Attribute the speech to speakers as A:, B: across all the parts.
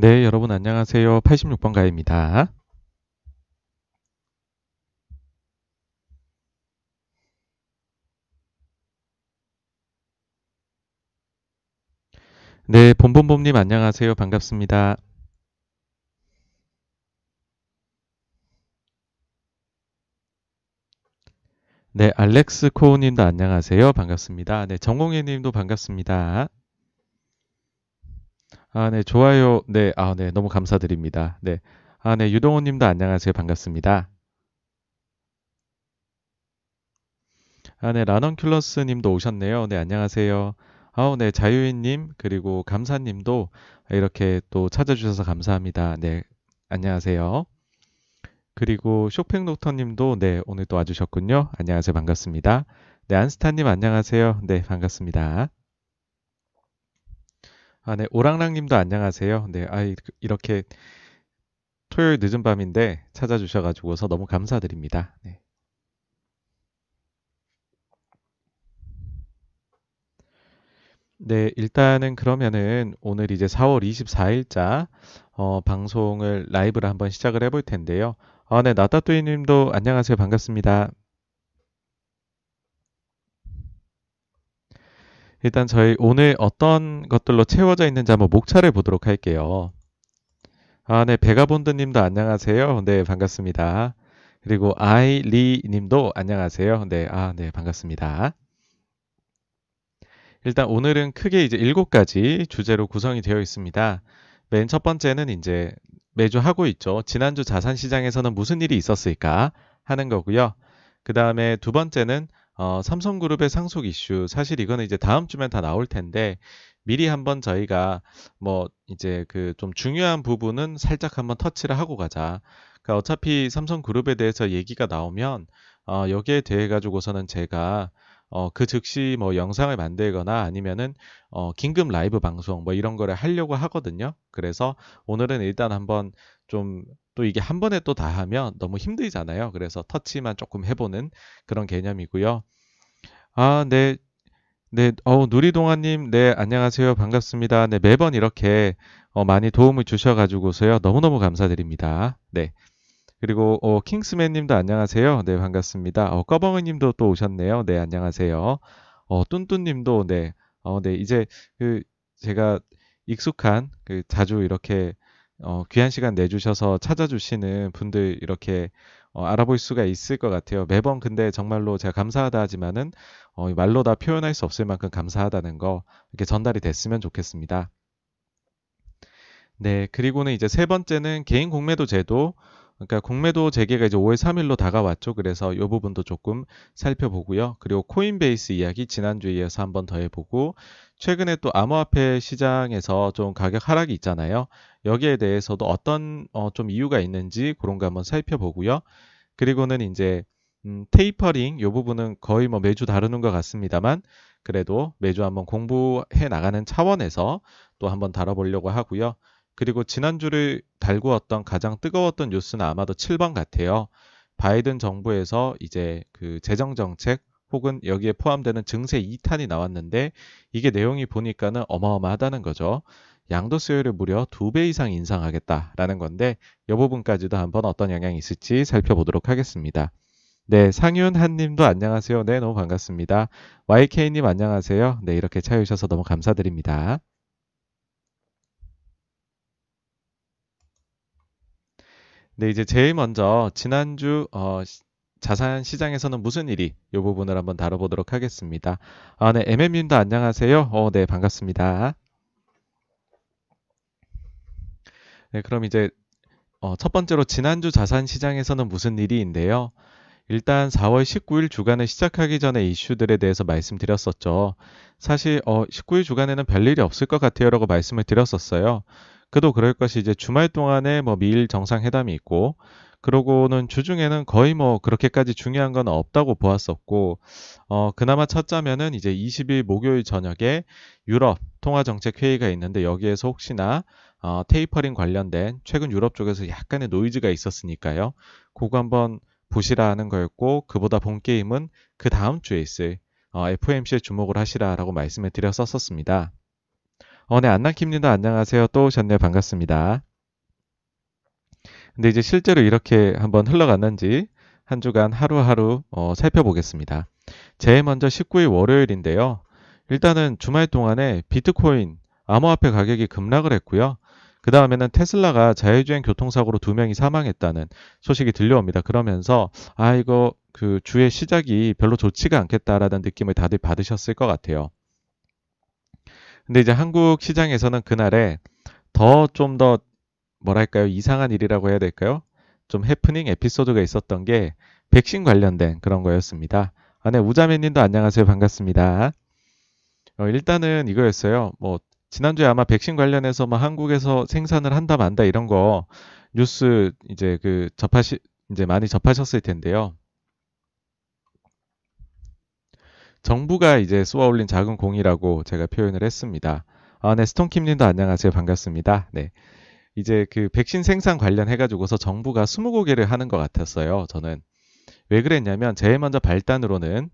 A: 네, 여러분 안녕하세요. 86번 가입니다. 네, 봄봄봄님 안녕하세요. 반갑습니다. 네, 알렉스 코우님도 안녕하세요. 반갑습니다. 네, 정홍혜님도 반갑습니다. 아, 네, 좋아요. 네, 아, 네, 너무 감사드립니다. 네, 아, 네, 유동호 님도 안녕하세요. 반갑습니다. 아, 네, 라넌큘러스 님도 오셨네요. 네, 안녕하세요. 아우, 네, 자유인 님, 그리고 감사 님도 이렇게 또 찾아주셔서 감사합니다. 네, 안녕하세요. 그리고 쇼핑dok터님도 네, 오늘 또 와주셨군요. 안녕하세요. 반갑습니다. 네, 안스타 님 안녕하세요. 네, 반갑습니다. 아, 네, 오랑랑님도 안녕하세요. 네, 아, 이렇게 토요일 늦은 밤인데 찾아주셔가지고서 너무 감사드립니다. 네. 네, 일단은 그러면은 오늘 이제 4월 24일자 어, 방송을 라이브를 한번 시작을 해볼 텐데요. 아, 네, 나따뚜이 님도 안녕하세요. 반갑습니다. 일단 저희 오늘 어떤 것들로 채워져 있는지 한번 목차를 보도록 할게요. 아, 네, 베가본드 님도 안녕하세요. 네, 반갑습니다. 그리고 아이리 님도 안녕하세요. 네, 아, 네, 반갑습니다. 일단 오늘은 크게 이제 일곱 가지 주제로 구성이 되어 있습니다. 맨 첫 번째는 이제 매주 하고 있죠. 지난주 자산 시장에서는 무슨 일이 있었을까 하는 거고요. 그 다음에 두 번째는 어, 삼성그룹의 상속 이슈. 사실 이거는 이제 다음 주면 다 나올 텐데 미리 한번 저희가 뭐 이제 그 좀 중요한 부분은 살짝 한번 터치를 하고 가자. 그러니까 어차피 삼성그룹에 대해서 얘기가 나오면 어, 여기에 대해 가지고서는 제가 어, 그 즉시 뭐 영상을 만들거나 아니면은 어, 긴급 라이브 방송 뭐 이런 거를 하려고 하거든요. 그래서 오늘은 일단 한번 좀 또 이게 한 번에 또 다 하면 너무 힘들잖아요. 그래서 터치만 조금 해보는 그런 개념이고요. 아, 네. 네, 어, 누리동아님, 네, 안녕하세요. 반갑습니다. 네, 매번 이렇게 어, 많이 도움을 주셔가지고서요. 너무너무 감사드립니다. 네. 그리고 어, 킹스맨 님도 안녕하세요. 네 반갑습니다. 어, 꺼벙이 님도 또 오셨네요. 네 안녕하세요. 어, 뚠뚠 님도 네, 어, 네 이제 그 제가 익숙한 그 자주 이렇게 어, 귀한 시간 내주셔서 찾아주시는 분들 이렇게 어, 알아볼 수가 있을 것 같아요. 매번 근데 정말로 제가 감사하다 하지만은 어, 말로 다 표현할 수 없을 만큼 감사하다는 거 이렇게 전달이 됐으면 좋겠습니다. 네, 그리고는 이제 세 번째는 개인 공매도 제도 그러니까 공매도 재개가 이제 5월 3일로 다가왔죠. 그래서 이 부분도 조금 살펴보고요. 그리고 코인베이스 이야기 지난주에 이어서 한번 더 해보고 최근에 또 암호화폐 시장에서 좀 가격 하락이 있잖아요. 여기에 대해서도 어떤 어, 좀 이유가 있는지 그런 거 한번 살펴보고요. 그리고는 이제 음, 테이퍼링 이 부분은 거의 뭐 매주 다루는 것 같습니다만 그래도 매주 한번 공부해 나가는 차원에서 또 한번 다뤄보려고 하고요. 그리고 지난주를 달구었던 가장 뜨거웠던 뉴스는 아마도 7번 같아요. 바이든 정부에서 이제 그 재정 정책 혹은 여기에 포함되는 증세 2탄이 나왔는데 이게 내용이 보니까는 어마어마하다는 거죠. 양도세율을 무려 2배 이상 인상하겠다라는 건데 이 부분까지도 한번 어떤 영향이 있을지 살펴보도록 하겠습니다. 네, 상윤 한 님도 안녕하세요. 네, 너무 반갑습니다. YK님 안녕하세요. 네, 이렇게 찾아주셔서 너무 감사드립니다. 네, 이제 제일 먼저 지난주 어, 자산 시장에서는 무슨 일이 이 부분을 한번 다뤄보도록 하겠습니다. 아, 네, MM님도 안녕하세요. 어, 네, 반갑습니다. 네, 그럼 이제 어, 첫 번째로 지난주 자산 시장에서는 무슨 일이인데요. 일단 4월 19일 주간을 시작하기 전에 이슈들에 대해서 말씀드렸었죠. 사실 어, 19일 주간에는 별일이 없을 것 같아요라고 말씀을 드렸었어요. 그도 그럴 것이 이제 주말 동안에 뭐 미일 정상회담이 있고 그러고는 주중에는 거의 뭐 그렇게까지 중요한 건 없다고 보았었고 어 그나마 찾자면은 이제 20일 목요일 저녁에 유럽 통화정책 회의가 있는데 여기에서 혹시나 어 테이퍼링 관련된 최근 유럽 쪽에서 약간의 노이즈가 있었으니까요. 그거 한번 보시라 하는 거였고 그보다 본 게임은 그 다음 주에 있을 어, FOMC에 주목을 하시라라고 말씀을 드렸었습니다. 어, 네, 안나킴님도 안녕하세요. 또 오셨네요. 반갑습니다. 근데 이제 실제로 이렇게 한번 흘러갔는지 한 주간 하루하루 어, 살펴보겠습니다. 제일 먼저 19일 월요일인데요. 일단은 주말 동안에 비트코인, 암호화폐 가격이 급락을 했고요. 그 다음에는 테슬라가 자율주행 교통사고로 두 명이 사망했다는 소식이 들려옵니다. 그러면서 아 이거 그 주의 시작이 별로 좋지가 않겠다라는 느낌을 다들 받으셨을 것 같아요. 근데 이제 한국 시장에서는 그날에 더 좀 더 뭐랄까요 이상한 일이라고 해야 될까요? 좀 해프닝 에피소드가 있었던 게 백신 관련된 그런 거였습니다. 아, 네, 우자매님도 안녕하세요. 반갑습니다. 어, 일단은 이거였어요. 뭐, 지난주에 아마 백신 관련해서 뭐 한국에서 생산을 한다 만다 이런 거 뉴스 이제 그 접하시, 이제 많이 접하셨을 텐데요. 정부가 이제 쏘아 올린 작은 공이라고 제가 표현을 했습니다. 아, 네, 스톤킴님도 안녕하세요. 반갑습니다. 네. 이제 그 백신 생산 관련해가지고서 정부가 스무고개를 하는 것 같았어요. 저는. 왜 그랬냐면, 제일 먼저 발단으로는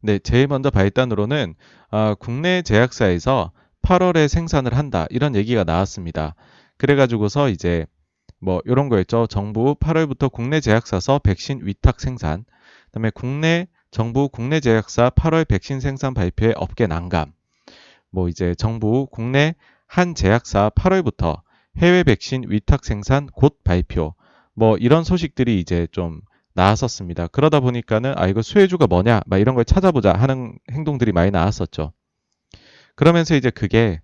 A: 네, 제일 먼저 발단으로는 아, 국내 제약사에서 8월에 생산을 한다 이런 얘기가 나왔습니다. 그래가지고서 이제 뭐 이런 거였죠. 정부 8월부터 국내 제약사서 백신 위탁 생산, 그다음에 국내 정부 국내 제약사 8월 백신 생산 발표에 업계 난감. 뭐 이제 정부 국내 한 제약사 8월부터 해외 백신 위탁 생산 곧 발표. 뭐 이런 소식들이 이제 좀 나왔었습니다. 그러다 보니까는 아 이거 수혜주가 뭐냐 막 이런 걸 찾아보자 하는 행동들이 많이 나왔었죠. 그러면서 이제 그게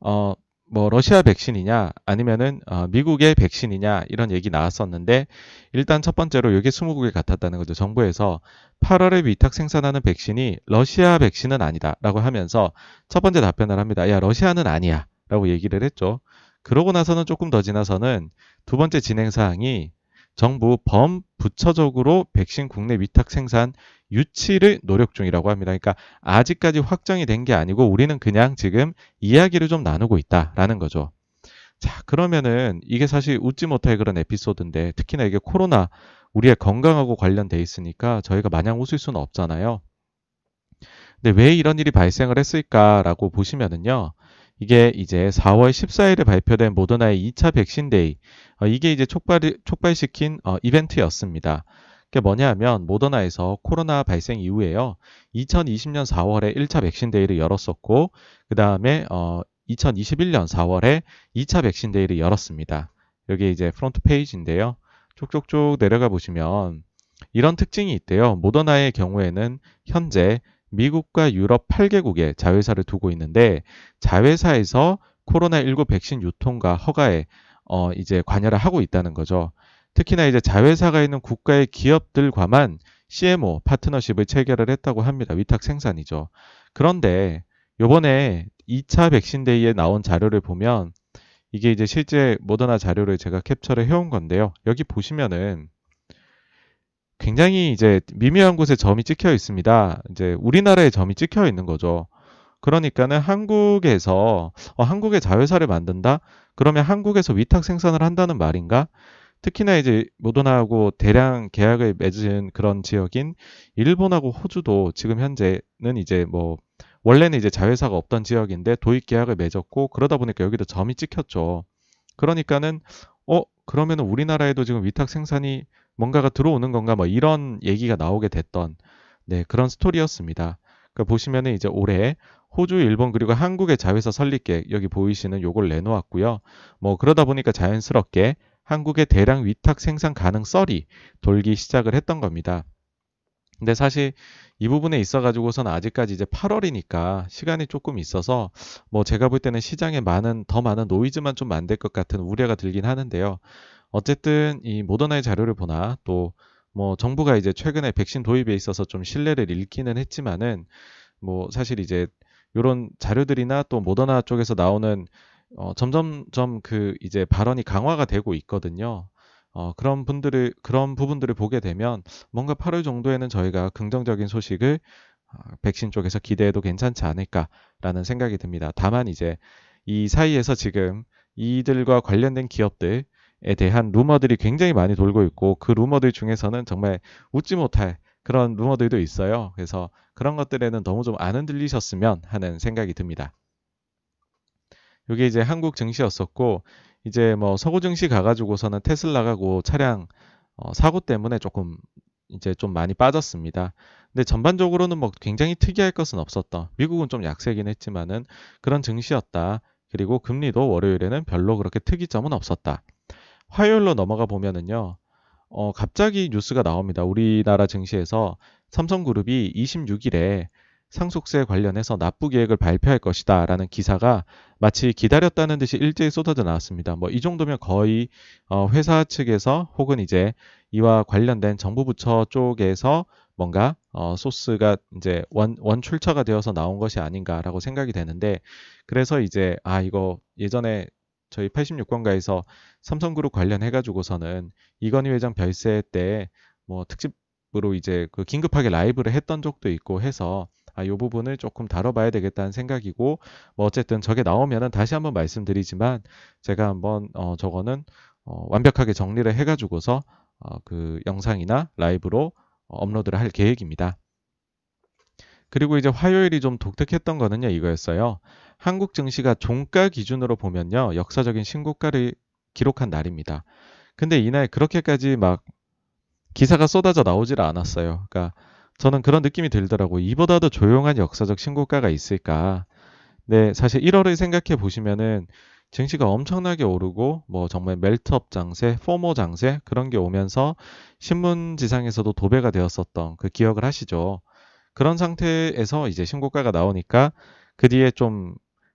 A: 어 뭐 러시아 백신이냐 아니면은 어, 미국의 백신이냐 이런 얘기 나왔었는데 일단 첫 번째로 이게 20국에 같았다는 거죠. 정부에서 8월에 위탁 생산하는 백신이 러시아 백신은 아니다라고 하면서 첫 번째 답변을 합니다. 야 러시아는 아니야라고 얘기를 했죠. 그러고 나서는 조금 더 지나서는 두 번째 진행 사항이 정부 범부처적으로 백신 국내 위탁 생산 유치를 노력 중이라고 합니다. 그러니까 아직까지 확정이 된 게 아니고 우리는 그냥 지금 이야기를 좀 나누고 있다라는 거죠. 자, 그러면은 이게 사실 웃지 못할 그런 에피소드인데 특히나 이게 코로나 우리의 건강하고 관련돼 있으니까 저희가 마냥 웃을 수는 없잖아요. 근데 왜 이런 일이 발생을 했을까라고 보시면은요. 이게 이제 4월 14일에 발표된 모더나의 2차 백신 Day 어, 이게 이제 촉발 촉발시킨 어, 이벤트였습니다. 그게 뭐냐면 모더나에서 코로나 발생 이후에요. 2020년 4월에 1차 백신 Day를 열었었고 그 다음에 어, 2021년 4월에 2차 백신 Day를 열었습니다. 여기 이제 front page인데요. 쭉쭉쭉 내려가 보시면 이런 특징이 있대요. 모더나의 경우에는 현재 미국과 유럽 8개국에 자회사를 두고 있는데 자회사에서 코로나19 백신 유통과 허가에 어 이제 관여를 하고 있다는 거죠. 특히나 이제 자회사가 있는 국가의 기업들과만 CMO 파트너십을 체결을 했다고 합니다. 위탁 생산이죠. 그런데 요번에 2차 백신 데이에 나온 자료를 보면 이게 이제 실제 모더나 자료를 제가 캡처를 해온 건데요. 여기 보시면은 굉장히 이제 미묘한 곳에 점이 찍혀 있습니다. 이제 우리나라에 점이 찍혀 있는 거죠. 그러니까는 한국에서 어, 한국의 자회사를 만든다? 그러면 한국에서 위탁 생산을 한다는 말인가? 특히나 이제 모더나하고 대량 계약을 맺은 그런 지역인 일본하고 호주도 지금 현재는 이제 뭐 원래는 이제 자회사가 없던 지역인데 도입 계약을 맺었고 그러다 보니까 여기도 점이 찍혔죠. 그러니까는 어 그러면은 우리나라에도 지금 위탁 생산이 뭔가가 들어오는 건가 뭐 이런 얘기가 나오게 됐던 네, 그런 스토리였습니다. 그러니까 보시면은 이제 올해 호주, 일본 그리고 한국의 자회사 설립 계획 여기 보이시는 요걸 내놓았고요. 뭐 그러다 보니까 자연스럽게 한국의 대량 위탁 생산 가능 썰이 돌기 시작을 했던 겁니다. 근데 사실 이 부분에 있어 가지고서는 아직까지 이제 8월이니까 시간이 조금 있어서 뭐 제가 볼 때는 시장에 많은 더 많은 노이즈만 좀 만들 것 같은 우려가 들긴 하는데요. 어쨌든 이 모더나의 자료를 보나 또 뭐 정부가 이제 최근에 백신 도입에 있어서 좀 신뢰를 잃기는 했지만은 뭐 사실 이제 이런 자료들이나 또 모더나 쪽에서 나오는 어, 점점점 그 이제 발언이 강화가 되고 있거든요. 어, 그런 분들을 그런 부분들을 보게 되면 뭔가 8월 정도에는 저희가 긍정적인 소식을 어, 백신 쪽에서 기대해도 괜찮지 않을까라는 생각이 듭니다. 다만 이제 이 사이에서 지금 이들과 관련된 기업들 대한 루머들이 굉장히 많이 돌고 있고 그 루머들 중에서는 정말 웃지 못할 그런 루머들도 있어요. 그래서 그런 것들에는 너무 좀 안 흔들리셨으면 하는 생각이 듭니다. 이게 이제 한국 증시였었고 이제 뭐 서구 증시 가가지고서는 테슬라가 고 차량 어, 사고 때문에 조금 이제 좀 많이 빠졌습니다. 근데 전반적으로는 뭐 굉장히 특이할 것은 없었던 미국은 좀 약세긴 했지만은 그런 증시였다. 그리고 금리도 월요일에는 별로 그렇게 특이점은 없었다. 화요일로 넘어가 보면은요. 어, 갑자기 뉴스가 나옵니다. 우리나라 증시에서 삼성그룹이 26일에 상속세 관련해서 납부 계획을 발표할 것이다 라는 기사가 마치 기다렸다는 듯이 일제히 쏟아져 나왔습니다. 뭐 이 정도면 거의 어 회사 측에서 혹은 이제 이와 관련된 정부 부처 쪽에서 뭔가 어 소스가 이제 원, 원 출처가 되어서 나온 것이 아닌가라고 생각이 되는데 그래서 이제 아 이거 예전에 저희 86권가에서 삼성그룹 관련해 가지고서는 이건희 회장 별세 때 뭐 특집으로 이제 그 긴급하게 라이브를 했던 적도 있고 해서 아, 이 부분을 조금 다뤄봐야 되겠다는 생각이고 뭐 어쨌든 저게 나오면은 다시 한번 말씀드리지만 제가 한번 어, 저거는 어, 완벽하게 정리를 해가지고서 어, 그 영상이나 라이브로 어, 업로드를 할 계획입니다. 그리고 이제 화요일이 좀 독특했던 거는요 이거였어요. 한국 증시가 종가 기준으로 보면요 역사적인 신고가를 기록한 날입니다. 근데 이날 그렇게까지 막 기사가 쏟아져 나오질 않았어요. 그러니까 저는 그런 느낌이 들더라고요. 이보다도 조용한 역사적 신고가가 있을까. 네, 사실 1월을 생각해 보시면은 증시가 엄청나게 오르고 뭐 정말 멜트업 장세, 포모 장세 그런 게 오면서 신문 지상에서도 도배가 되었었던 그 기억을 하시죠. 그런 상태에서 이제 신고가가 나오니까 그 뒤에 좀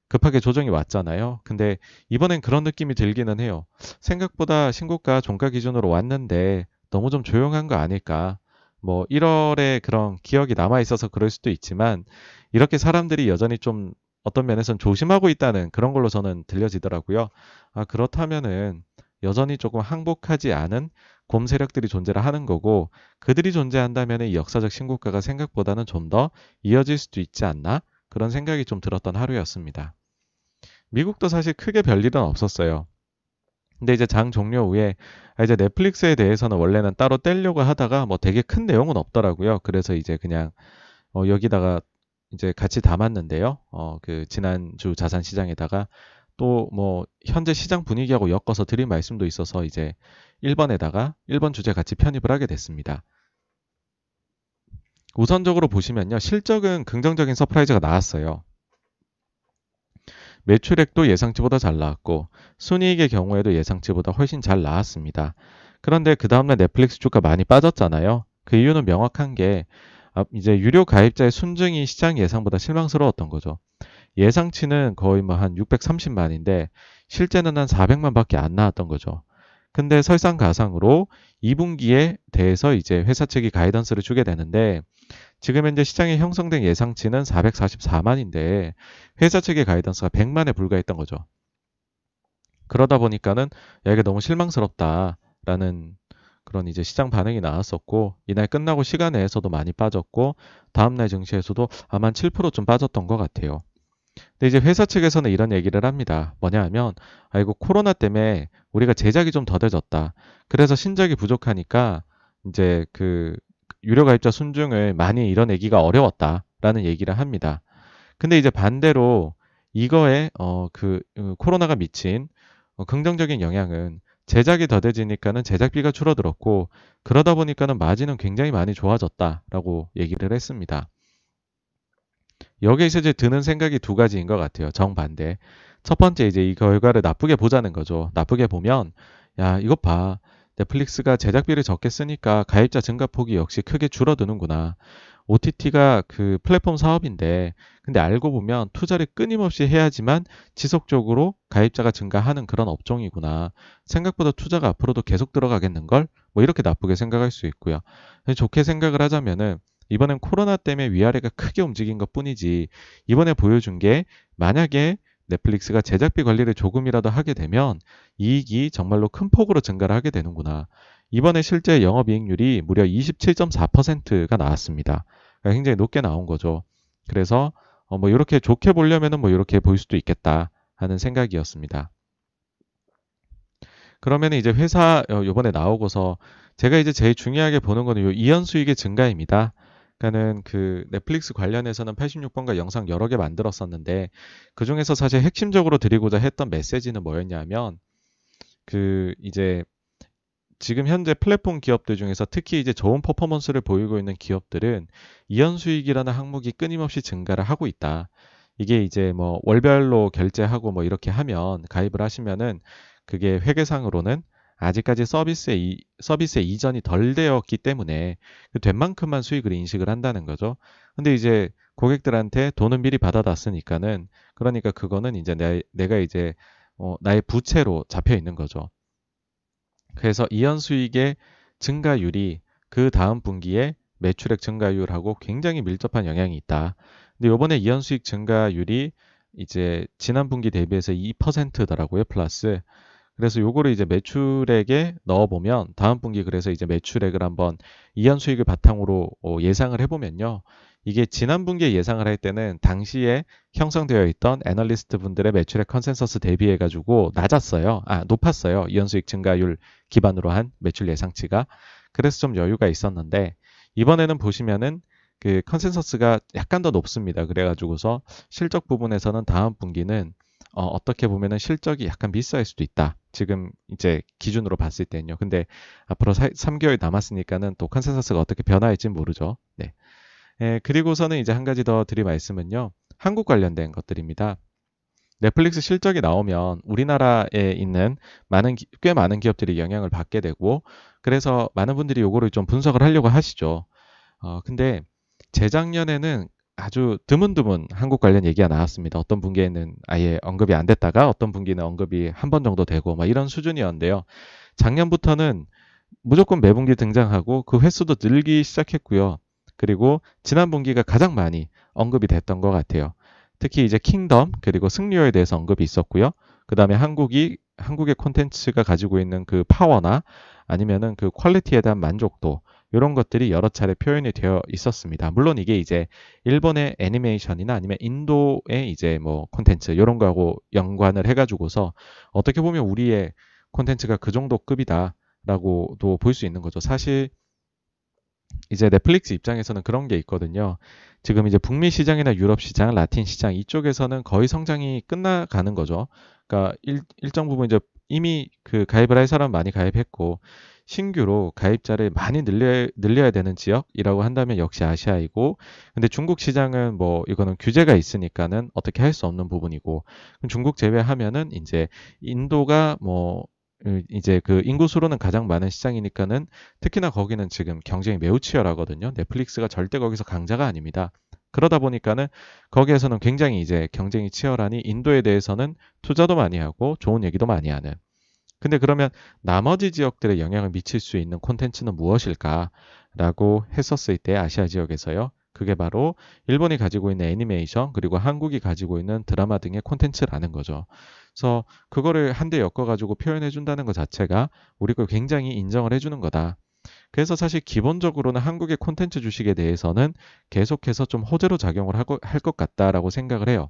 A: 급하게 조정이 왔잖아요. 근데 이번엔 그런 느낌이 들기는 해요. 생각보다 신고가 종가 기준으로 왔는데 너무 좀 조용한 거 아닐까. 뭐 1월에 그런 기억이 남아 있어서 그럴 수도 있지만 이렇게 사람들이 여전히 좀 어떤 면에선 조심하고 있다는 그런 걸로 저는 들려지더라고요. 아, 그렇다면은 여전히 조금 항복하지 않은 곰 세력들이 존재를 하는 거고 그들이 존재한다면 이 역사적 신고가가 생각보다는 좀 더 이어질 수도 있지 않나 그런 생각이 좀 들었던 하루였습니다. 미국도 사실 크게 별일은 없었어요. 근데 이제 장 종료 후에 아, 이제 넷플릭스에 대해서는 원래는 따로 떼려고 하다가 뭐 되게 큰 내용은 없더라고요. 그래서 이제 그냥 어 여기다가 이제 같이 담았는데요. 어 그 지난주 자산 시장에다가 또 뭐 현재 시장 분위기하고 엮어서 드린 말씀도 있어서 이제 1번에다가 1번 주제 같이 편입을 하게 됐습니다. 우선적으로 보시면요. 실적은 긍정적인 surprise가 나왔어요. 매출액도 예상치보다 잘 나왔고 순이익의 경우에도 예상치보다 훨씬 잘 나왔습니다. 그런데 그 다음날 넷플릭스 주가 많이 빠졌잖아요. 그 이유는 명확한 게 아, 이제 유료 가입자의 순증이 시장 예상보다 실망스러웠던 거죠. 예상치는 거의 뭐 한 630만인데 실제는 한 400만 밖에 안 나왔던 거죠. 근데 설상가상으로 2분기에 대해서 이제 회사 측이 가이던스를 주게 되는데 지금 현재 시장에 형성된 예상치는 444만인데 회사 측의 가이던스가 100만에 불과했던 거죠. 그러다 보니까는 야 이게 너무 실망스럽다라는 그런 이제 시장 반응이 나왔었고 이날 끝나고 시간에서도 많이 빠졌고 다음날 증시에서도 아마 7%좀 빠졌던 것 같아요. 근데 이제 회사 측에서는 이런 얘기를 합니다. 뭐냐 하면 아이고 코로나 때문에 우리가 제작이 좀 더뎌졌다. 그래서 신작이 부족하니까 이제 그 유료 가입자 순증을 많이 이뤄내기가 어려웠다 라는 얘기를 합니다. 근데 이제 반대로 이거에 어그 그 코로나가 미친 어, 긍정적인 영향은 제작이 더뎌지니까는 제작비가 줄어들었고 그러다 보니까는 마진은 굉장히 많이 좋아졌다라고 얘기를 했습니다. 여기에 서 이제 드는 생각이 두 가지인 것 같아요. 정반대. 첫 번째 이제 이 결과를 나쁘게 보자는 거죠. 나쁘게 보면 야 이것 봐. 넷플릭스가 제작비를 적게 쓰니까 가입자 증가 폭이 역시 크게 줄어드는구나. OTT가 그 플랫폼 사업인데, 근데 알고 보면 투자를 끊임없이 해야지만 지속적으로 가입자가 증가하는 그런 업종이구나. 생각보다 투자가 앞으로도 계속 들어가겠는걸? 뭐 이렇게 나쁘게 생각할 수 있고요. 좋게 생각을 하자면은 이번엔 코로나 때문에 위아래가 크게 움직인 것 뿐이지, 이번에 보여준 게 만약에 넷플릭스가 제작비 관리를 조금이라도 하게 되면 이익이 정말로 큰 폭으로 증가를 하게 되는구나. 이번에 실제 영업이익률이 무려 27.4%가 나왔습니다. 그러니까 굉장히 높게 나온 거죠. 그래서 어 뭐 이렇게 좋게 보려면은 뭐 이렇게 볼 수도 있겠다 하는 생각이었습니다. 그러면 이제 회사 어, 요번에 나오고서 제가 이제 제일 중요하게 보는 거는 요 이연 수익의 증가입니다. 그러니까는 그 넷플릭스 관련해서는 86번가 영상 여러 개 만들었었는데 그 중에서 사실 핵심적으로 드리고자 했던 메시지는 뭐였냐면 그 이제 지금 현재 플랫폼 기업들 중에서 특히 이제 좋은 퍼포먼스를 보이고 있는 기업들은 이연 수익이라는 항목이 끊임없이 증가를 하고 있다. 이게 이제 뭐 월별로 결제하고 뭐 이렇게 하면 가입을 하시면은 그게 회계상으로는 아직까지 서비스의 이, 서비스의 이전이 덜 되었기 때문에 그된 만큼만 수익을 인식을 한다는 거죠. 근데 이제 고객들한테 돈은 미리 받아놨으니까는 그러니까 그거는 이제 내, 내가 이제 어, 나의 부채로 잡혀 있는 거죠. 그래서 이연 수익의 증가율이 그 다음 분기에 매출액 증가율하고 굉장히 밀접한 영향이 있다. 근데 이번에 이연 수익 증가율이 이제 지난 분기 대비해서 2%더라고요. 플러스. 그래서 요거를 이제 매출액에 넣어보면 다음 분기 그래서 이제 매출액을 한번 이연 수익을 바탕으로 어, 예상을 해보면요. 이게 지난 분기에 예상을 할 때는 당시에 형성되어 있던 애널리스트 분들의 매출액 컨센서스 대비해 가지고 낮았어요. 아, 높았어요. 이연 수익 증가율 기반으로 한 매출 예상치가. 그래서 좀 여유가 있었는데 이번에는 보시면은 그 컨센서스가 약간 더 높습니다. 그래가지고서 실적 부분에서는 다음 분기는 어, 떻게 보면은 실적이 약간 미스할 수도 있다. 지금 이제 기준으로 봤을 때는요. 근데 앞으로 사, 3개월 남았으니까는 또 컨센서스가 어떻게 변화할지 모르죠. 네. 에, 예, 그리고서는 이제 한 가지 더 드릴 말씀은요. 한국 관련된 것들입니다. 넷플릭스 실적이 나오면 우리나라에 있는 많은 꽤 많은 기업들이 영향을 받게 되고 그래서 많은 분들이 요거를 좀 분석을 하려고 하시죠. 어, 근데 재작년에는 아주 드문드문 한국 관련 얘기가 나왔습니다. 어떤 분기에는 아예 언급이 안 됐다가 어떤 분기는 언급이 한 번 정도 되고 막 이런 수준이었는데요. 작년부터는 무조건 매분기 등장하고 그 횟수도 늘기 시작했고요. 그리고 지난 분기가 가장 많이 언급이 됐던 것 같아요. 특히 이제 킹덤 그리고 승리어에 대해서 언급이 있었고요. 그 다음에 한국이 한국의 콘텐츠가 가지고 있는 그 파워나 아니면은 그 quality에 대한 만족도 이런 것들이 여러 차례 표현이 되어 있었습니다. 물론 이게 이제 일본의 애니메이션이나 아니면 인도의 이제 뭐 콘텐츠 이런 거하고 연관을 해가지고서 어떻게 보면 우리의 콘텐츠가 그 정도 급이다라고도 볼 수 있는 거죠. 사실 이제 넷플릭스 입장에서는 그런 게 있거든요. 지금 이제 북미 시장이나 유럽 시장, 라틴 시장 이쪽에서는 거의 성장이 끝나가는 거죠. 그러니까 일, 일정 부분 이제 이미 그 가입을 할 사람 많이 가입했고 신규로 가입자를 많이 늘려, 늘려야 되는 지역이라고 한다면 역시 아시아이고 근데 중국 시장은 뭐 이거는 규제가 있으니까는 어떻게 할 수 없는 부분이고 중국 제외하면은 이제 인도가 뭐 이제 그 인구 수로는 가장 많은 시장이니까는 특히나 거기는 지금 경쟁이 매우 치열하거든요. 넷플릭스가 절대 거기서 강자가 아닙니다. 그러다 보니까는 거기에서는 굉장히 이제 경쟁이 치열하니 인도에 대해서는 투자도 많이 하고 좋은 얘기도 많이 하는 근데 그러면 나머지 지역들에 영향을 미칠 수 있는 콘텐츠는 무엇일까라고 했었을 때 아시아 지역에서요. 그게 바로 일본이 가지고 있는 애니메이션 그리고 한국이 가지고 있는 드라마 등의 콘텐츠라는 거죠. 그래서 그거를 한데 엮어 가지고 표현해 준다는 것 자체가 우리 걸 굉장히 인정을 해 주는 거다. 그래서 사실 기본적으로는 한국의 콘텐츠 주식에 대해서는 계속해서 좀 호재로 작용을 할 것 같다라고 생각을 해요.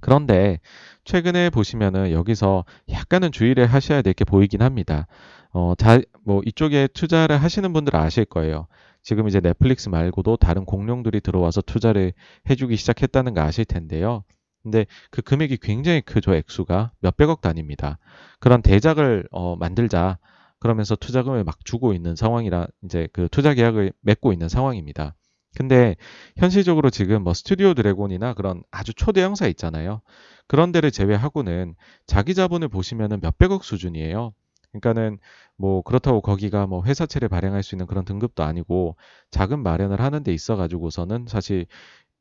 A: 그런데 최근에 보시면은 여기서 약간은 주의를 하셔야 될 게 보이긴 합니다. 어, 자, 뭐 이쪽에 투자를 하시는 분들 아실 거예요. 지금 이제 넷플릭스 말고도 다른 공룡들이 들어와서 투자를 해주기 시작했다는 거 아실 텐데요. 근데 그 금액이 굉장히 크죠, 액수가. 몇백억 단위입니다. 그런 대작을 어, 만들자. 그러면서 투자금을 막 주고 있는 상황이라 이제 그 투자 계약을 맺고 있는 상황입니다. 근데 현실적으로 지금 뭐 스튜디오 드래곤이나 그런 아주 초대형 사 있잖아요. 그런 데를 제외하고는 자기 자본을 보시면은 몇백억 수준이에요. 그러니까는 뭐 그렇다고 거기가 뭐 회사채를 발행할 수 있는 그런 등급도 아니고 자금 마련을 하는 데 있어 가지고서는 사실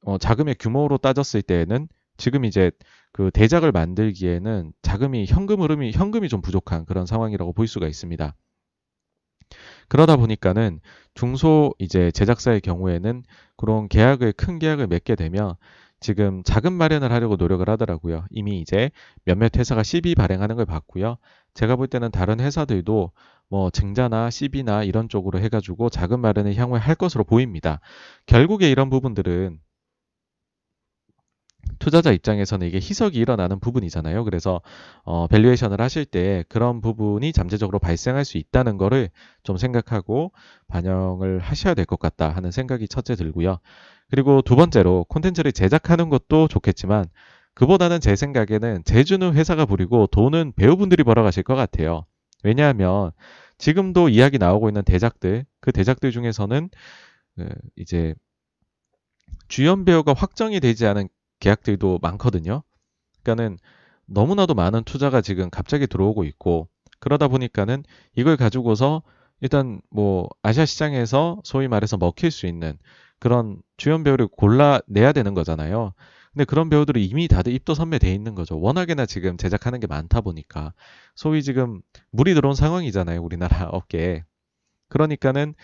A: 어 자금의 규모로 따졌을 때에는 지금 이제 그 대작을 만들기에는 자금이 현금 흐름이 현금이 좀 부족한 그런 상황이라고 볼 수가 있습니다. 그러다 보니까는 중소 이제 제작사의 경우에는 그런 계약을 큰 계약을 맺게 되면 지금 자금 마련을 하려고 노력을 하더라고요. 이미 이제 몇몇 회사가 CB 발행하는 걸 봤고요. 제가 볼 때는 다른 회사들도 뭐 증자나 CB나 이런 쪽으로 해가지고 자금 마련을 향후에 할 것으로 보입니다. 결국에 이런 부분들은 투자자 입장에서는 이게 희석이 일어나는 부분이잖아요. 그래서 어, valuation을 하실 때 그런 부분이 잠재적으로 발생할 수 있다는 거를 좀 생각하고 반영을 하셔야 될 것 같다 하는 생각이 첫째 들고요. 그리고 두 번째로 콘텐츠를 제작하는 것도 좋겠지만 그보다는 제 생각에는 재주는 회사가 부리고 돈은 배우분들이 벌어가실 것 같아요. 왜냐하면 지금도 이야기 나오고 있는 대작들, 그 대작들 중에서는 그 이제 주연 배우가 확정이 되지 않은 계약들도 많거든요. 그러니까는 너무나도 많은 투자가 지금 갑자기 들어오고 있고 그러다 보니까는 이걸 가지고서 일단 뭐 아시아 시장에서 소위 말해서 먹힐 수 있는 그런 주연 배우를 골라내야 되는 거잖아요. 근데 그런 배우들이 이미 다들 입도 선매돼 있는 거죠. 워낙에나 지금 제작하는 게 많다 보니까 소위 지금 물이 들어온 상황이잖아요. 우리나라 업계에. 그러니까는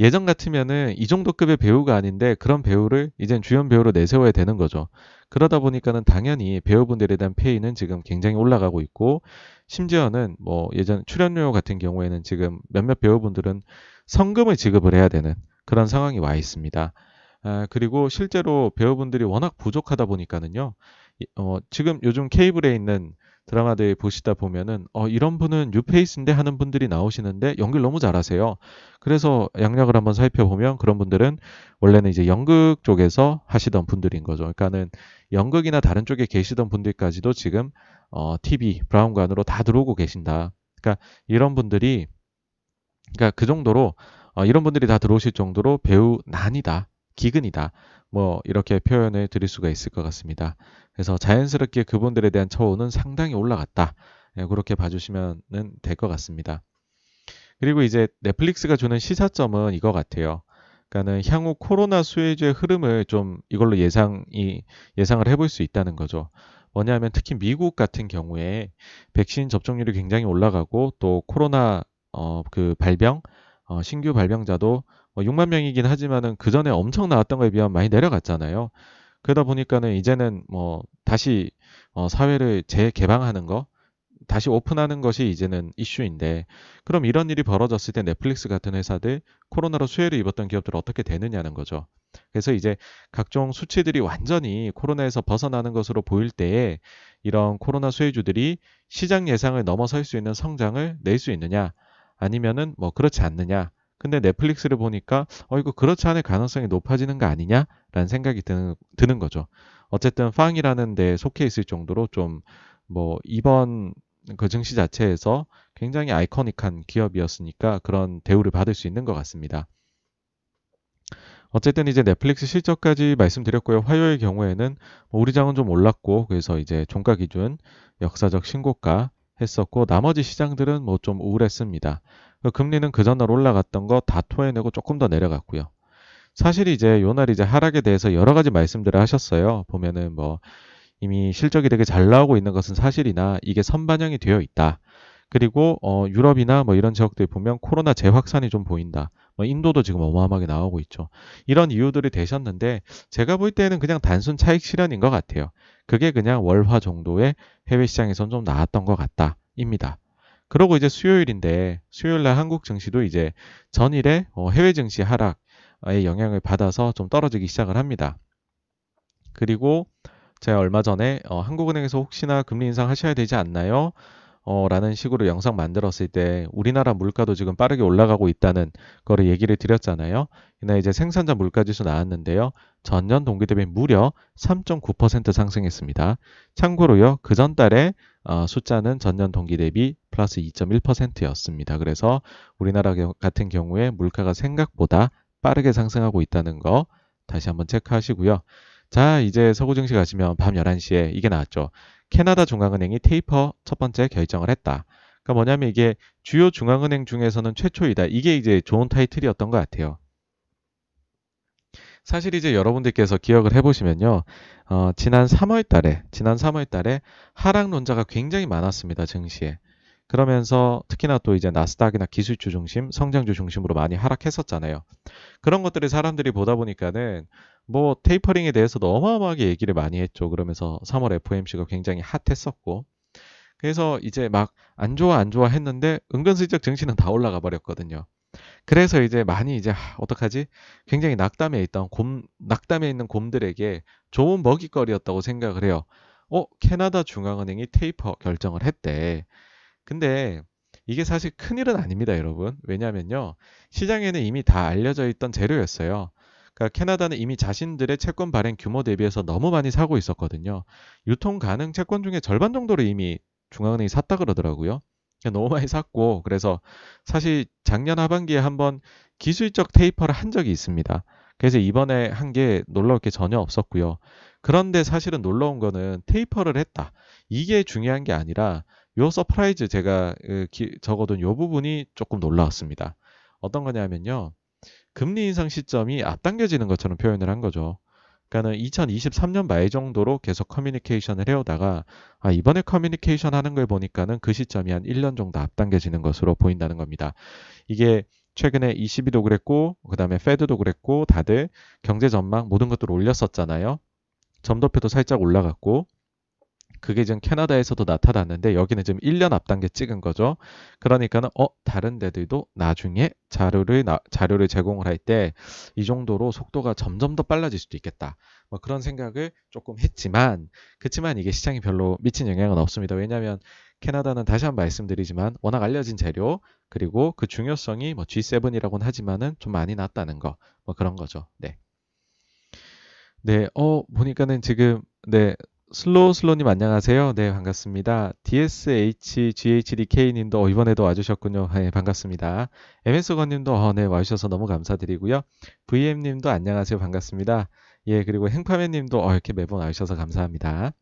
A: 예전 같으면은 이 정도 급의 배우가 아닌데 그런 배우를 이젠 주연 배우로 내세워야 되는 거죠. 그러다 보니까는 당연히 배우분들에 대한 페이는 지금 굉장히 올라가고 있고 심지어는 뭐 예전 출연료 같은 경우에는 지금 몇몇 배우분들은 성금을 지급을 해야 되는 그런 상황이 와 있습니다. 아, 그리고 실제로 배우분들이 워낙 부족하다 보니까는요. 어, 지금 요즘 케이블에 있는 드라마들 보시다 보면은 어 이런 분은 뉴페이스인데 하는 분들이 나오시는데 연기를 너무 잘하세요. 그래서 양력을 한번 살펴보면 그런 분들은 원래는 이제 연극 쪽에서 하시던 분들인 거죠. 그러니까는 연극이나 다른 쪽에 계시던 분들까지도 지금 어 TV 브라운관으로 다 들어오고 계신다. 그러니까 이런 분들이 그러니까 그 정도로 어 이런 분들이 다 들어오실 정도로 배우 난이다. 기근이다. 뭐 이렇게 표현을 드릴 수가 있을 것 같습니다. 그래서 자연스럽게 그분들에 대한 처우는 상당히 올라갔다. 예, 그렇게 봐주시면 될 것 같습니다. 그리고 이제 넷플릭스가 주는 시사점은 이거 같아요. 그러니까는 향후 코로나 수혜주의 흐름을 좀 이걸로 예상이 예상을 해볼 수 있다는 거죠. 뭐냐면 특히 미국 같은 경우에 백신 접종률이 굉장히 올라가고 또 코로나 어, 그 발병 어, 신규 발병자도 뭐 6만 명이긴 하지만은 그 전에 엄청 나왔던 거에 비하면 많이 내려갔잖아요. 그러다 보니까는 이제는 뭐 다시 어 사회를 재개방하는 거, 다시 오픈하는 것이 이제는 이슈인데 그럼 이런 일이 벌어졌을 때 넷플릭스 같은 회사들 코로나로 수혜를 입었던 기업들 어떻게 되느냐는 거죠. 그래서 이제 각종 수치들이 완전히 코로나에서 벗어나는 것으로 보일 때에 이런 코로나 수혜주들이 시장 예상을 넘어설 수 있는 성장을 낼 수 있느냐 아니면은 뭐 그렇지 않느냐 근데 넷플릭스를 보니까 어 이거 그렇지 않을 가능성이 높아지는 거 아니냐라는 생각이 드는, 드는 거죠. 어쨌든 팡이라는 데 속해 있을 정도로 좀 뭐 이번 그 증시 자체에서 굉장히 아이코닉한 기업이었으니까 그런 대우를 받을 수 있는 것 같습니다. 어쨌든 이제 넷플릭스 실적까지 말씀드렸고요. 화요일 경우에는 뭐 우리 장은 좀 올랐고 그래서 이제 종가 기준 역사적 신고가 했었고 나머지 시장들은 뭐 좀 우울했습니다. 그 금리는 그 전날 올라갔던 거 다 토해내고 조금 더 내려갔고요. 사실 이제 요날 이제 하락에 대해서 여러 가지 말씀들을 하셨어요. 보면은 뭐 이미 실적이 되게 잘 나오고 있는 것은 사실이나 이게 선반영이 되어 있다. 그리고 어 유럽이나 뭐 이런 지역들 보면 코로나 재확산이 좀 보인다. 뭐 인도도 지금 어마어마하게 나오고 있죠. 이런 이유들이 되셨는데 제가 볼 때는 그냥 단순 차익 실현인 것 같아요. 그게 그냥 월화 정도의 해외 시장에선 좀 나았던 것 같다입니다. 그러고 이제 수요일인데 수요일 날 한국 증시도 이제 전일에 어, 해외 증시 하락의 영향을 받아서 좀 떨어지기 시작을 합니다. 그리고 제가 얼마 전에 어, 한국은행에서 혹시나 금리 인상 하셔야 되지 않나요? 어, 라는 식으로 영상 만들었을 때 우리나라 물가도 지금 빠르게 올라가고 있다는 거를 얘기를 드렸잖아요. 이날 이제 생산자 물가지수 나왔는데요. 전년 동기 대비 무려 3.9% 상승했습니다. 참고로요. 그 전달에 어, 숫자는 전년 동기 대비 플러스 2.1%였습니다. 그래서 우리나라 같은 경우에 물가가 생각보다 빠르게 상승하고 있다는 거 다시 한번 체크하시고요. 자, 이제 서구 증시 가시면 밤 11시에 이게 나왔죠. 캐나다 중앙은행이 테이퍼 첫 번째 결정을 했다. 그러니까 뭐냐면 이게 주요 중앙은행 중에서는 최초이다. 이게 이제 좋은 타이틀이었던 것 같아요. 사실 이제 여러분들께서 기억을 해보시면요. 어, 지난 3월 달에, 지난 3월 달에 하락론자가 굉장히 많았습니다. 증시에. 그러면서 특히나 또 이제 나스닥이나 기술주 중심, 성장주 중심으로 많이 하락했었잖아요. 그런 것들을 사람들이 보다 보니까는 뭐 테이퍼링에 대해서도 어마어마하게 얘기를 많이 했죠. 그러면서 3월 FOMC가 굉장히 핫했었고. 그래서 이제 막 안 좋아 안 좋아 했는데 은근슬쩍 증시는 다 올라가 버렸거든요. 그래서 이제 많이 이제 어떡하지? 굉장히 낙담해 있던 곰 낙담해 있는 곰들에게 좋은 먹이거리였다고 생각을 해요. 어, 캐나다 중앙은행이 테이퍼 결정을 했대. 근데 이게 사실 큰일은 아닙니다, 여러분. 왜냐면요. 시장에는 이미 다 알려져 있던 재료였어요. 그러니까 캐나다는 이미 자신들의 채권 발행 규모 대비해서 너무 많이 사고 있었거든요. 유통 가능 채권 중에 절반 정도를 이미 중앙은행이 샀다 그러더라고요. 너무 많이 샀고 그래서 사실 작년 하반기에 한번 기술적 taper를 한 적이 있습니다. 그래서 이번에 한 게 놀라울 게 전혀 없었고요. 그런데 사실은 놀라운 거는 taper를 했다. 이게 중요한 게 아니라 요 surprise 제가 적어둔 요 부분이 조금 놀라웠습니다. 어떤 거냐면요. 금리 인상 시점이 앞당겨지는 것처럼 표현을 한 거죠. 그러니까는 2023년 말 정도로 계속 커뮤니케이션을 해오다가 아, 이번에 커뮤니케이션 하는 걸 보니까는 그 시점이 한 1년 정도 앞당겨지는 것으로 보인다는 겁니다. 이게 최근에 ECB도 그랬고 그다음에 페드도 그랬고 다들 경제 전망 모든 것들을 올렸었잖아요. 점도표도 살짝 올라갔고 그게 지금 캐나다에서도 나타났는데 여기는 지금 1년 앞단계 찍은 거죠. 그러니까는 어 다른 데들도 나중에 자료를 나, 자료를 제공을 할 때 이 정도로 속도가 점점 더 빨라질 수도 있겠다. 뭐 그런 생각을 조금 했지만 그렇지만 이게 시장에 별로 미친 영향은 없습니다. 왜냐하면 캐나다는 다시 한 번 말씀드리지만 워낙 알려진 재료 그리고 그 중요성이 뭐 G7이라고는 하지만은 좀 많이 낮다는 거 뭐 그런 거죠. 네. 네, 어 보니까는 지금 네 슬로우 슬로님 안녕하세요. 네, 반갑습니다. DSHGHDK님도 어, 이번에도 와주셨군요. 네, 반갑습니다. MS건님도 어, 네, 와주셔서 너무 감사드리고요. VM님도 안녕하세요. 반갑습니다. 예, 그리고 행파맨님도 어, 이렇게 매번 와주셔서 감사합니다.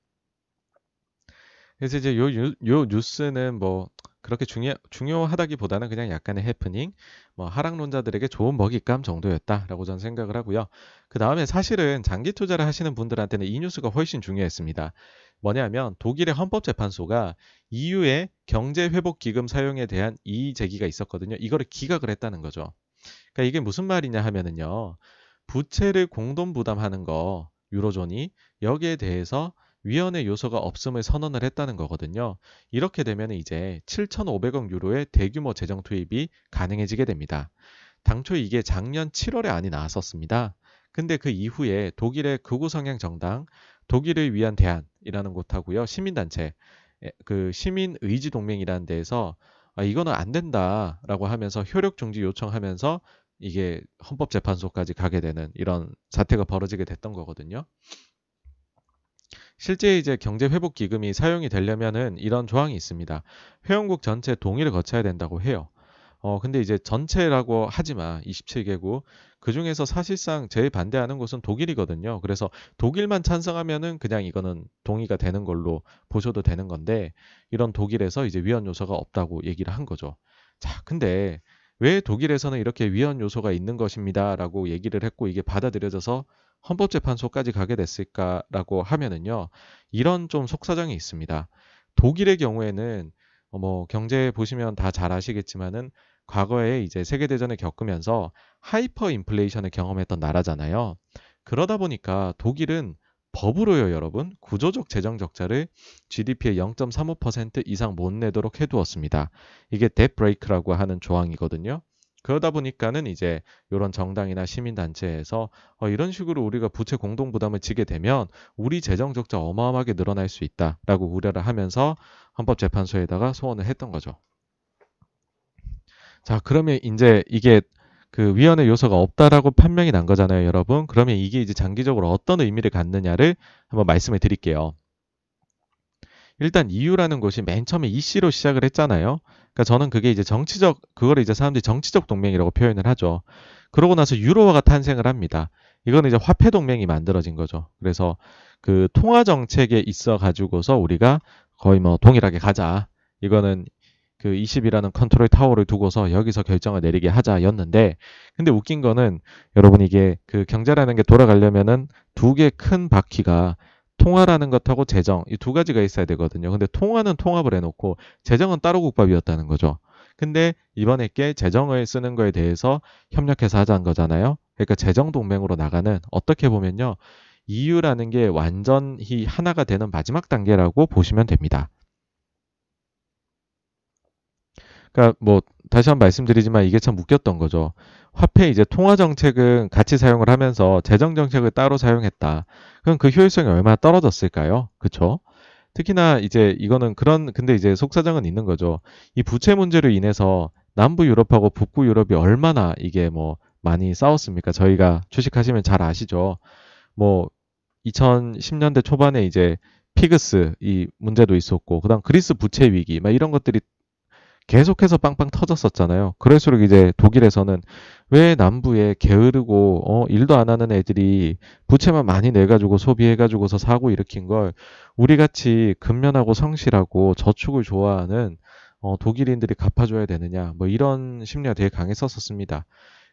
A: 그래서 이제 요, 요, 요 뉴스는 뭐 그렇게 중요, 중요하다기보다는 그냥 약간의 해프닝, 뭐 하락론자들에게 좋은 먹잇감 정도였다라고 저는 생각을 하고요. 그 다음에 사실은 장기 투자를 하시는 분들한테는 이 뉴스가 훨씬 중요했습니다. 뭐냐면 독일의 헌법재판소가 EU의 경제회복기금 사용에 대한 이의 제기가 있었거든요. 이거를 기각을 했다는 거죠. 그러니까 이게 무슨 말이냐 하면은요. 부채를 공동 부담하는 거 유로존이 여기에 대해서 위헌의 요소가 없음을 선언을 했다는 거거든요. 이렇게 되면 이제 7,500억 유로의 대규모 재정 투입이 가능해지게 됩니다. 당초 이게 작년 7월에 안이 나왔었습니다. 근데 그 이후에 독일의 극우 성향 정당 독일을 위한 대안이라는 곳하고요. 시민단체 그 시민 의지 동맹이라는 데에서 아, 이거는 안 된다라고 하면서 효력 중지 요청하면서 이게 헌법재판소까지 가게 되는 이런 사태가 벌어지게 됐던 거거든요. 실제 이제 경제 회복 기금이 사용이 되려면은 이런 조항이 있습니다. 회원국 전체 동의를 거쳐야 된다고 해요. 어, 근데 이제 전체라고 하지만 27개국 그 중에서 사실상 제일 반대하는 곳은 독일이거든요. 그래서 독일만 찬성하면은 그냥 이거는 동의가 되는 걸로 보셔도 되는 건데 이런 독일에서 이제 위헌 요소가 없다고 얘기를 한 거죠. 자, 근데 왜 독일에서는 이렇게 위헌 요소가 있는 것입니다라고 얘기를 했고 이게 받아들여져서 헌법재판소까지 가게 됐을까라고 하면은요, 이런 좀 속사정이 있습니다. 독일의 경우에는 어, 뭐 경제 보시면 다 잘 아시겠지만은 과거에 이제 세계대전을 겪으면서 하이퍼 인플레이션을 경험했던 나라잖아요. 그러다 보니까 독일은 법으로요, 여러분. 구조적 재정 적자를 GDP의 0.35% 이상 못 내도록 해두었습니다. 이게 debt brake라고 하는 조항이거든요. 그러다 보니까는 이제 이런 정당이나 시민단체에서 어, 이런 식으로 우리가 부채 공동 부담을 지게 되면 우리 재정 적자 어마어마하게 늘어날 수 있다라고 우려를 하면서 헌법재판소에다가 소원을 했던 거죠. 자, 그러면 이제 이게 그 위헌의 요소가 없다라고 판명이 난 거잖아요, 여러분. 그러면 이게 이제 장기적으로 어떤 의미를 갖느냐를 한번 말씀을 드릴게요. 일단 EU라는 곳이 맨 처음에 EC로 시작을 했잖아요. 그러니까 저는 그게 이제 정치적 그거를 이제 사람들이 정치적 동맹이라고 표현을 하죠. 그러고 나서 유로화가 탄생을 합니다. 이거는 이제 화폐 동맹이 만들어진 거죠. 그래서 그 통화 정책에 있어 가지고서 우리가 거의 뭐 동일하게 가자. 이거는 그 20이라는 컨트롤 타워를 두고서 여기서 결정을 내리게 하자였는데 근데 웃긴 거는 여러분 이게 그 경제라는 게 돌아가려면은 두 개 큰 바퀴가 통화라는 것하고 재정 이 두 가지가 있어야 되거든요. 근데 통화는 통합을 해놓고 재정은 따로 국밥이었다는 거죠. 근데 이번에 게 재정을 쓰는 거에 대해서 협력해서 하자는 거잖아요. 그러니까 재정 동맹으로 나가는 어떻게 보면요. EU라는 게 완전히 하나가 되는 마지막 단계라고 보시면 됩니다. 그러니까 뭐 다시 한번 말씀드리지만 이게 참 웃겼던 거죠. 화폐 이제 통화 정책은 같이 사용을 하면서 재정 정책을 따로 사용했다. 그럼 그 효율성이 얼마나 떨어졌을까요? 그쵸? 특히나 이제 이거는 그런 근데 이제 속사정은 있는 거죠. 이 부채 문제로 인해서 남부 유럽하고 북부 유럽이 얼마나 이게 뭐 많이 싸웠습니까? 저희가 주식하시면 잘 아시죠. 뭐 2010년대 초반에 이제 피그스 이 문제도 있었고 그다음 그리스 부채 위기 막 이런 것들이 계속해서 빵빵 터졌었잖아요. 그럴수록 이제 독일에서는 왜 남부에 게으르고 어, 일도 안 하는 애들이 부채만 많이 내가지고 소비해가지고서 사고 일으킨 걸 우리 같이 근면하고 성실하고 저축을 좋아하는 어, 독일인들이 갚아줘야 되느냐 뭐 이런 심리가 되게 강했었습니다.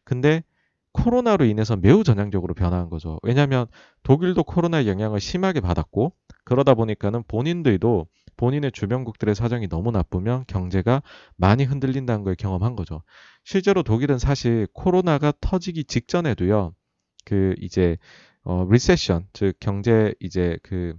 A: 근데 코로나로 인해서 매우 전향적으로 변화한 거죠. 왜냐하면 독일도 코로나 영향을 심하게 받았고 그러다 보니까는 본인들도 본인의 주변국들의 사정이 너무 나쁘면 경제가 많이 흔들린다는 걸 경험한 거죠. 실제로 독일은 사실 코로나가 터지기 직전에도요. 그 이제 어 리세션 즉 경제 이제 그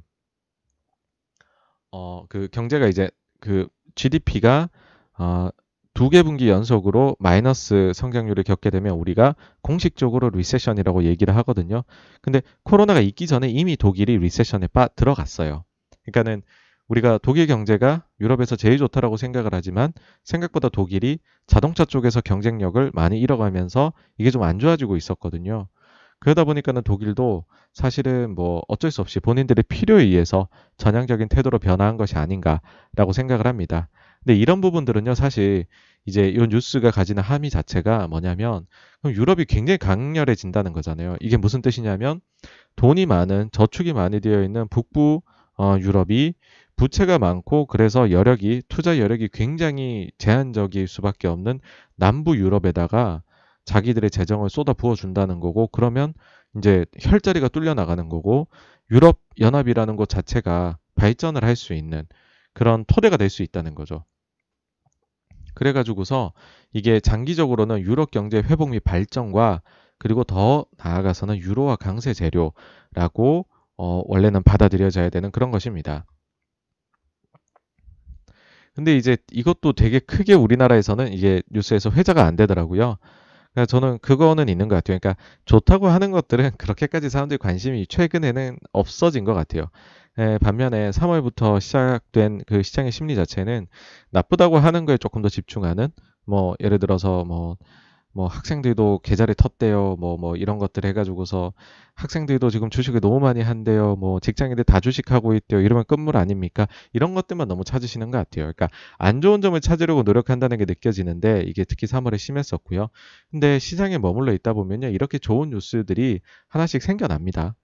A: 어, 그 경제가 이제 그 GDP가 어, 두개 분기 연속으로 마이너스 성장률을 겪게 되면 우리가 공식적으로 recession이라고 얘기를 하거든요. 근데 코로나가 있기 전에 이미 독일이 recession에 빠 들어갔어요. 그러니까는 우리가 독일 경제가 유럽에서 제일 좋다라고 생각을 하지만 생각보다 독일이 자동차 쪽에서 경쟁력을 많이 잃어가면서 이게 좀 안 좋아지고 있었거든요. 그러다 보니까는 독일도 사실은 뭐 어쩔 수 없이 본인들의 필요에 의해서 전향적인 태도로 변화한 것이 아닌가라고 생각을 합니다. 근데 이런 부분들은요, 사실 이제 이 뉴스가 가지는 함의 자체가 뭐냐면 유럽이 굉장히 강렬해진다는 거잖아요. 이게 무슨 뜻이냐면 돈이 많은 저축이 많이 되어 있는 북부 어, 유럽이 부채가 많고 그래서 여력이 투자 여력이 굉장히 제한적일 수밖에 없는 남부 유럽에다가 자기들의 재정을 쏟아 부어 준다는 거고 그러면 이제 혈자리가 뚫려 나가는 거고 유럽 연합이라는 것 자체가 발전을 할 수 있는 그런 토대가 될 수 있다는 거죠. 그래가지고서 이게 장기적으로는 유럽 경제 회복 및 발전과 그리고 더 나아가서는 유로화 강세 재료라고 어, 원래는 받아들여져야 되는 그런 것입니다. 근데 이제 이것도 되게 크게 우리나라에서는 이게 뉴스에서 회자가 안 되더라고요. 그러니까 저는 그거는 있는 것 같아요. 그러니까 좋다고 하는 것들은 그렇게까지 사람들이 관심이 최근에는 없어진 것 같아요. 에, 반면에 3월부터 시작된 그 시장의 심리 자체는 나쁘다고 하는 거에 조금 더 집중하는 뭐 예를 들어서 뭐 뭐 학생들도 계좌를 텄대요. 뭐, 뭐 이런 것들 해가지고서 학생들도 지금 주식을 너무 많이 한대요. 뭐 직장인들 다 주식하고 있대요. 이러면 끝물 아닙니까? 이런 것들만 너무 찾으시는 것 같아요. 그러니까 안 좋은 점을 찾으려고 노력한다는 게 느껴지는데 이게 특히 3월에 심했었고요. 근데 시장에 머물러 있다 보면요. 이렇게 좋은 뉴스들이 하나씩 생겨납니다.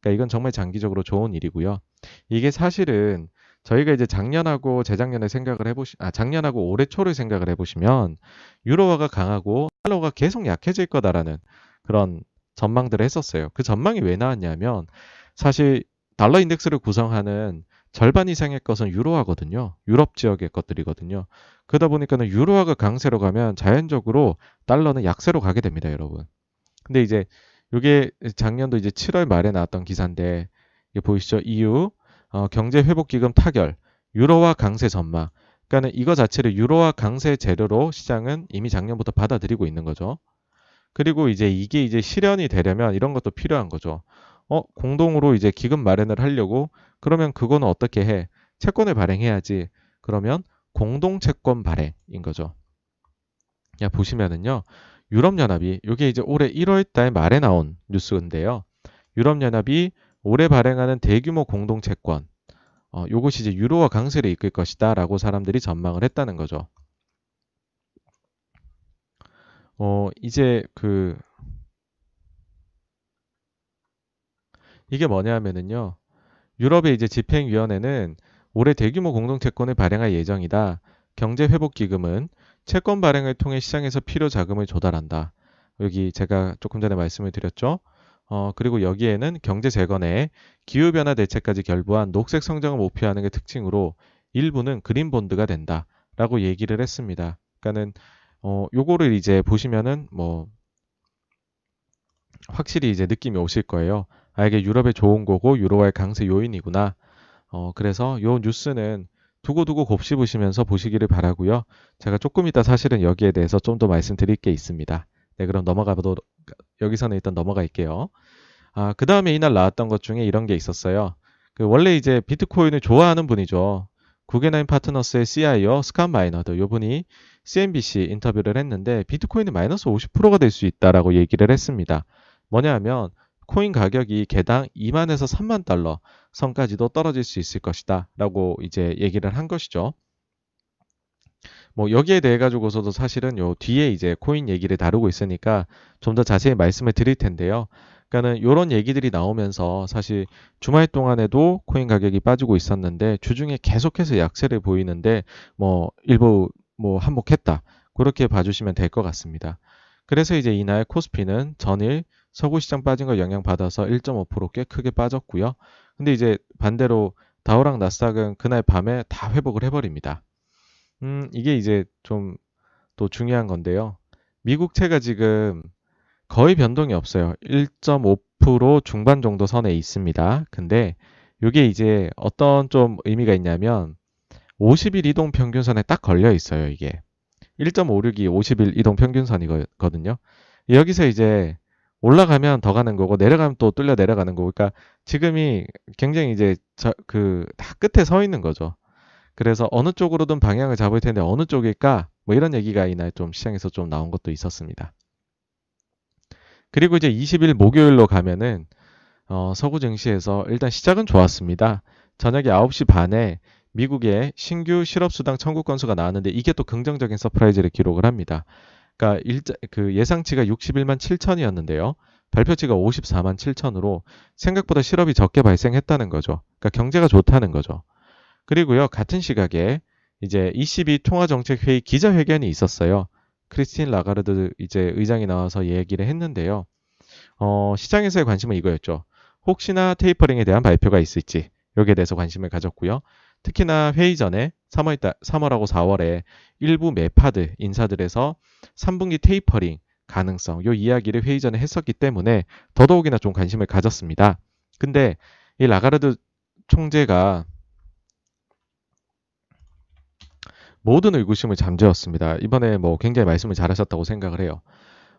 A: 그러니까 이건 정말 장기적으로 좋은 일이고요. 이게 사실은 저희가 이제 작년하고 재작년에 생각을 해보시, 아, 작년하고 올해 초를 생각을 해보시면, 유로화가 강하고 달러가 계속 약해질 거다라는 그런 전망들을 했었어요. 그 전망이 왜 나왔냐면, 사실 달러 인덱스를 구성하는 절반 이상의 것은 유로화거든요. 유럽 지역의 것들이거든요. 그러다 보니까는 유로화가 강세로 가면 자연적으로 달러는 약세로 가게 됩니다, 여러분. 근데 이제 이게 작년도 이제 7월 말에 나왔던 기사인데, 이게 보이시죠? EU 어, 경제 회복 기금 타결, 유로화 강세 전망. 그러니까는 이거 자체를 유로화 강세 재료로 시장은 이미 작년부터 받아들이고 있는 거죠. 그리고 이제 이게 이제 실현이 되려면 이런 것도 필요한 거죠. 어, 공동으로 이제 기금 마련을 하려고 그러면 그거는 어떻게 해? 채권을 발행해야지. 그러면 공동 채권 발행인 거죠. 야, 보시면은요. 유럽연합이 이게 이제 올해 1월 달 말에 나온 뉴스인데요. 유럽연합이 올해 발행하는 대규모 공동 채권, 어, 요것이 이제 유로화 강세를 이끌 것이다 라고 사람들이 전망을 했다는 거죠. 어, 이제 그, 이게 뭐냐면은요. 유럽의 이제 집행위원회는 올해 대규모 공동채권을 발행할 예정이다. 경제회복기금은 채권 발행을 통해 시장에서 필요 자금을 조달한다. 여기 제가 조금 전에 말씀을 드렸죠. 어, 그리고 여기에는 경제 재건 에 기후변화 대책까지 결부한 녹색 성장을 목표하는 게 특징으로 일부는 그린 본드가 된다 라고 얘기를 했습니다. 그러니까는 어, 요거를 이제 보시면은 뭐 확실히 이제 느낌이 오실 거예요. 아, 이게 유럽에 좋은 거고 유로화의 강세 요인이구나. 어, 그래서 요 뉴스는 두고두고 곱씹으시면서 보시기를 바라고요. 제가 조금 이따 사실은 여기에 대해서 좀 더 말씀드릴 게 있습니다. 네, 그럼 넘어가 보도록 여기서는 일단 넘어갈게요. 아, 그 다음에 이날 나왔던 것 중에 이런 게 있었어요. 그 원래 이제 비트코인을 좋아하는 분이죠. 구겐하임 파트너스의 CIO 스콧 마이너드 요 분이 CNBC 인터뷰를 했는데 비트코인이 마이너스 50%가 될 수 있다라고 얘기를 했습니다. 뭐냐 하면 코인 가격이 개당 2만에서 3만 달러 선까지도 떨어질 수 있을 것이다 라고 이제 얘기를 한 것이죠. 뭐 여기에 대해 가지고서도 사실은 요 뒤에 이제 코인 얘기를 다루고 있으니까 좀 더 자세히 말씀을 드릴 텐데요. 그러니까는 요런 얘기들이 나오면서 사실 주말 동안에도 코인 가격이 빠지고 있었는데 주중에 계속해서 약세를 보이는데 뭐 일부 뭐 한몫했다. 그렇게 봐주시면 될 것 같습니다. 그래서 이제 이날 코스피는 전일 서구 시장 빠진 걸 영향받아서 1.5%꽤 크게 빠졌고요. 근데 이제 반대로 다우랑 나스닥은 그날 밤에 다 회복을 해버립니다. 음, 이게 이제 좀 또 중요한 건데요. 미국채가 지금 거의 변동이 없어요. 1.5% 중반 정도 선에 있습니다. 근데 이게 이제 어떤 좀 의미가 있냐면 50일 이동 평균선에 딱 걸려 있어요, 이게. 1.56이 50일 이동 평균선이거든요. 여기서 이제 올라가면 더 가는 거고 내려가면 또 뚫려 내려가는 거고 그러니까 지금이 굉장히 이제 그 다 끝에 서 있는 거죠. 그래서 어느 쪽으로든 방향을 잡을 텐데 어느 쪽일까? 뭐 이런 얘기가 이날 좀 시장에서 좀 나온 것도 있었습니다. 그리고 이제 20일 목요일로 가면은 어, 서구 증시에서 일단 시작은 좋았습니다. 저녁에 9시 반에 미국의 신규 실업수당 청구 건수가 나왔는데 이게 또 긍정적인 surprise를 기록을 합니다. 그러니까 일자, 그 예상치가 61만 7천이었는데요. 발표치가 54만 7천으로 생각보다 실업이 적게 발생했다는 거죠. 그러니까 경제가 좋다는 거죠. 그리고요, 같은 시각에 이제 ECB 통화정책회의 기자회견이 있었어요. 크리스틴 라가르드 이제 의장이 나와서 얘기를 했는데요. 어, 시장에서의 관심은 이거였죠. 혹시나 테이퍼링에 대한 발표가 있을지 여기에 대해서 관심을 가졌고요. 특히나 회의 전에 3월 3월하고 4월에 일부 매파들 인사들에서 3분기 테이퍼링 가능성 요 이야기를 회의 전에 했었기 때문에 더더욱이나 좀 관심을 가졌습니다. 근데 이 라가르드 총재가 모든 의구심을 잠재웠습니다. 이번에 뭐 굉장히 말씀을 잘하셨다고 생각을 해요.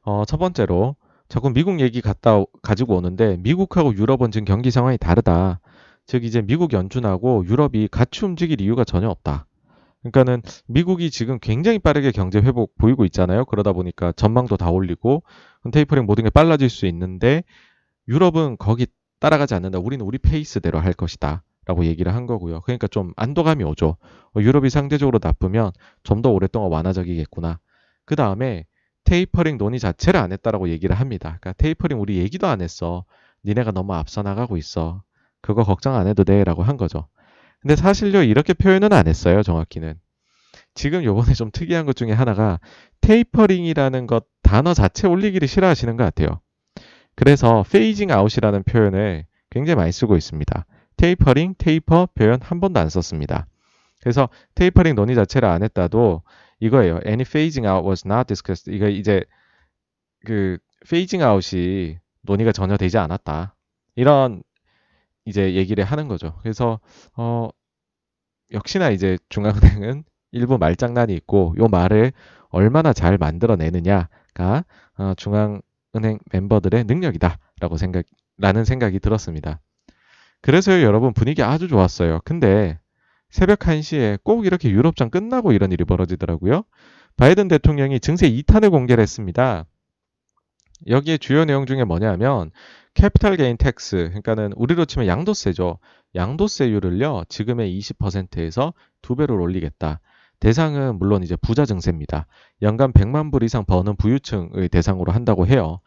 A: 어, 첫 번째로 자꾸 미국 얘기 갖다 가지고 오는데 미국하고 유럽은 지금 경기 상황이 다르다. 즉 이제 미국 연준하고 유럽이 같이 움직일 이유가 전혀 없다. 그러니까는 미국이 지금 굉장히 빠르게 경제 회복 보이고 있잖아요. 그러다 보니까 전망도 다 올리고 테이퍼링 모든 게 빨라질 수 있는데 유럽은 거기 따라가지 않는다. 우리는 우리 페이스대로 할 것이다. 라고 얘기를 한 거고요. 그러니까 좀 안도감이 오죠. 어, 유럽이 상대적으로 나쁘면 좀 더 오랫동안 완화적이겠구나. 그 다음에 테이퍼링 논의 자체를 안 했다라고 얘기를 합니다. 그러니까 테이퍼링 우리 얘기도 안 했어. 니네가 너무 앞서 나가고 있어. 그거 걱정 안 해도 돼. 라고 한 거죠. 근데 사실요, 이렇게 표현은 안 했어요. 정확히는. 지금 요번에 좀 특이한 것 중에 하나가 tapering이라는 것 단어 자체 올리기를 싫어하시는 것 같아요. 그래서 phasing out이라는 표현을 굉장히 많이 쓰고 있습니다. 테이퍼링, 테이퍼 표현 한 번도 안 썼습니다. 그래서 테이퍼링 논의 자체를 안 했다도 이거예요. Any phasing out was not discussed. 이거 이제 그 phasing out이 논의가 전혀 되지 않았다. 이런 이제 얘기를 하는 거죠. 그래서 어 역시나 이제 중앙은행은 일부 말장난이 있고 요 말을 얼마나 잘 만들어내느냐가 어, 중앙은행 멤버들의 능력이다라고 생각 라는 생각이 들었습니다. 그래서요, 여러분 분위기 아주 좋았어요. 근데 새벽 1시에 꼭 이렇게 유럽장 끝나고 이런 일이 벌어지더라고요. 바이든 대통령이 증세 2탄을 공개를 했습니다. 여기에 주요 내용 중에 뭐냐면 capital gain tax, 그러니까는 우리로 치면 양도세죠. 양도세율을요, 지금의 20%에서 두 배로 올리겠다. 대상은 물론 이제 부자 증세입니다. 연간 100만 불 이상 버는 부유층을 대상으로 한다고 해요.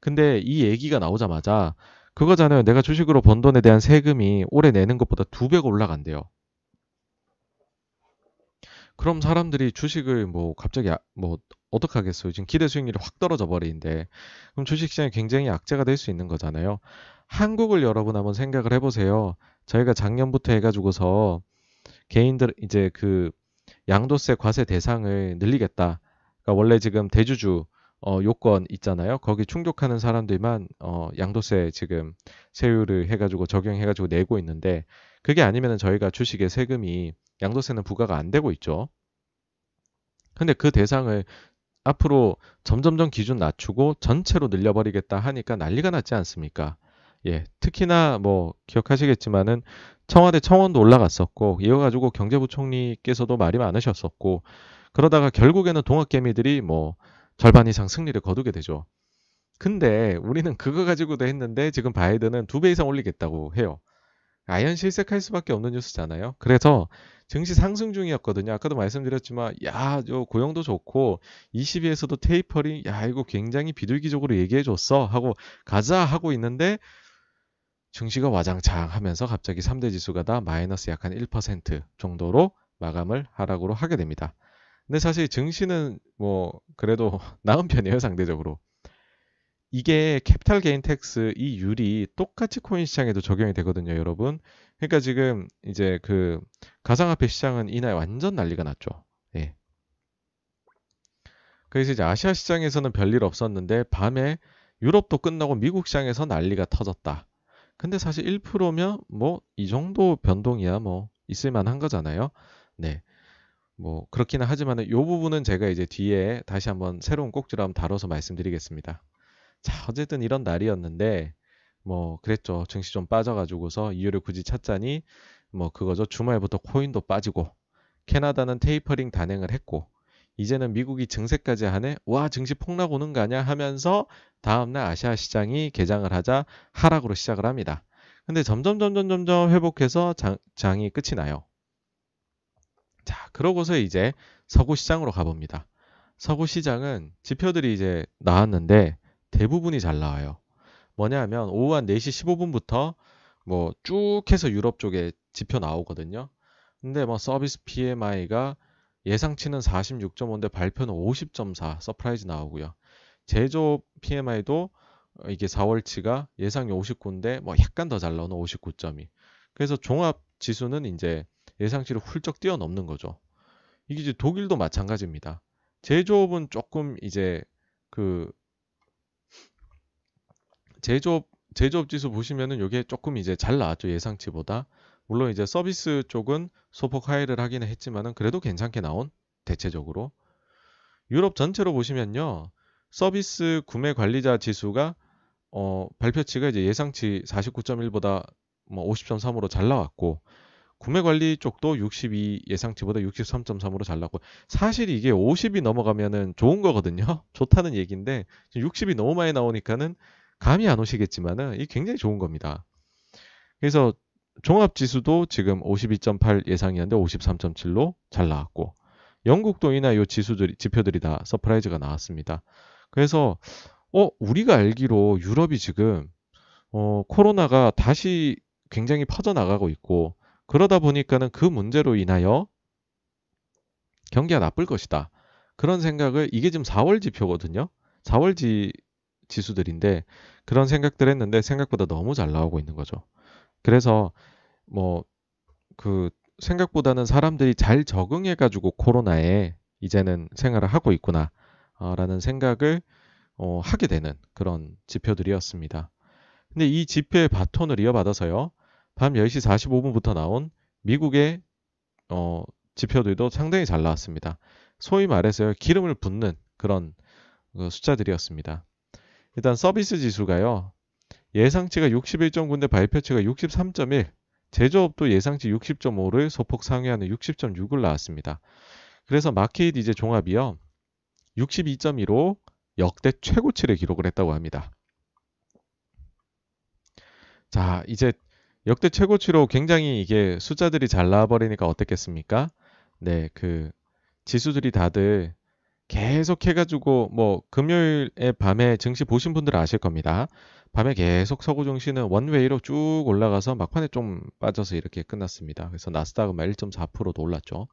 A: 근데 이 얘기가 나오자마자 그거잖아요. 내가 주식으로 번 돈에 대한 세금이 올해 내는 것보다 두 배가 올라간대요. 그럼 사람들이 주식을 뭐 갑자기 아, 뭐 어떡하겠어요. 지금 기대 수익률이 확 떨어져 버리는데 그럼 주식시장이 굉장히 악재가 될 수 있는 거잖아요. 한국을 여러분 한번 생각을 해보세요. 저희가 작년부터 해가지고서 개인들 이제 그 양도세 과세 대상을 늘리겠다. 그러니까 원래 지금 대주주 어, 요건 있잖아요. 거기 충족하는 사람들만 어, 양도세 지금 세율을 해가지고 적용해가지고 내고 있는데 그게 아니면 저희가 주식의 세금이 양도세는 부과가 안 되고 있죠. 근데 그 대상을 앞으로 점점점 기준 낮추고 전체로 늘려버리겠다 하니까 난리가 났지 않습니까? 예, 특히나 뭐 기억하시겠지만은 청와대 청원도 올라갔었고 이어가지고 경제부총리께서도 말이 많으셨었고 그러다가 결국에는 동학개미들이 뭐 절반 이상 승리를 거두게 되죠. 근데 우리는 그거 가지고도 했는데 지금 바이든은 두 배 이상 올리겠다고 해요. 아연 실색할 수밖에 없는 뉴스잖아요. 그래서 증시 상승 중이었거든요. 아까도 말씀드렸지만 야, 저 고용도 좋고 22에서도 테이퍼링 야, 이거 굉장히 비둘기적으로 얘기해 줬어 하고 가자 하고 있는데 증시가 와장창 하면서 갑자기 3대 지수가 다 마이너스 약 한 1% 정도로 마감을 하락으로 하게 됩니다. 근데 사실 증시는 뭐 그래도 나은 편이에요, 상대적으로. 이게 capital gain tax 이 율이 똑같이 코인 시장에도 적용이 되거든요, 여러분. 그러니까 지금 이제 그 가상화폐 시장은 이날 완전 난리가 났죠. 예. 그래서 이제 아시아 시장에서는 별일 없었는데 밤에 유럽도 끝나고 미국 시장에서 난리가 터졌다. 근데 사실 1%면 뭐 이 정도 변동이야 뭐 있을 만한 거잖아요. 네. 뭐 그렇기는 하지만 이 부분은 제가 이제 뒤에 다시 한번 새로운 꼭지로 한번 다뤄서 말씀드리겠습니다. 자, 어쨌든 이런 날이었는데 뭐 그랬죠. 증시 좀 빠져가지고서 이유를 굳이 찾자니 뭐 그거죠. 주말부터 코인도 빠지고 캐나다는 테이퍼링 단행을 했고 이제는 미국이 증세까지 하네. 와 증시 폭락 오는 거 아니야 하면서 다음날 아시아 시장이 개장을 하자 하락으로 시작을 합니다. 근데 점점 점점 점점 회복해서 장, 장이 끝이 나요. 자, 그러고서 이제 서구 시장으로 가봅니다. 서구 시장은 지표들이 이제 나왔는데 대부분이 잘 나와요. 뭐냐 하면 오후 한 4시 15분부터 뭐 쭉 해서 유럽 쪽에 지표 나오거든요. 근데 뭐 서비스 PMI가 예상치는 46.5인데 발표는 50.4 surprise 나오고요. 제조업 PMI도 이게 4월치가 예상이 59인데 뭐 약간 더 잘 나오는 59.2. 그래서 종합 지수는 이제 예상치를 훌쩍 뛰어넘는 거죠. 이게 이제 독일도 마찬가지입니다. 제조업은 조금 이제 그 제조업 제조업 지수 보시면은 이게 조금 이제 잘 나왔죠 예상치보다. 물론 이제 서비스 쪽은 소폭 하이를 하기는 했지만은 그래도 괜찮게 나온 대체적으로. 유럽 전체로 보시면요. 서비스 구매 관리자 지수가 어, 발표치가 이제 예상치 49.1보다 뭐 50.3으로 잘 나왔고 구매 관리 쪽도 62 예상치보다 63.3으로 잘 나왔고 사실 이게 50이 넘어가면은 좋은 거거든요. 좋다는 얘기인데 60이 너무 많이 나오니까는 감이 안 오시겠지만은 이게 굉장히 좋은 겁니다. 그래서 종합 지수도 지금 52.8 예상이었는데 53.7로 잘 나왔고 영국도 이나 이 지수들이 지표들이 다 surprise가 나왔습니다. 그래서 어 우리가 알기로 유럽이 지금 어 코로나가 다시 굉장히 퍼져 나가고 있고 그러다 보니까는 그 문제로 인하여 경기가 나쁠 것이다. 그런 생각을 이게 지금 4월 지표거든요. 4월 지 지수들인데 그런 생각들 했는데 생각보다 너무 잘 나오고 있는 거죠. 그래서 뭐 그 생각보다는 사람들이 잘 적응해 가지고 코로나에 이제는 생활을 하고 있구나 어, 라는 생각을 어, 하게 되는 그런 지표들이었습니다. 근데 이 지표의 바톤을 이어받아서요. 밤 10시 45분부터 나온 미국의 어, 지표들도 상당히 잘 나왔습니다. 소위 말해서 기름을 붓는 그런 그 숫자들이었습니다. 일단 서비스 지수가요. 예상치가 61.9인데 발표치가 63.1, 제조업도 예상치 60.5를 소폭 상회하는 60.6을 나왔습니다. 그래서 마켓 이제 종합이요. 62.2로 역대 최고치를 기록을 했다고 합니다. 자, 이제 역대 최고치로 굉장히 이게 숫자들이 잘 나와버리니까 어떻겠습니까? 네, 그 지수들이 다들 계속 해가지고 뭐 금요일에 밤에 증시 보신 분들은 아실 겁니다. 밤에 계속 서구 증시는 원웨이로 쭉 올라가서 막판에 좀 빠져서 이렇게 끝났습니다. 그래서 나스닥은 1.4%도 올랐죠.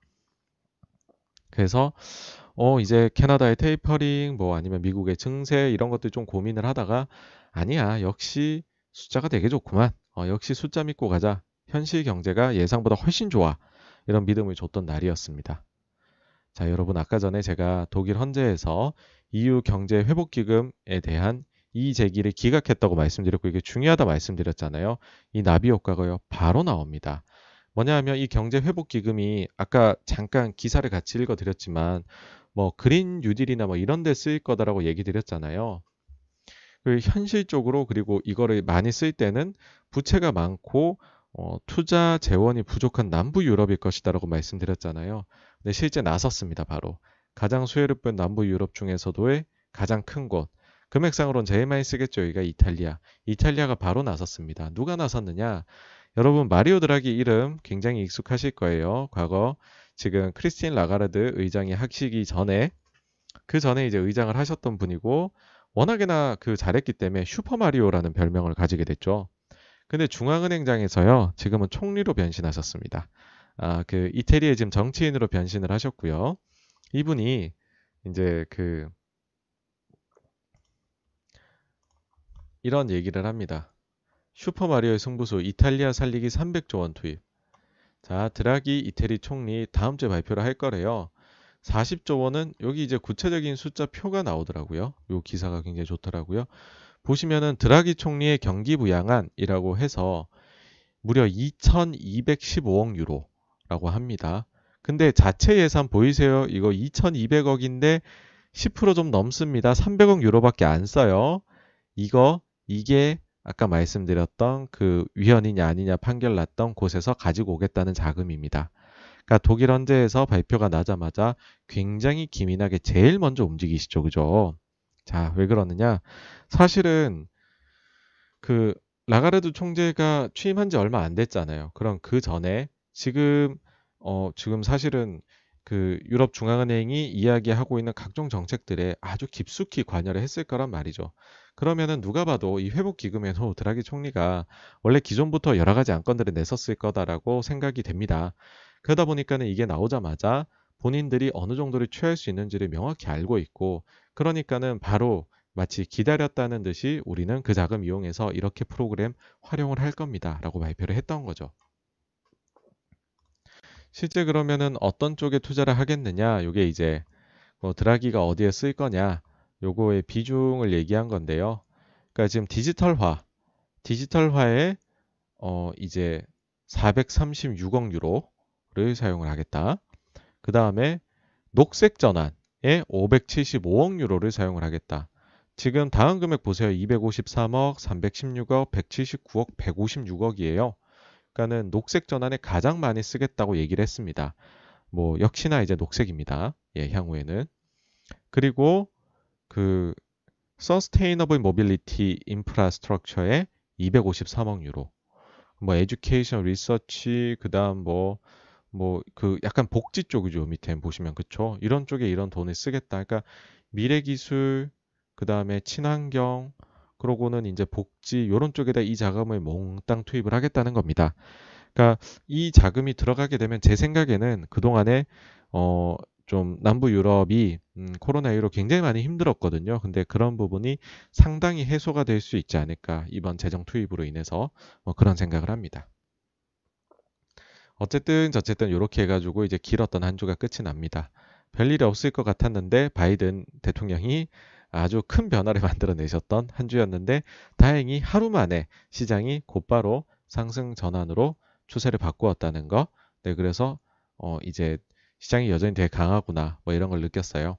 A: 그래서 어 이제 캐나다의 테이퍼링 뭐 아니면 미국의 증세 이런 것들 좀 고민을 하다가 아니야 역시 숫자가 되게 좋구만. 어, 역시 숫자 믿고 가자. 현실 경제가 예상보다 훨씬 좋아. 이런 믿음을 줬던 날이었습니다. 자, 여러분 아까 전에 제가 독일 헌재에서 EU 경제 회복 기금에 대한 이의 제기를 기각했다고 말씀드렸고 이게 중요하다 말씀드렸잖아요. 이 나비 효과가요. 바로 나옵니다. 뭐냐 하면 이 경제 회복 기금이 아까 잠깐 기사를 같이 읽어 드렸지만 뭐 그린 뉴딜이나 뭐 이런 데 쓰일 거다라고 얘기 드렸잖아요. 그 현실적으로 그리고 이거를 많이 쓸 때는 부채가 많고 어, 투자 재원이 부족한 남부 유럽일 것이다라고 말씀드렸잖아요. 근데 실제 나섰습니다. 바로 가장 수혜롭은 남부 유럽 중에서도의 가장 큰 곳. 금액상으로는 제일 많이 쓰겠죠. 여기가 이탈리아. 이탈리아가 바로 나섰습니다. 누가 나섰느냐? 여러분 마리오 드라기 이름 굉장히 익숙하실 거예요. 과거 지금 크리스틴 라가르드 의장이 하시기 전에 그 전에 이제 의장을 하셨던 분이고 워낙에나 그 잘했기 때문에 슈퍼 마리오라는 별명을 가지게 됐죠. 근데 중앙은행장에서요 지금은 총리로 변신하셨습니다. 아, 그 이태리의 지금 정치인으로 변신을 하셨고요. 이분이 이제 그 이런 얘기를 합니다. 슈퍼마리오의 승부수 이탈리아 살리기 300조 원 투입. 자, 드라기 이태리 총리 다음 주에 발표를 할 거래요. 40조 원은 여기 이제 구체적인 숫자 표가 나오더라고요. 요 기사가 굉장히 좋더라고요. 보시면은 드라기 총리의 경기 부양안이라고 해서 무려 2,215억 유로라고 합니다. 근데 자체 예산 보이세요? 이거 2,200억인데 10%좀 넘습니다. 300억 유로밖에 안 써요. 이거 이게 아까 말씀드렸던 그 위헌이냐 아니냐 판결 났던 곳에서 가지고 오겠다는 자금입니다. 그러니까 독일 헌재에서 발표가 나자마자 굉장히 기민하게 제일 먼저 움직이시죠. 그죠? 자, 왜 그러느냐? 사실은 그 라가르드 총재가 취임한 지 얼마 안 됐잖아요. 그럼 그 전에 지금 어 지금 사실은 그 유럽 중앙은행이 이야기하고 있는 각종 정책들에 아주 깊숙이 관여를 했을 거란 말이죠. 그러면은 누가 봐도 이 회복 기금에도 드라기 총리가 원래 기존부터 여러 가지 안건들을 냈었을 거다라고 생각이 됩니다. 그러다 보니까는 이게 나오자마자 본인들이 어느 정도를 취할 수 있는지를 명확히 알고 있고 그러니까는 바로 마치 기다렸다는 듯이 우리는 그 자금 이용해서 이렇게 프로그램 활용을 할 겁니다. 라고 발표를 했던 거죠. 실제 그러면은 어떤 쪽에 투자를 하겠느냐? 이게 이제 뭐 드라기가 어디에 쓸 거냐? 요거의 비중을 얘기한 건데요. 그러니까 지금 디지털화, 디지털화에 어 이제 436억 유로 를 사용을 하겠다. 그 다음에 녹색 전환에 575억 유로를 사용을 하겠다. 지금 다음 금액 보세요. 253억, 316억, 179억, 156억이에요. 그러니까는 녹색 전환에 가장 많이 쓰겠다고 얘기를 했습니다. 뭐 역시나 이제 녹색입니다. 예, 향후에는. 그리고 그 Sustainable Mobility Infrastructure에 253억 유로. 뭐 에듀케이션 리서치 그다음 뭐 뭐 그 약간 복지 쪽이죠 밑에 보시면 그쵸 이런 쪽에 이런 돈을 쓰겠다 그러니까 미래 기술 그 다음에 친환경 그러고는 이제 복지 이런 쪽에다 이 자금을 몽땅 투입을 하겠다는 겁니다. 그러니까 이 자금이 들어가게 되면 제 생각에는 그 동안에 어, 좀 남부 유럽이 음, 코로나 이후로 굉장히 많이 힘들었거든요. 근데 그런 부분이 상당히 해소가 될 수 있지 않을까 이번 재정 투입으로 인해서 뭐 그런 생각을 합니다. 어쨌든 저쨌든 이렇게 해가지고 이제 길었던 한 주가 끝이 납니다. 별일이 없을 것 같았는데 바이든 대통령이 아주 큰 변화를 만들어내셨던 한 주였는데 다행히 하루 만에 시장이 곧바로 상승 전환으로 추세를 바꾸었다는 거. 네, 그래서 어 이제 시장이 여전히 되게 강하구나 뭐 이런 걸 느꼈어요.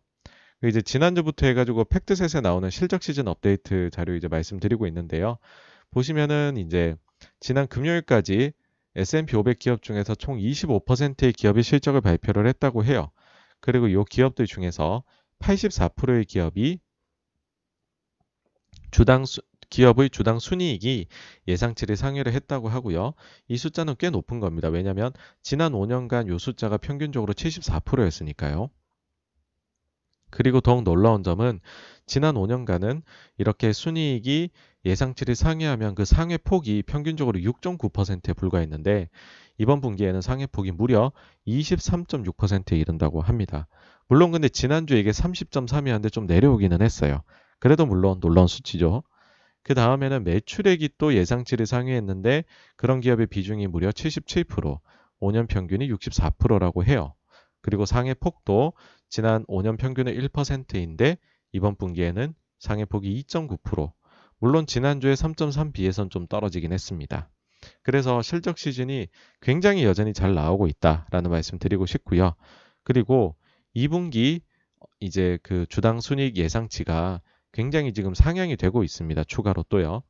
A: 이제 지난주부터 해가지고 팩트셋에 나오는 실적 시즌 업데이트 자료 이제 말씀드리고 있는데요. 보시면은 이제 지난 금요일까지 S&P 500 기업 중에서 총 25%의 기업이 실적을 발표를 했다고 해요. 그리고 이 기업들 중에서 84%의 기업이 주당 수, 기업의 주당 순이익이 예상치를 상회를 했다고 하고요. 이 숫자는 꽤 높은 겁니다. 왜냐하면 지난 5년간 이 숫자가 평균적으로 74%였으니까요. 그리고 더욱 놀라운 점은 지난 5년간은 이렇게 순이익이 예상치를 상회하면 그 상회 폭이 평균적으로 6.9%에 불과했는데 이번 분기에는 상회 폭이 무려 23.6%에 이른다고 합니다. 물론 근데 지난주에 이게 30.3이었는데 좀 내려오기는 했어요. 그래도 물론 놀라운 수치죠. 그 다음에는 매출액이 또 예상치를 상회했는데 그런 기업의 비중이 무려 77%, 5년 평균이 64%라고 해요. 그리고 상해 폭도 지난 5년 평균은 1%인데 이번 분기에는 상해 폭이 2.9%. 물론 지난주에 3.3 비해선 좀 떨어지긴 했습니다. 그래서 실적 시즌이 굉장히 여전히 잘 나오고 있다라는 말씀 드리고 싶고요. 그리고 2분기 이제 그 주당 순익 예상치가 굉장히 지금 상향이 되고 있습니다. 추가로 또요.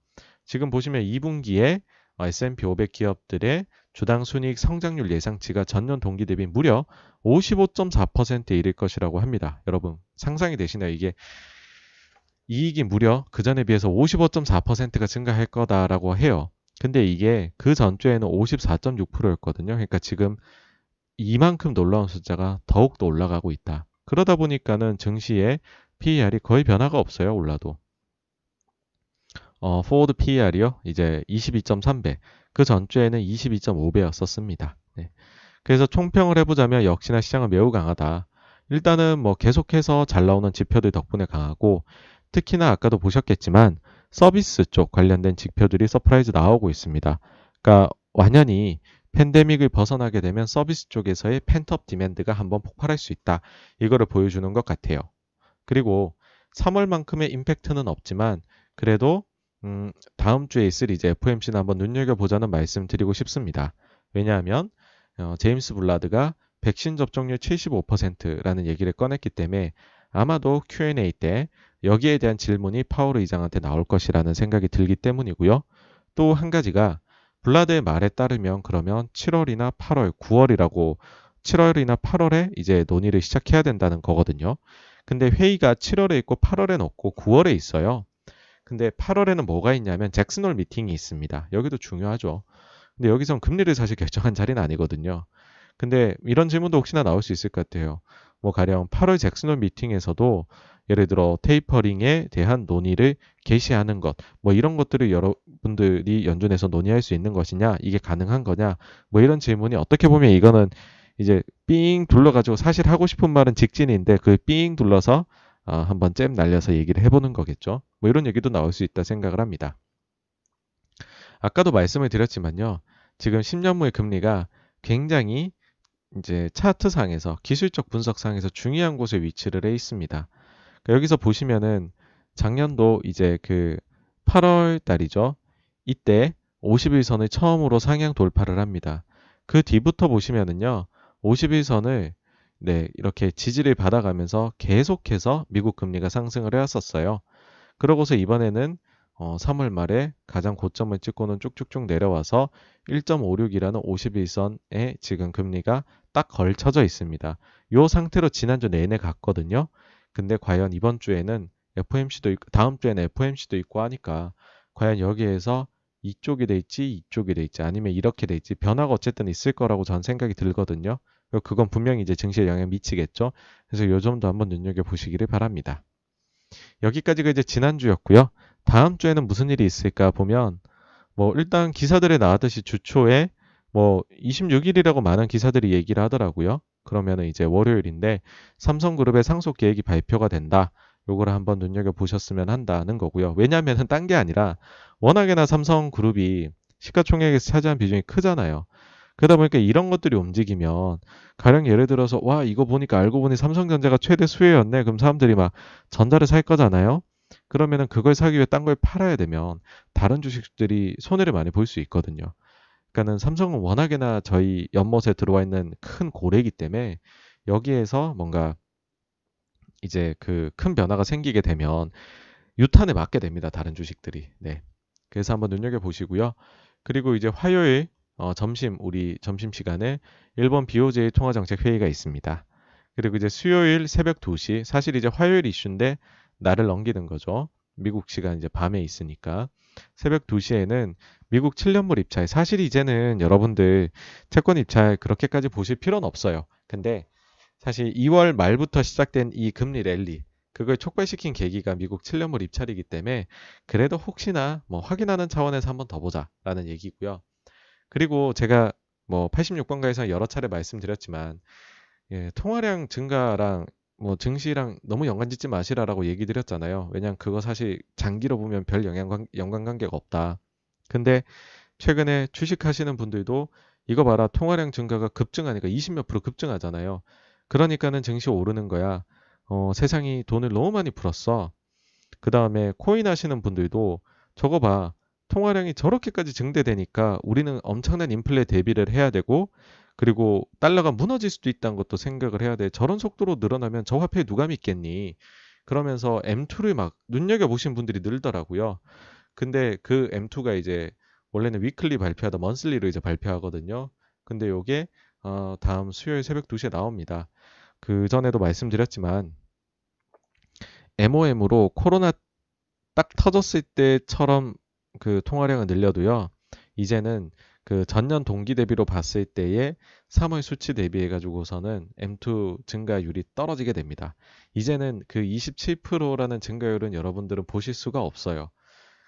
A: 지금 보시면 2분기에 S&P 500 기업들의 주당 순이익 성장률 예상치가 전년 동기 대비 무려 55.4%에 이를 것이라고 합니다. 여러분 상상이 되시나요? 이게 이익이 무려 그 전에 비해서 55.4%가 증가할 거다라고 해요. 근데 이게 그 전주에는 54.6%였거든요. 그러니까 지금 이만큼 놀라운 숫자가 더욱더 올라가고 있다. 그러다 보니까는 증시의 PER이 거의 변화가 없어요. 올라도. 어, forward PER이요. 이제 22.3배. 그 전주에는 22.5배였었습니다. 네. 그래서 총평을 해보자면 역시나 시장은 매우 강하다. 일단은 뭐 계속해서 잘 나오는 지표들 덕분에 강하고 특히나 아까도 보셨겠지만 서비스 쪽 관련된 지표들이 surprise 나오고 있습니다. 그러니까 완연히 팬데믹을 벗어나게 되면 서비스 쪽에서의 pent-up demand가 한번 폭발할 수 있다. 이거를 보여주는 것 같아요. 그리고 3월만큼의 임팩트는 없지만 그래도 음, 다음 주에 있을 이제 FOMC는 한번 눈여겨보자는 말씀 드리고 싶습니다. 왜냐하면 어, 제임스 블라드가 백신 접종률 75%라는 얘기를 꺼냈기 때문에 아마도 Q&A 때 여기에 대한 질문이 파월 의장한테 나올 것이라는 생각이 들기 때문이고요. 또 한 가지가 블라드의 말에 따르면 그러면 7월이나 8월, 9월이라고 7월이나 8월에 이제 논의를 시작해야 된다는 거거든요. 근데 회의가 7월에 있고 8월에 없고 9월에 있어요. 근데 8월에는 뭐가 있냐면 잭슨홀 미팅이 있습니다. 여기도 중요하죠. 근데 여기선 금리를 사실 결정한 자리는 아니거든요. 근데 이런 질문도 혹시나 나올 수 있을 것 같아요. 뭐 가령 8월 잭슨홀 미팅에서도 예를 들어 테이퍼링에 대한 논의를 개시하는 것, 뭐 이런 것들을 여러분들이 연준에서 논의할 수 있는 것이냐, 이게 가능한 거냐, 뭐 이런 질문이 어떻게 보면 이거는 이제 삥 둘러가지고 사실 하고 싶은 말은 직진인데 그 삥 둘러서 어, 한번 잼 날려서 얘기를 해보는 거겠죠. 뭐 이런 얘기도 나올 수 있다 생각을 합니다. 아까도 말씀을 드렸지만요. 지금 10년무의 금리가 굉장히 이제 차트상에서 기술적 분석상에서 중요한 곳에 위치를 해 있습니다. 그러니까 여기서 보시면은 작년도 이제 그 8월 달이죠. 이때 50일선을 처음으로 상향 돌파를 합니다. 그 뒤부터 보시면은요. 50일선을 네, 이렇게 지지를 받아가면서 계속해서 미국 금리가 상승을 해왔었어요. 그러고서 이번에는 어, 3월 말에 가장 고점을 찍고는 쭉쭉쭉 내려와서 1.56이라는 51선에 지금 금리가 딱 걸쳐져 있습니다. 이 상태로 지난주 내내 갔거든요. 근데 과연 이번 주에는 FOMC도 있고 다음 주에는 FOMC도 있고 하니까 과연 여기에서 이쪽이 될지 이쪽이 될지 아니면 이렇게 될지 변화가 어쨌든 있을 거라고 전 생각이 들거든요. 그건 분명히 이제 증시에 영향 미치겠죠. 그래서 요 점도 한번 눈여겨 보시기를 바랍니다. 여기까지가 이제 지난주였고요. 다음 주에는 무슨 일이 있을까 보면 뭐 일단 기사들에 나왔듯이 주초에 뭐 26일이라고 많은 기사들이 얘기를 하더라고요. 그러면은 이제 월요일인데 삼성그룹의 상속 계획이 발표가 된다. 요거를 한번 눈여겨 보셨으면 한다는 거고요. 왜냐면은 딴 게 아니라 워낙에나 삼성그룹이 시가총액에서 차지한 비중이 크잖아요. 그러다 보니까 이런 것들이 움직이면 가령 예를 들어서 와 이거 보니까 알고 보니 삼성전자가 최대 수혜였네. 그럼 사람들이 막 전자를 살 거잖아요. 그러면은 그걸 사기 위해 딴 걸 팔아야 되면 다른 주식들이 손해를 많이 볼 수 있거든요. 그러니까는 삼성은 워낙에나 저희 연못에 들어와 있는 큰 고래이기 때문에 여기에서 뭔가 이제 그 큰 변화가 생기게 되면 유탄에 맞게 됩니다. 다른 주식들이. 네. 그래서 한번 눈여겨 보시고요. 그리고 이제 화요일 어, 점심 우리 점심 시간에 일본 BOJ 통화정책 회의가 있습니다. 그리고 이제 수요일 새벽 2시 사실 이제 화요일 이슈인데 날을 넘기는 거죠. 미국 시간 이제 밤에 있으니까 새벽 2시에는 미국 7년물 입찰 사실 이제는 여러분들 채권 입찰 그렇게까지 보실 필요는 없어요. 근데 사실 2월 말부터 시작된 이 금리 랠리 그걸 촉발시킨 계기가 미국 7년물 입찰이기 때문에 그래도 혹시나 뭐 확인하는 차원에서 한번 더 보자라는 얘기고요. 그리고 제가 뭐 86번가에서 여러 차례 말씀드렸지만 예, 통화량 증가랑 뭐 증시랑 너무 연관 짓지 마시라라고 얘기 드렸잖아요. 왜냐면 그거 사실 장기로 보면 별 영향 연관 관계가 없다. 근데 최근에 주식하시는 분들도 이거 봐라 통화량 증가가 급증하니까 20몇 프로 급증하잖아요. 그러니까는 증시 오르는 거야. 어, 세상이 돈을 너무 많이 풀었어. 그 다음에 코인 하시는 분들도 저거 봐. 통화량이 저렇게까지 증대되니까 우리는 엄청난 인플레 대비를 해야 되고 그리고 달러가 무너질 수도 있다는 것도 생각을 해야 돼. 저런 속도로 늘어나면 저 화폐에 누가 믿겠니? 그러면서 M2를 막 눈여겨보신 분들이 늘더라고요. 근데 그 M2가 이제 원래는 위클리 발표하다 먼슬리로 이제 발표하거든요. 근데 요게 어, 다음 수요일 새벽 2시에 나옵니다. 그 전에도 말씀드렸지만 MOM으로 코로나 딱 터졌을 때처럼 그 통화량을 늘려도요. 이제는 그 전년 동기 대비로 봤을 때의 3월 수치 대비해 가지고서는 M2 증가율이 떨어지게 됩니다. 이제는 그 27%라는 증가율은 여러분들은 보실 수가 없어요.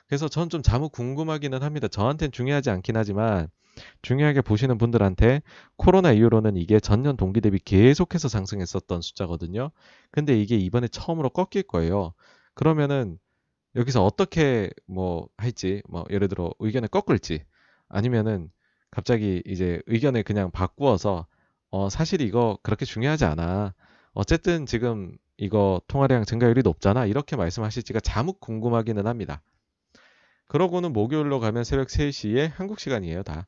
A: 그래서 전 좀 자무 궁금하기는 합니다. 저한테는 중요하지 않긴 하지만 중요하게 보시는 분들한테 코로나 이후로는 이게 전년 동기 대비 계속해서 상승했었던 숫자거든요. 근데 이게 이번에 처음으로 꺾일 거예요. 그러면은 여기서 어떻게 뭐 할지, 뭐 예를 들어 의견을 꺾을지 아니면은 갑자기 이제 의견을 그냥 바꾸어서 어 사실 이거 그렇게 중요하지 않아. 어쨌든 지금 이거 통화량 증가율이 높잖아. 이렇게 말씀하실지가 자묵 궁금하기는 합니다. 그러고는 목요일로 가면 새벽 3시에 한국 시간이에요, 다.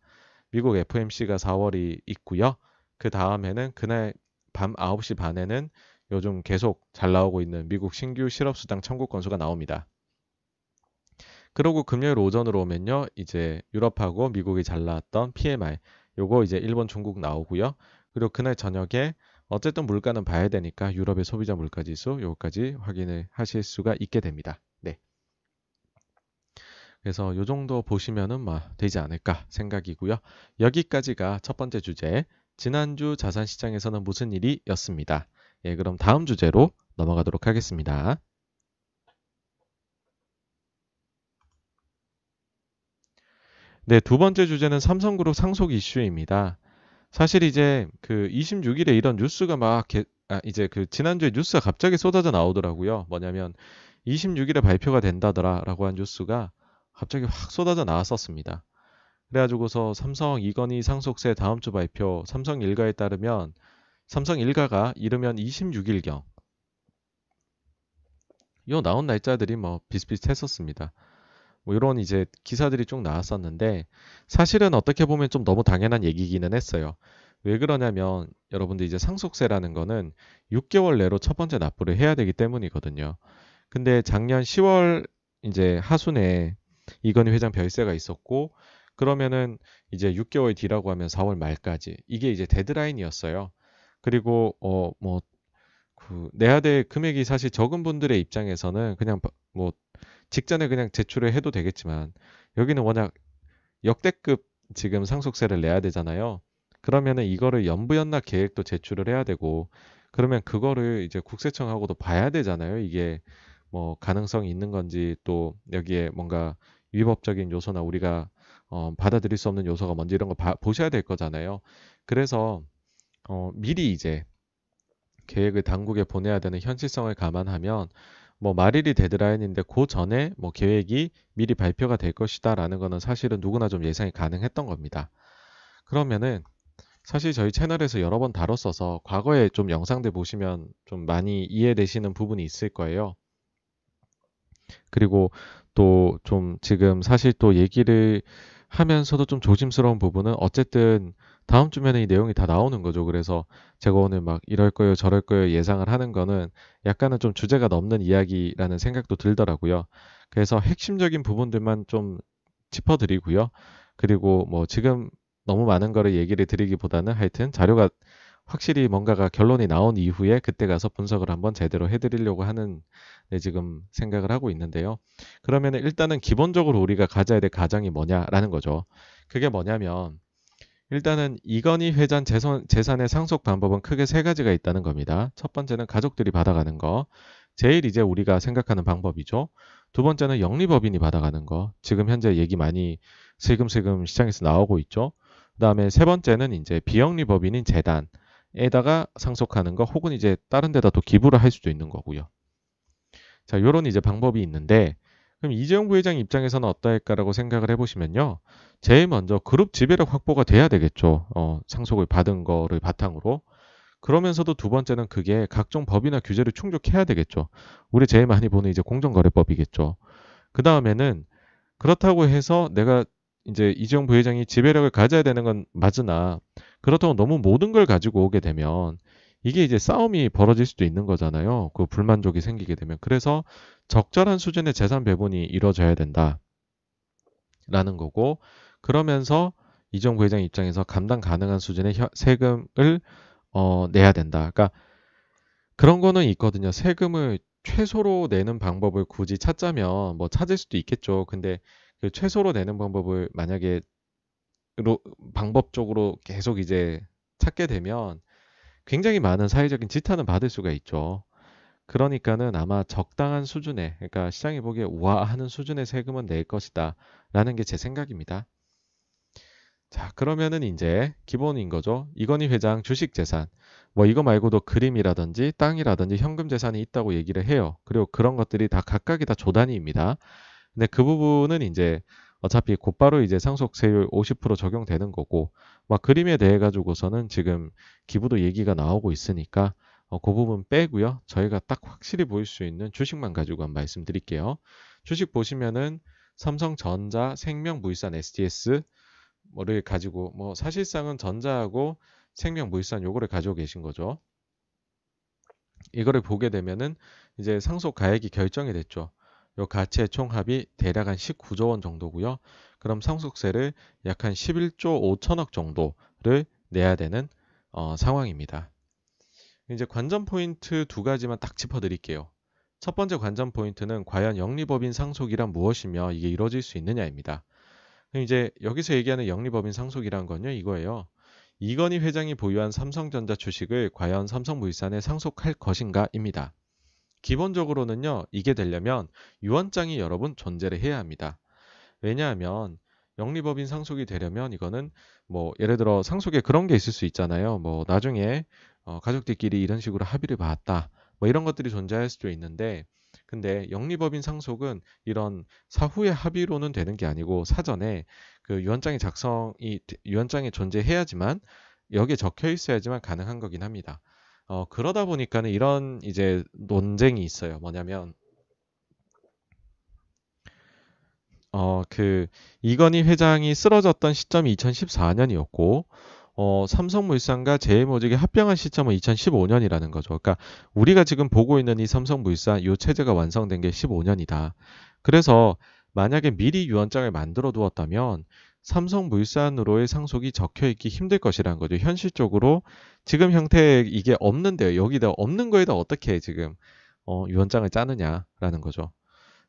A: 미국 FMC가 4월이 있고요. 그 다음에는 그날 밤 9시 반에는 요즘 계속 잘 나오고 있는 미국 신규 실업수당 청구 건수가 나옵니다. 그러고 금요일 오전으로 오면요. 이제 유럽하고 미국이 잘 나왔던 PMI 요거 이제 일본 중국 나오고요. 그리고 그날 저녁에 어쨌든 물가는 봐야 되니까 유럽의 소비자 물가 지수 요거까지 확인을 하실 수가 있게 됩니다. 네. 그래서 요 정도 보시면은 뭐 되지 않을까 생각이고요. 여기까지가 첫 번째 주제. 지난주 자산 시장에서는 무슨 일이였습니다. 예, 그럼 다음 주제로 넘어가도록 하겠습니다. 네, 두 번째 주제는 삼성그룹 상속 이슈입니다. 사실 이제 그 26일에 이런 뉴스가 막 개, 아, 이제 그 지난주에 뉴스가 갑자기 쏟아져 나오더라고요. 뭐냐면 26일에 발표가 된다더라라고 한 뉴스가 갑자기 확 쏟아져 나왔었습니다. 그래가지고서 삼성 이건희 상속세 다음 주 발표 삼성 일가에 따르면 삼성 일가가 이르면 26일경 요 나온 날짜들이 뭐 비슷비슷했었습니다. 뭐 이런 이제 기사들이 쭉 나왔었는데 사실은 어떻게 보면 좀 너무 당연한 얘기기는 했어요. 왜 그러냐면 여러분들 이제 상속세라는 거는 6개월 내로 첫 번째 납부를 해야 되기 때문이거든요. 근데 작년 10월 이제 하순에 이건희 회장 별세가 있었고 그러면은 이제 6개월 뒤라고 하면 4월 말까지 이게 이제 데드라인이었어요. 그리고 어뭐 그 내야 될 금액이 사실 적은 분들의 입장에서는 그냥 뭐 직전에 그냥 제출을 해도 되겠지만 여기는 워낙 역대급 지금 상속세를 내야 되잖아요. 그러면은 이거를 연부연납 계획도 제출을 해야 되고 그러면 그거를 이제 국세청하고도 봐야 되잖아요. 이게 뭐 가능성이 있는 건지 또 여기에 뭔가 위법적인 요소나 우리가 어, 받아들일 수 없는 요소가 뭔지 이런 거 봐, 보셔야 될 거잖아요. 그래서 어, 미리 이제 계획을 당국에 보내야 되는 현실성을 감안하면 뭐 말일이 데드라인인데 그 전에 뭐 계획이 미리 발표가 될 것이다라는 거는 사실은 누구나 좀 예상이 가능했던 겁니다. 그러면은 사실 저희 채널에서 여러 번 다뤘어서 과거에 좀 영상들 보시면 좀 많이 이해되시는 부분이 있을 거예요. 그리고 또 좀 지금 사실 또 얘기를 하면서도 좀 조심스러운 부분은 어쨌든 다음 주면은 이 내용이 다 나오는 거죠. 그래서 제가 오늘 막 이럴 거예요, 저럴 거예요 예상을 하는 거는 약간은 좀 주제가 넘는 이야기라는 생각도 들더라고요. 그래서 핵심적인 부분들만 좀 짚어드리고요. 그리고 뭐 지금 너무 많은 거를 얘기를 드리기보다는 하여튼 자료가 확실히 뭔가가 결론이 나온 이후에 그때 가서 분석을 한번 제대로 해드리려고 하는 네, 지금 생각을 하고 있는데요. 그러면 일단은 기본적으로 우리가 가져야 될 가정이 뭐냐라는 거죠. 그게 뭐냐면 일단은 이건희 회장 재산, 재산의 상속 방법은 크게 세 가지가 있다는 겁니다. 첫 번째는 가족들이 받아가는 거. 제일 이제 우리가 생각하는 방법이죠. 두 번째는 영리법인이 받아가는 거. 지금 현재 얘기 많이 슬금슬금 시장에서 나오고 있죠. 그 다음에 세 번째는 이제 비영리법인인 재단에다가 상속하는 거 혹은 이제 다른 데다 또 기부를 할 수도 있는 거고요. 자, 요런 이제 방법이 있는데 그럼 이재용 부회장 입장에서는 어떠할까라고 생각을 해보시면요. 제일 먼저 그룹 지배력 확보가 돼야 되겠죠. 어, 상속을 받은 거를 바탕으로. 그러면서도 두 번째는 그게 각종 법이나 규제를 충족해야 되겠죠. 우리 제일 많이 보는 이제 공정거래법이겠죠. 그 다음에는 그렇다고 해서 내가 이제 이재용 부회장이 지배력을 가져야 되는 건 맞으나 그렇다고 너무 모든 걸 가지고 오게 되면 이게 이제 싸움이 벌어질 수도 있는 거잖아요. 그 불만족이 생기게 되면. 그래서 적절한 수준의 재산 배분이 이루어져야 된다. 라는 거고, 그러면서 이정 부회장 입장에서 감당 가능한 수준의 세금을 어, 내야 된다. 그러니까 그런 거는 있거든요. 세금을 최소로 내는 방법을 굳이 찾자면 뭐 찾을 수도 있겠죠. 근데 그 최소로 내는 방법을 만약에 로, 방법적으로 계속 이제 찾게 되면 굉장히 많은 사회적인 지탄을 받을 수가 있죠. 그러니까는 아마 적당한 수준의, 그러니까 시장이 보기에 우아하는 수준의 세금은 낼 것이다. 라는 게 제 생각입니다. 자, 그러면은 이제 기본인 거죠. 이건희 회장 주식 재산. 뭐 이거 말고도 그림이라든지 땅이라든지 현금 재산이 있다고 얘기를 해요. 그리고 그런 것들이 다 각각이 다 조단위입니다. 근데 그 부분은 이제 어차피 곧바로 이제 상속세율 50% 적용되는 거고 막 그림에 대해 가지고서는 지금 기부도 얘기가 나오고 있으니까 어, 그 부분 빼고요. 저희가 딱 확실히 보일 수 있는 주식만 가지고 한 말씀 드릴게요. 주식 보시면은 삼성전자, 생명물산, SDS 뭐를 가지고 뭐 사실상은 전자하고 생명물산 요거를 가지고 계신 거죠. 이거를 보게 되면은 이제 상속 가액이 결정이 됐죠. 요 가치의 총합이 대략 한 19조 원 정도고요. 그럼 상속세를 약 한 11조 5천억 정도를 내야 되는 어, 상황입니다. 이제 관전 포인트 두 가지만 딱 짚어드릴게요. 첫 번째 관전 포인트는 과연 영리법인 상속이란 무엇이며 이게 이루어질 수 있느냐입니다. 이제 여기서 얘기하는 영리법인 상속이란 건요 이거예요. 이건희 회장이 보유한 삼성전자 주식을 과연 삼성물산에 상속할 것인가입니다. 기본적으로는요, 이게 되려면 유언장이 여러분 존재를 해야 합니다. 왜냐하면 영리법인 상속이 되려면 이거는 뭐 예를 들어 상속에 그런 게 있을 수 있잖아요. 뭐 나중에 어, 가족들끼리 이런 식으로 합의를 봤다. 뭐 이런 것들이 존재할 수도 있는데 근데 영리법인 상속은 이런 사후의 합의로는 되는 게 아니고 사전에 그 유언장이 작성이 유언장이 존재해야지만 여기에 적혀 있어야지만 가능한 거긴 합니다. 어, 그러다 보니까는 이런 이제 논쟁이 있어요. 뭐냐면, 어, 그, 이건희 회장이 쓰러졌던 시점이 2014년이었고, 어, 삼성물산과 제일모직이 합병한 시점은 2015년이라는 거죠. 그러니까 우리가 지금 보고 있는 이 삼성물산 이 체제가 완성된 게 15년이다. 그래서 만약에 미리 유언장을 만들어 두었다면 삼성물산으로의 상속이 적혀 있기 힘들 것이라는 거죠. 현실적으로 지금 형태에 이게 없는데요. 여기다 없는 거에다 어떻게 지금 어, 유언장을 짜느냐라는 거죠.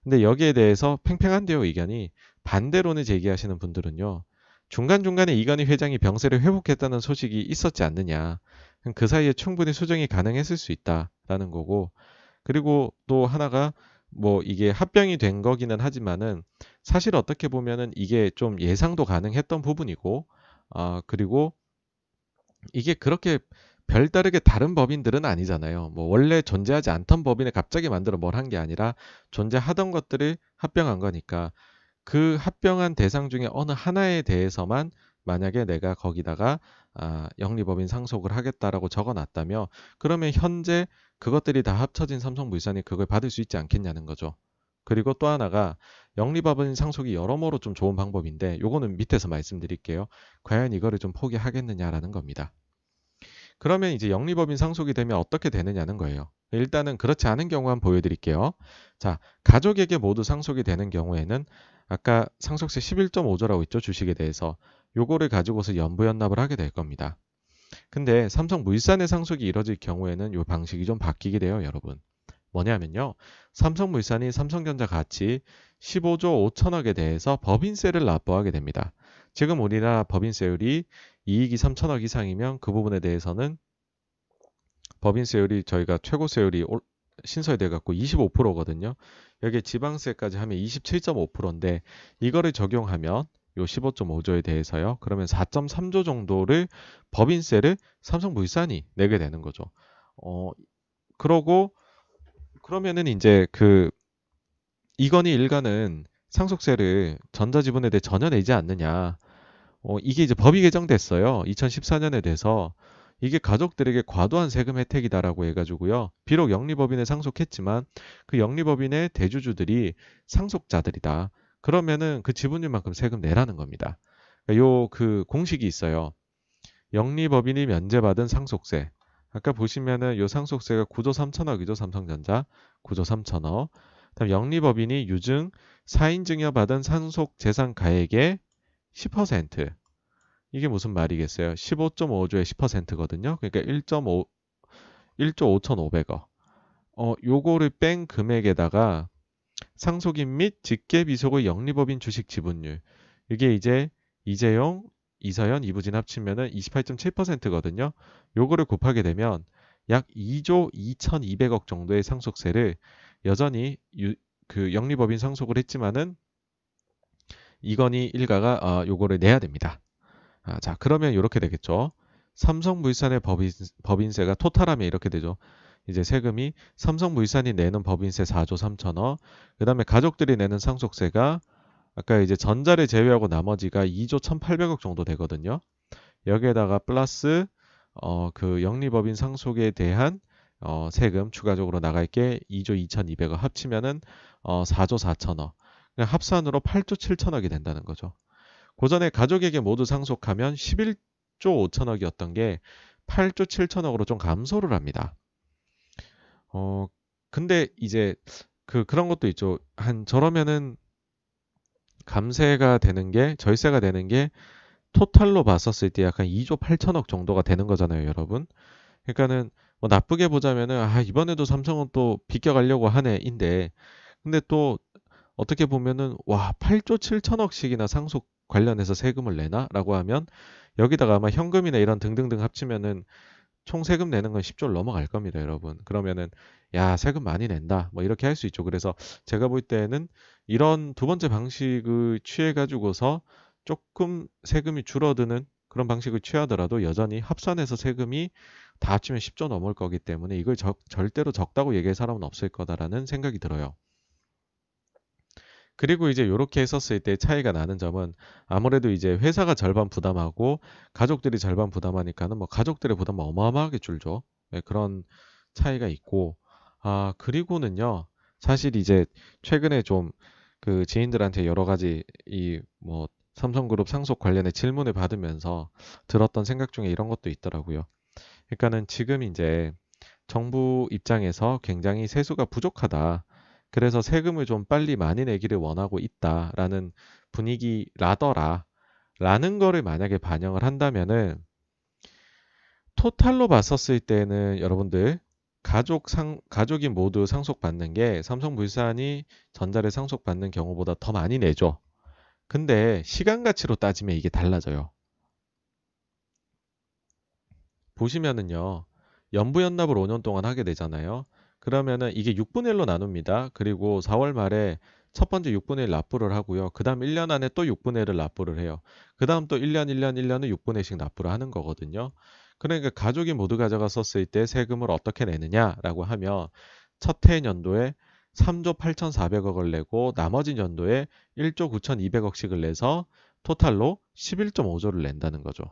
A: 근데 여기에 대해서 팽팽한데요, 의견이. 반대론을 제기하시는 분들은요. 중간중간에 이건희 회장이 병세를 회복했다는 소식이 있었지 않느냐. 그 사이에 충분히 수정이 가능했을 수 있다라는 거고. 그리고 또 하나가 뭐 이게 합병이 된 거기는 하지만은 사실 어떻게 보면은 이게 좀 예상도 가능했던 부분이고 아 그리고 이게 그렇게 별다르게 다른 법인들은 아니잖아요. 뭐 원래 존재하지 않던 법인을 갑자기 만들어 뭘 한 게 아니라 존재하던 것들을 합병한 거니까 그 합병한 대상 중에 어느 하나에 대해서만 만약에 내가 거기다가 아, 영리법인 상속을 하겠다라고 적어놨다며 그러면 현재 그것들이 다 합쳐진 삼성물산이 그걸 받을 수 있지 않겠냐는 거죠. 그리고 또 하나가 영리법인 상속이 여러모로 좀 좋은 방법인데 요거는 밑에서 말씀드릴게요. 과연 이거를 좀 포기하겠느냐라는 겁니다. 그러면 이제 영리법인 상속이 되면 어떻게 되느냐는 거예요. 일단은 그렇지 않은 경우 한번 보여드릴게요. 자, 가족에게 모두 상속이 되는 경우에는 아까 상속세 11.5조라고 있죠. 주식에 대해서. 요거를 가지고서 연부연납을 하게 될 겁니다. 근데 삼성 물산의 상속이 이뤄질 경우에는 이 방식이 좀 바뀌게 돼요, 여러분. 뭐냐면요. 삼성물산이 삼성전자 가치 15조 5천억에 대해서 법인세를 납부하게 됩니다. 지금 우리나라 법인세율이 이익이 3천억 이상이면 그 부분에 대해서는 법인세율이 저희가 최고세율이 신설돼 갖고 25%거든요. 여기에 지방세까지 하면 27.5%인데 이거를 적용하면 요 15.5조에 대해서요. 그러면 4.3조 정도를 법인세를 삼성물산이 내게 되는 거죠. 어, 그러고 그러면은 이제 그 이건희 일가는 상속세를 전자지분에 대해 전혀 내지 않느냐. 어, 이게 이제 법이 개정됐어요. 2014년에 돼서 이게 가족들에게 과도한 세금 혜택이다라고 해가지고요. 비록 영리법인에 상속했지만 그 영리법인의 대주주들이 상속자들이다. 그러면은 그 지분율만큼 세금 내라는 겁니다. 그러니까 요그 공식이 있어요. 영리법인이 면제받은 상속세. 아까 보시면은 요 상속세가 9조 3천억이죠. 삼성전자 9조 3천억. 다음 영리법인이 유증 4인 증여받은 상속 재산 가액의 10%. 이게 무슨 말이겠어요? 15.5조의 10%거든요. 그러니까 1.5 1조 5,500억. 어, 요거를 뺀 금액에다가 상속인 및 직계비속의 영리법인 주식 지분율. 이게 이제 이재용, 이서연, 이부진 합치면은 28.7%거든요. 요거를 곱하게 되면 약 2조 2,200억 정도의 상속세를 여전히 유, 그 영리법인 상속을 했지만은 이건희 일가가 어, 요거를 내야 됩니다. 아, 자 그러면 이렇게 되겠죠. 삼성물산의 법인, 법인세가 토탈하면 이렇게 되죠. 이제 세금이 삼성물산이 내는 법인세 4조 3천억, 그 다음에 가족들이 내는 상속세가 아까 이제 전자를 제외하고 나머지가 2조 1,800억 정도 되거든요. 여기에다가 플러스 어, 그 영리법인 상속에 대한 어, 세금 추가적으로 나갈 게 2조 2,200억 합치면은 어, 4조 4천억. 합산으로 8조 7천억이 된다는 거죠. 고전에 가족에게 모두 상속하면 11조 5천억이었던 게 8조 7천억으로 좀 감소를 합니다. 어, 근데 이제 그 그런 것도 있죠. 한 저러면은 감세가 되는 게 절세가 되는 게 토탈로 봤었을 때 약간 2조 8천억 정도가 되는 거잖아요, 여러분. 그러니까는 뭐 나쁘게 보자면은 아 이번에도 삼성은 또 비껴가려고 하네인데 근데 또 어떻게 보면은 와 8조 7천억씩이나 상속 관련해서 세금을 내나 라고 하면 여기다가 아마 현금이나 이런 등등등 합치면은 총 세금 내는 건 10조를 넘어갈 겁니다, 여러분. 그러면은 야 세금 많이 낸다 뭐 이렇게 할 수 있죠. 그래서 제가 볼 때는 이런 두 번째 방식을 취해 가지고서 조금 세금이 줄어드는 그런 방식을 취하더라도 여전히 합산해서 세금이 다 합치면 10조 넘을 거기 때문에 이걸 적, 절대로 적다고 얘기할 사람은 없을 거다라는 생각이 들어요. 그리고 이제 이렇게 했었을 때 차이가 나는 점은 아무래도 이제 회사가 절반 부담하고 가족들이 절반 부담하니까는 뭐 가족들의 부담은 어마어마하게 줄죠. 네, 그런 차이가 있고 아 그리고는요 사실 이제 최근에 좀 그 지인들한테 여러 가지 이 뭐 삼성그룹 상속 관련해 질문을 받으면서 들었던 생각 중에 이런 것도 있더라고요. 그러니까는 지금 이제 정부 입장에서 굉장히 세수가 부족하다. 그래서 세금을 좀 빨리 많이 내기를 원하고 있다라는 분위기라더라. 라는 거를 만약에 반영을 한다면은 토탈로 봤었을 때는 여러분들 가족 상 가족이 모두 상속받는 게 삼성물산이 전자를 상속받는 경우보다 더 많이 내죠. 근데 시간 가치로 따지면 이게 달라져요. 보시면은요. 연부연납을 5년 동안 하게 되잖아요. 그러면은 이게 6분의 1로 나눕니다. 그리고 4월 말에 첫 번째 6분의 1 납부를 하고요. 그 다음 1년 안에 또 6분의 1을 납부를 해요. 그 다음 또 1년, 1년, 1년은 6분의 1씩 납부를 하는 거거든요. 그러니까 가족이 모두 가져갔었을 때 세금을 어떻게 내느냐라고 하면 첫 해 연도에 3조 8,400억을 내고 나머지 연도에 1조 9,200억씩을 내서 토탈로 11.5조를 낸다는 거죠.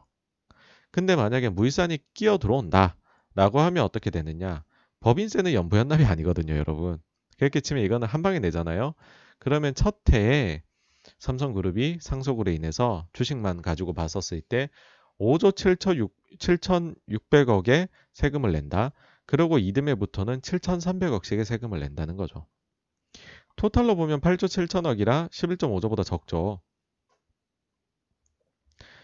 A: 근데 만약에 물산이 끼어 들어온다 라고 하면 어떻게 되느냐 법인세는 연부연납이 아니거든요, 여러분. 그렇게 치면 이거는 한 방에 내잖아요. 그러면 첫 해에 삼성그룹이 상속으로 인해서 주식만 가지고 봤었을 때 5조 7,600억의 세금을 낸다. 그리고 이듬해부터는 7,300억씩의 세금을 낸다는 거죠. 토탈로 보면 8조 7천억이라 11.5조보다 적죠.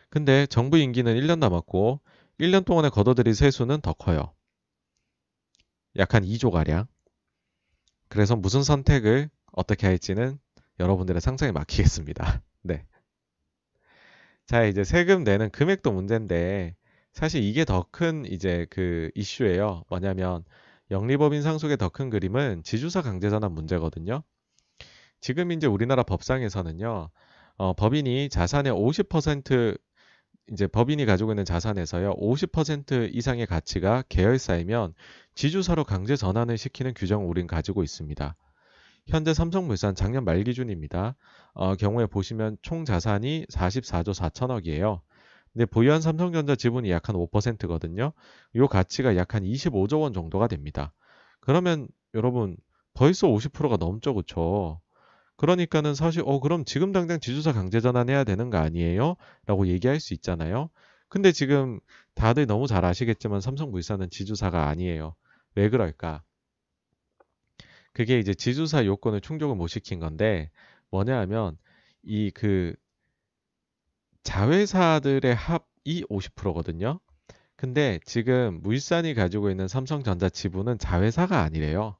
A: 근데 정부 임기는 1년 남았고 1년 동안에 걷어들일 세수는 더 커요. 약 한 2조가량. 그래서 무슨 선택을 어떻게 할지는 여러분들의 상상에 맡기겠습니다. 네. 자, 이제 세금 내는 금액도 문제인데 사실 이게 더 큰 이제 그 이슈예요. 뭐냐면 영리법인 상속의 더 큰 그림은 지주사 강제전환 문제거든요. 지금 이제 우리나라 법상에서는요. 어, 법인이 자산의 50% 이제 법인이 가지고 있는 자산에서요. 50% 이상의 가치가 계열사이면 지주사로 강제 전환을 시키는 규정을 우린 가지고 있습니다. 현재 삼성물산 작년 말 기준입니다. 어, 경우에 보시면 총 자산이 44조 4천억이에요. 근데 보유한 삼성전자 지분이 약 한 5%거든요. 이 가치가 약 한 25조 원 정도가 됩니다. 그러면 여러분 벌써 50%가 넘죠, 그쵸? 그러니까는 사실 어 그럼 지금 당장 지주사 강제 전환해야 되는 거 아니에요? 라고 얘기할 수 있잖아요. 근데 지금 다들 너무 잘 아시겠지만 삼성물산은 지주사가 아니에요. 왜 그럴까? 그게 이제 지주사 요건을 충족을 못 시킨 건데 뭐냐 하면 이 그 자회사들의 합이 50%거든요. 근데 지금 물산이 가지고 있는 삼성전자 지분은 자회사가 아니래요.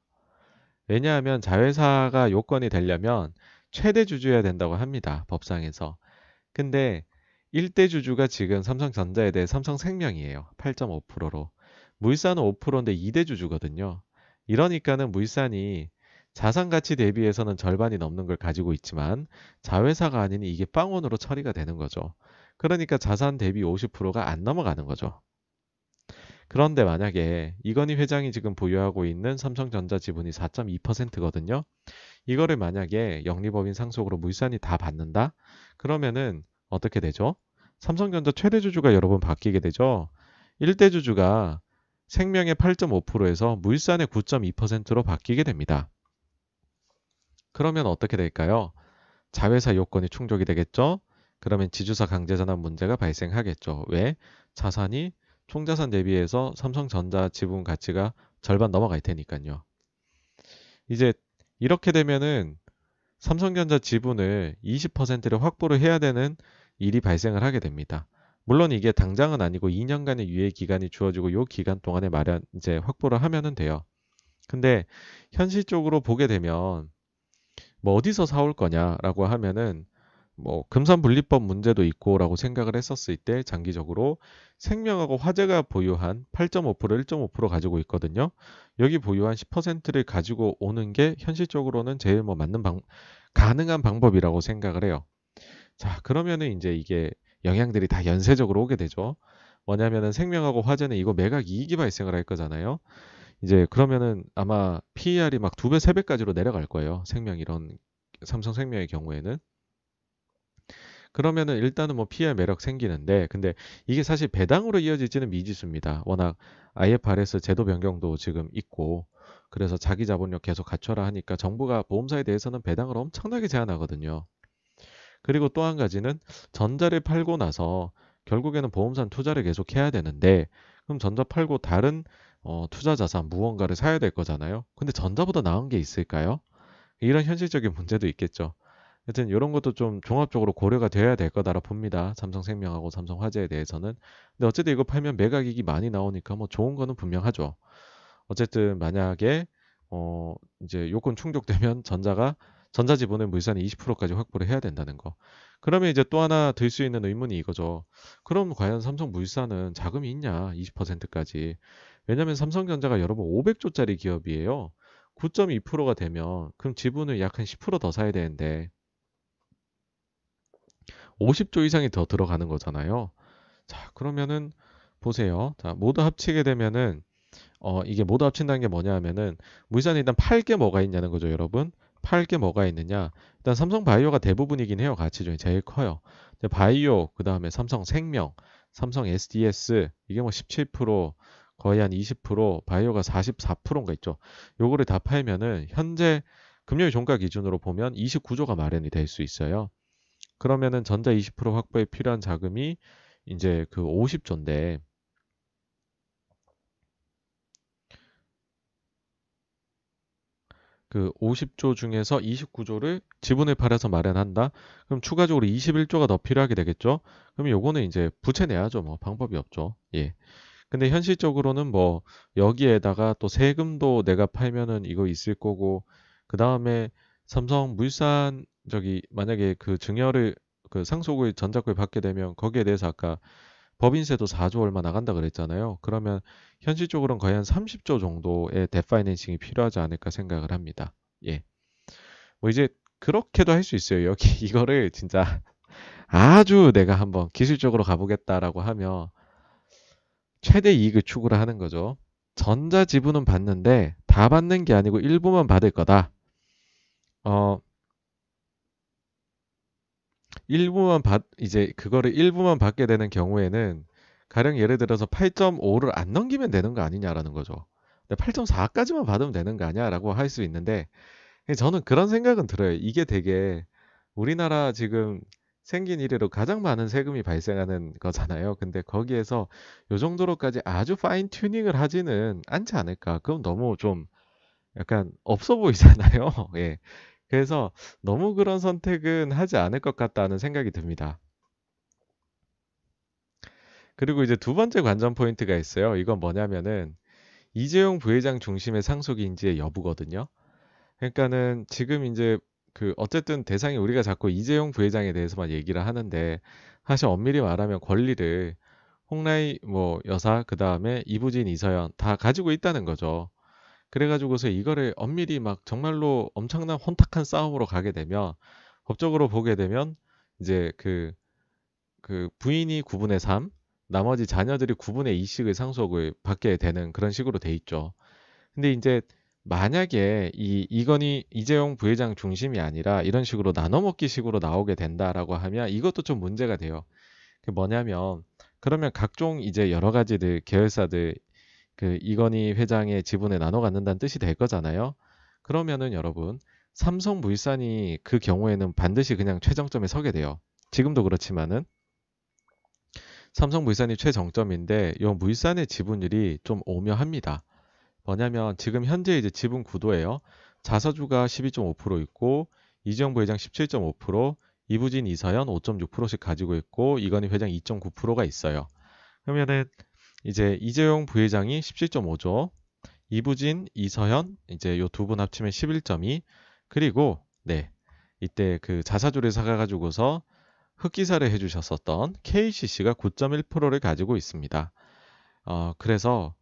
A: 왜냐하면 자회사가 요건이 되려면 최대 주주여야 된다고 합니다. 법상에서. 근데 1대 주주가 지금 삼성전자에 대해 삼성생명이에요. 8.5%로. 물산은 5%인데 2대 주주거든요. 이러니까는 물산이 자산 가치 대비해서는 절반이 넘는 걸 가지고 있지만 자회사가 아니니 이게 빵원으로 처리가 되는 거죠. 그러니까 자산 대비 50%가 안 넘어가는 거죠. 그런데 만약에 이건희 회장이 지금 보유하고 있는 삼성전자 지분이 4.2%거든요. 이거를 만약에 영리법인 상속으로 물산이 다 받는다? 그러면은 어떻게 되죠? 삼성전자 최대 주주가 여러 분 바뀌게 되죠. 1대 주주가 생명의 8.5%에서 물산의 9.2%로 바뀌게 됩니다. 그러면 어떻게 될까요? 자회사 요건이 충족이 되겠죠? 그러면 지주사 강제 전환 문제가 발생하겠죠. 왜? 자산이 총자산 대비해서 삼성전자 지분 가치가 절반 넘어갈 테니까요. 이제 이렇게 되면은 삼성전자 지분을 20%를 확보를 해야 되는 일이 발생을 하게 됩니다. 물론 이게 당장은 아니고 2년간의 유예 기간이 주어지고 이 기간 동안에 마련 이제 확보를 하면은 돼요. 근데 현실적으로 보게 되면 뭐 어디서 사올 거냐라고 하면은 뭐 금산분리법 문제도 있고라고 생각을 했었을 때 장기적으로 생명하고 화재가 보유한 8.5% 1.5% 가지고 있거든요. 여기 보유한 10%를 가지고 오는 게 현실적으로는 제일 뭐 맞는 방 가능한 방법이라고 생각을 해요. 자, 그러면은 이제 이게 영향들이 다 연쇄적으로 오게 되죠. 뭐냐면은 생명하고 화재는 이거 매각 이익이 발생을 할 거잖아요. 이제 그러면은 아마 PER이 막 두 배, 세 배까지로 내려갈 거예요. 생명 이런 삼성생명의 경우에는. 그러면은 일단은 뭐 PER 매력 생기는데 근데 이게 사실 배당으로 이어질지는 미지수입니다. 워낙 IFRS 제도 변경도 지금 있고 그래서 자기 자본력 계속 갖춰라 하니까 정부가 보험사에 대해서는 배당을 엄청나게 제한하거든요. 그리고 또 한 가지는 전자를 팔고 나서 결국에는 보험사는 투자를 계속 해야 되는데 그럼 전자 팔고 다른 어, 투자 자산 무언가를 사야 될 거잖아요. 근데 전자보다 나은 게 있을까요? 이런 현실적인 문제도 있겠죠. 하여튼 이런 것도 좀 종합적으로 고려가 돼야 될 거다라 봅니다. 삼성생명하고 삼성화재에 대해서는. 근데 어쨌든 이거 팔면 매각이익이 많이 나오니까 뭐 좋은 거는 분명하죠. 어쨌든 만약에 어 이제 요건 충족되면 전자가 전자 지분의 물산이 20%까지 확보를 해야 된다는 거. 그러면 이제 또 하나 들 수 있는 의문이 이거죠. 그럼 과연 삼성물산은 자금이 있냐? 20%까지. 왜냐하면 삼성전자가 여러분 500조짜리 기업이에요. 9.2%가 되면 그럼 지분을 약 한 10%더 사야 되는데 50조 이상이 더 들어가는 거잖아요. 자, 그러면은 보세요. 자, 모두 합치게 되면은 어, 이게 모두 합친다는 게 뭐냐 하면은 물산이 일단 팔게 뭐가 있냐는 거죠, 여러분. 팔게 뭐가 있느냐? 일단 삼성 바이오가 대부분이긴 해요. 가치 중에 제일 커요. 바이오, 그 다음에 삼성 생명, 삼성 SDS, 이게 뭐 17%, 거의 한 20%, 바이오가 44%인가 있죠. 요거를 다 팔면은 현재 금요일 종가 기준으로 보면 29조가 마련이 될 수 있어요. 그러면은 전자 20% 확보에 필요한 자금이 이제 그 50조인데 그 50조 중에서 29조를 지분을 팔아서 마련한다. 그럼 추가적으로 21조가 더 필요하게 되겠죠. 그럼 요거는 이제 부채 내야죠. 뭐 방법이 없죠. 예. 근데 현실적으로는 뭐 여기에다가 또 세금도 내가 팔면은 이거 있을 거고 그 다음에 삼성 물산 저기 만약에 그 증여를 그 상속을 전작을 받게 되면 거기에 대해서 아까 법인세도 4조 얼마 나간다 그랬잖아요. 그러면 현실적으로는 거의 한 30조 정도의 데파이낸싱이 필요하지 않을까 생각을 합니다. 예. 뭐 이제 그렇게도 할 수 있어요. 여기 이거를 진짜 아주 내가 한번 기술적으로 가보겠다라고 하면 최대 이익을 추구를 하는 거죠. 전자 지분은 받는데 다 받는 게 아니고 일부만 받을 거다. 어, 일부만 받 이제 그거를 일부만 받게 되는 경우에는 가령 예를 들어서 8.5를 안 넘기면 되는 거 아니냐라는 거죠. 8.4까지만 받으면 되는 거 아니야라고 할 수 있는데 저는 그런 생각은 들어요. 이게 되게 우리나라 지금 생긴 이래로 가장 많은 세금이 발생하는 거잖아요. 근데 거기에서 요 정도로까지 아주 파인 튜닝을 하지는 않지 않을까. 그럼 너무 좀 약간 없어 보이잖아요. 예. 그래서 너무 그런 선택은 하지 않을 것 같다는 생각이 듭니다. 그리고 이제 두 번째 관전 포인트가 있어요. 이건 뭐냐면은 이재용 부회장 중심의 상속 인지의 여부거든요. 그러니까는 지금 이제 그 어쨌든 대상이 우리가 자꾸 이재용 부회장에 대해서만 얘기를 하는데 사실 엄밀히 말하면 권리를 홍라이 뭐 여사 그 다음에 이부진 이서연 다 가지고 있다는 거죠. 그래가지고서 이거를 엄밀히 막 정말로 엄청난 혼탁한 싸움으로 가게 되면 법적으로 보게 되면 이제 그, 그 부인이 9분의 3, 나머지 자녀들이 9분의 2씩의 상속을 받게 되는 그런 식으로 돼 있죠. 근데 이제 만약에 이 이건희 이재용 부회장 중심이 아니라 이런 식으로 나눠먹기 식으로 나오게 된다라고 하면 이것도 좀 문제가 돼요. 그 뭐냐면 그러면 각종 이제 여러 가지들 계열사들 그 이건희 회장의 지분을 나눠 갖는다는 뜻이 될 거잖아요. 그러면은 여러분 삼성물산이 그 경우에는 반드시 그냥 최정점에 서게 돼요. 지금도 그렇지만은 삼성물산이 최정점인데 이 물산의 지분율이 좀 오묘합니다. 뭐냐면 지금 현재 이제 지분 구도예요. 자사주가 12.5% 있고 이재용 부회장 17.5%, 이부진 이서연 5.6%씩 가지고 있고 이건희 회장 2.9%가 있어요. 그러면은 이제 이재용 부회장이 17.5조, 이부진, 이서현 이제 요 두 분 합치면 11.2 그리고 네 이때 그 자사주를 사가가지고서 흑기사를 해주셨었던 KCC가 9.1%를 가지고 있습니다. 어, 그래서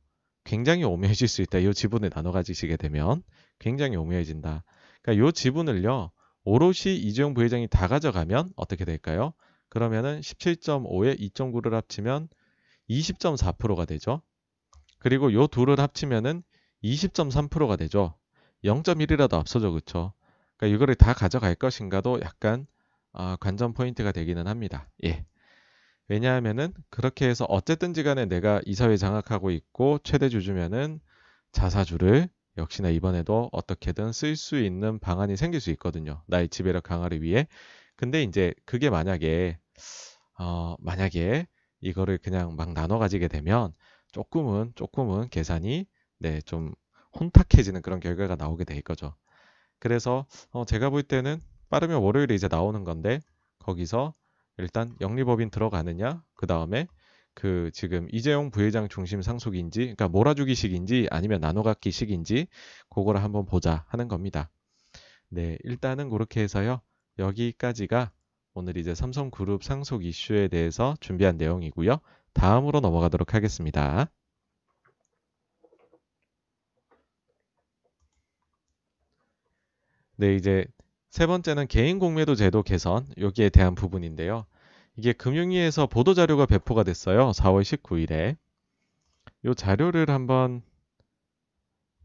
A: 굉장히 오묘해질 수 있다. 이 지분을 나눠 가지시게 되면 굉장히 오묘해진다. 그러니까 이 지분을요 오롯이 이재용 부회장이 다 가져가면 어떻게 될까요? 그러면은 17.5에 2.9를 합치면 20.4%가 되죠. 그리고 요 둘을 합치면은 20.3%가 되죠. 0.1이라도 앞서죠. 그쵸? 그러니까 이거를 다 가져갈 것인가도 약간 아, 관전 포인트가 되기는 합니다. 예. 왜냐하면은 그렇게 해서 어쨌든지 간에 내가 이사회 장악하고 있고 최대 주주면은 자사주를 역시나 이번에도 어떻게든 쓸 수 있는 방안이 생길 수 있거든요. 나의 지배력 강화를 위해. 근데 이제 그게 만약에 어, 만약에 이거를 그냥 막 나눠 가지게 되면 조금은 조금은 계산이 네, 좀 혼탁해지는 그런 결과가 나오게 될 거죠. 그래서 어, 제가 볼 때는 빠르면 월요일에 이제 나오는 건데 거기서 일단 영리법인 들어가느냐 그 다음에 그 지금 이재용 부회장 중심 상속인지 그러니까 몰아주기식인지 아니면 나눠갖기식인지 그거를 한번 보자 하는 겁니다. 네 일단은 그렇게 해서요 여기까지가 오늘 이제 삼성그룹 상속 이슈에 대해서 준비한 내용이고요. 다음으로 넘어가도록 하겠습니다. 네, 이제 세 번째는 개인 공매도 제도 개선 여기에 대한 부분인데요. 이게 금융위에서 보도 자료가 배포가 됐어요. 4월 19일에. 이 자료를 한번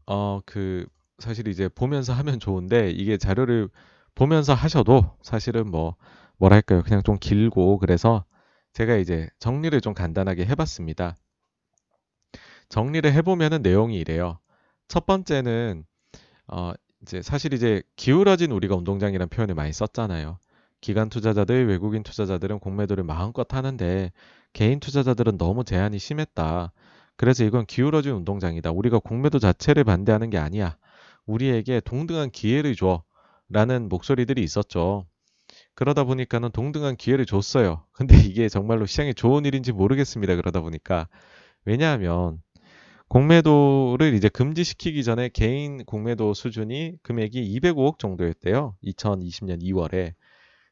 A: 어 그 사실 이제 보면서 하면 좋은데 이게 자료를 보면서 하셔도 사실은 뭐 뭐랄까요. 그냥 좀 길고 그래서 제가 이제 정리를 좀 간단하게 해봤습니다. 정리를 해보면은 내용이 이래요. 첫 번째는 어 이제 사실 이제 기울어진 우리가 운동장이라는 표현을 많이 썼잖아요. 기관 투자자들, 외국인 투자자들은 공매도를 마음껏 하는데 개인 투자자들은 너무 제한이 심했다. 그래서 이건 기울어진 운동장이다. 우리가 공매도 자체를 반대하는 게 아니야. 우리에게 동등한 기회를 줘. 라는 목소리들이 있었죠. 그러다 보니까는 동등한 기회를 줬어요. 근데 이게 정말로 시장에 좋은 일인지 모르겠습니다. 그러다 보니까. 왜냐하면 공매도를 이제 금지시키기 전에 개인 공매도 수준이 금액이 205억 정도였대요. 2020년 2월에.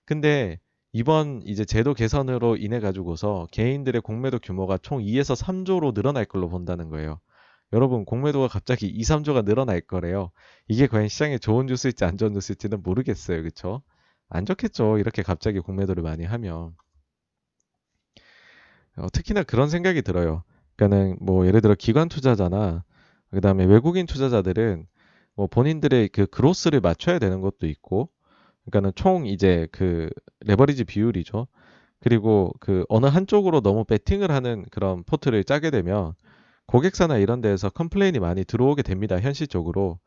A: 근데 이번 이제 제도 개선으로 인해 가지고서 개인들의 공매도 규모가 총 2에서 3조로 늘어날 걸로 본다는 거예요. 여러분 공매도가 갑자기 2, 3조가 늘어날 거래요. 이게 과연 시장에 좋은 뉴스일지 안 좋은 뉴스일지는 모르겠어요. 그쵸? 안 좋겠죠. 이렇게 갑자기 공매도를 많이 하면. 어, 특히나 그런 생각이 들어요. 그러니까는 뭐 예를 들어 기관 투자자나 그다음에 외국인 투자자들은 뭐 본인들의 그 그로스를 맞춰야 되는 것도 있고 그러니까는 총 이제 그 레버리지 비율이죠. 그리고 그 어느 한쪽으로 너무 베팅을 하는 그런 포트를 짜게 되면 고객사나 이런 데에서 complain이 많이 들어오게 됩니다. 현실적으로.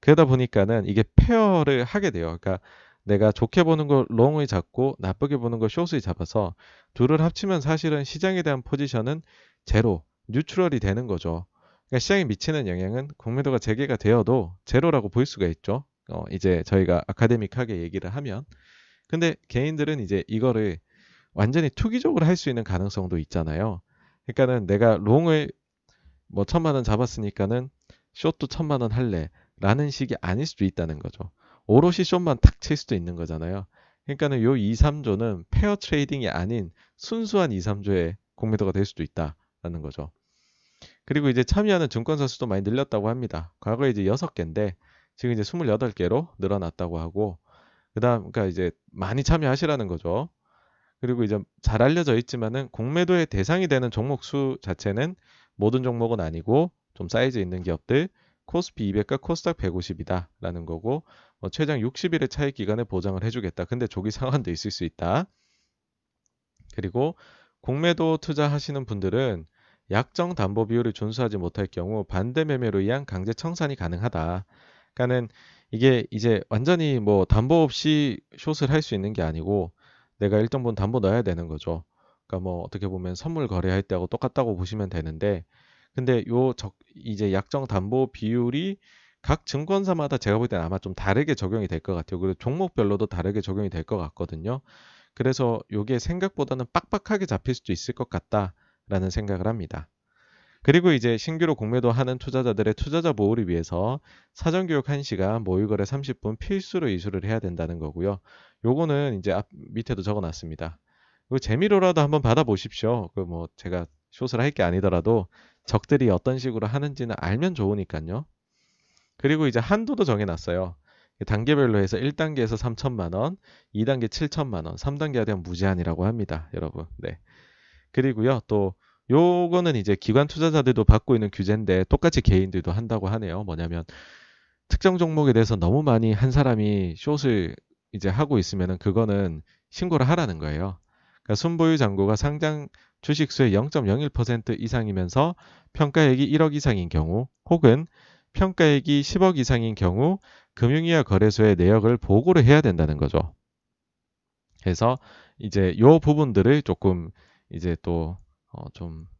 A: 그러다 보니까는 이게 pair를 하게 돼요. 그러니까 내가 좋게 보는 걸 long을 잡고 나쁘게 보는 걸 숏을 잡아서 둘을 합치면 사실은 시장에 대한 포지션은 제로, neutral이 되는 거죠. 그러니까 시장에 미치는 영향은 공매도가 재개가 되어도 제로라고 볼 수가 있죠. 어, 이제 저희가 academic하게 얘기를 하면. 근데 개인들은 이제 이거를 완전히 투기적으로 할 수 있는 가능성도 있잖아요. 그러니까는 내가 long을 뭐 천만 원 잡았으니까는 short도 천만 원 할래 라는 식이 아닐 수도 있다는 거죠. 오롯이 short만 탁 칠 수도 있는 거잖아요. 그러니까는 요 2, 3조는 pair trading이 아닌 순수한 2, 3조의 공매도가 될 수도 있다라는 거죠. 그리고 이제 참여하는 증권사 수도 많이 늘렸다고 합니다. 과거에 이제 6개인데 지금 이제 28개로 늘어났다고 하고 그다음 그러니까 이제 많이 참여하시라는 거죠. 그리고 이제 잘 알려져 있지만은 공매도의 대상이 되는 종목 수 자체는 모든 종목은 아니고 좀 사이즈 있는 기업들 코스피 200과 코스닥 150이다라는 거고 뭐 최장 60일의 차익 기간에 보장을 해주겠다. 근데 조기 상환도 있을 수 있다. 그리고 공매도 투자하시는 분들은 약정 담보 비율을 준수하지 못할 경우 반대 매매로 의한 강제 청산이 가능하다. 그러니까는 이게 이제 완전히 뭐 담보 없이 숏을 할 수 있는 게 아니고 내가 일정 부분 담보 넣어야 되는 거죠. 그러니까 뭐 어떻게 보면 선물 거래할 때하고 똑같다고 보시면 되는데 근데 요 적, 이제 약정 담보 비율이 각 증권사마다 제가 볼 때는 아마 좀 다르게 적용이 될 것 같아요. 그리고 종목별로도 다르게 적용이 될 것 같거든요. 그래서 요게 생각보다는 빡빡하게 잡힐 수도 있을 것 같다라는 생각을 합니다. 그리고 이제 신규로 공매도 하는 투자자들의 투자자 보호를 위해서 사전 교육 1시간, 모의거래 30분 필수로 이수를 해야 된다는 거고요. 요거는 이제 앞 밑에도 적어 놨습니다. 그 재미로라도 한번 받아 보십시오. 그 뭐 제가 숏을 할 게 아니더라도 적들이 어떤 식으로 하는지는 알면 좋으니까요. 그리고 이제 한도도 정해놨어요. 단계별로 해서 1단계에서 3천만 원, 2단계 7천만 원, 3단계가 되면 무제한이라고 합니다, 여러분. 네. 그리고요, 또 요거는 이제 기관 투자자들도 받고 있는 규제인데 똑같이 개인들도 한다고 하네요. 뭐냐면 특정 종목에 대해서 너무 많이 한 사람이 숏을 이제 하고 있으면은 그거는 신고를 하라는 거예요. 그러니까 순보유 잔고가 상장 주식수의 0.01% 이상이면서 평가액이 1억 이상인 경우 혹은 평가액이 10억 이상인 경우 금융위와 거래소에 내역을 보고를 해야 된다는 거죠. 그래서 이제 요 부분들을 조금 이제 또좀 어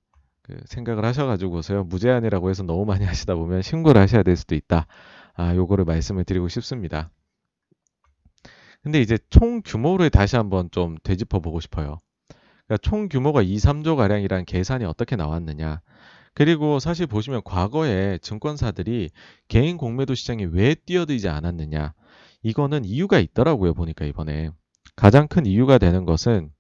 A: 그 생각을 하셔가지고서요 무제한이라고 해서 너무 많이 하시다 보면 신고를 하셔야 될 수도 있다. 아 요거를 말씀을 드리고 싶습니다. 근데 이제 총 규모를 다시 한번 좀 되짚어 보고 싶어요. 그러니까 총 규모가 2, 3조 가량이란 계산이 어떻게 나왔느냐. 그리고 사실 보시면 과거에 증권사들이 개인 공매도 시장에 왜 뛰어들지 않았느냐. 이거는 이유가 있더라고요. 보니까 이번에. 가장 큰 이유가 되는 것은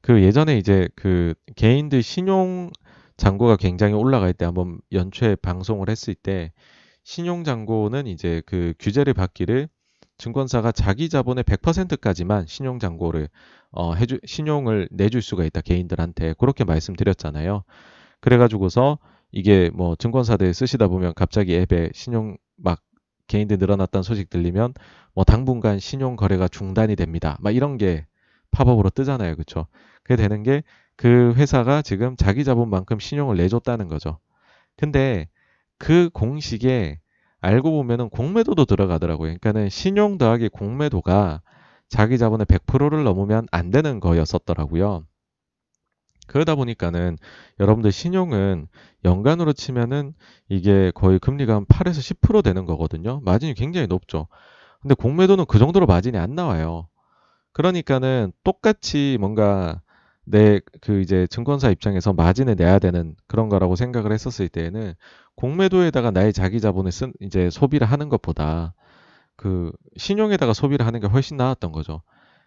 A: 그 예전에 이제 그 개인들 신용 잔고가 굉장히 올라갈 때 한번 연초에 방송을 했을 때 신용 잔고는 이제 그 규제를 받기를 증권사가 자기 자본의 100%까지만 신용 잔고를 어, 해주 신용을 내줄 수가 있다 개인들한테 그렇게 말씀드렸잖아요. 그래가지고서 이게 뭐 증권사들 쓰시다 보면 갑자기 앱에 신용 막 개인들 늘어났다는 소식 들리면 뭐 당분간 신용 거래가 중단이 됩니다. 막 이런 게 팝업으로 뜨잖아요, 그렇죠? 그게 되는 게 그 회사가 지금 자기 자본만큼 신용을 내줬다는 거죠. 근데 그 공식에 알고 보면은 공매도도 들어가더라고요. 그러니까는 신용 더하기 공매도가 자기 자본의 100%를 넘으면 안 되는 거였었더라고요. 그러다 보니까는 여러분들 신용은 연간으로 치면은 이게 거의 금리가 한 8에서 10% 되는 거거든요. 마진이 굉장히 높죠. 근데 공매도는 그 정도로 마진이 안 나와요. 그러니까는 똑같이 뭔가 내 그 이제 증권사 입장에서 마진을 내야 되는 그런 거라고 생각을 했었을 때에는 공매도에다가 나의 자기 자본을 쓴 이제 소비를 하는 것보다 그 신용에다가 소비를 하는 게 훨씬 나았던 거죠.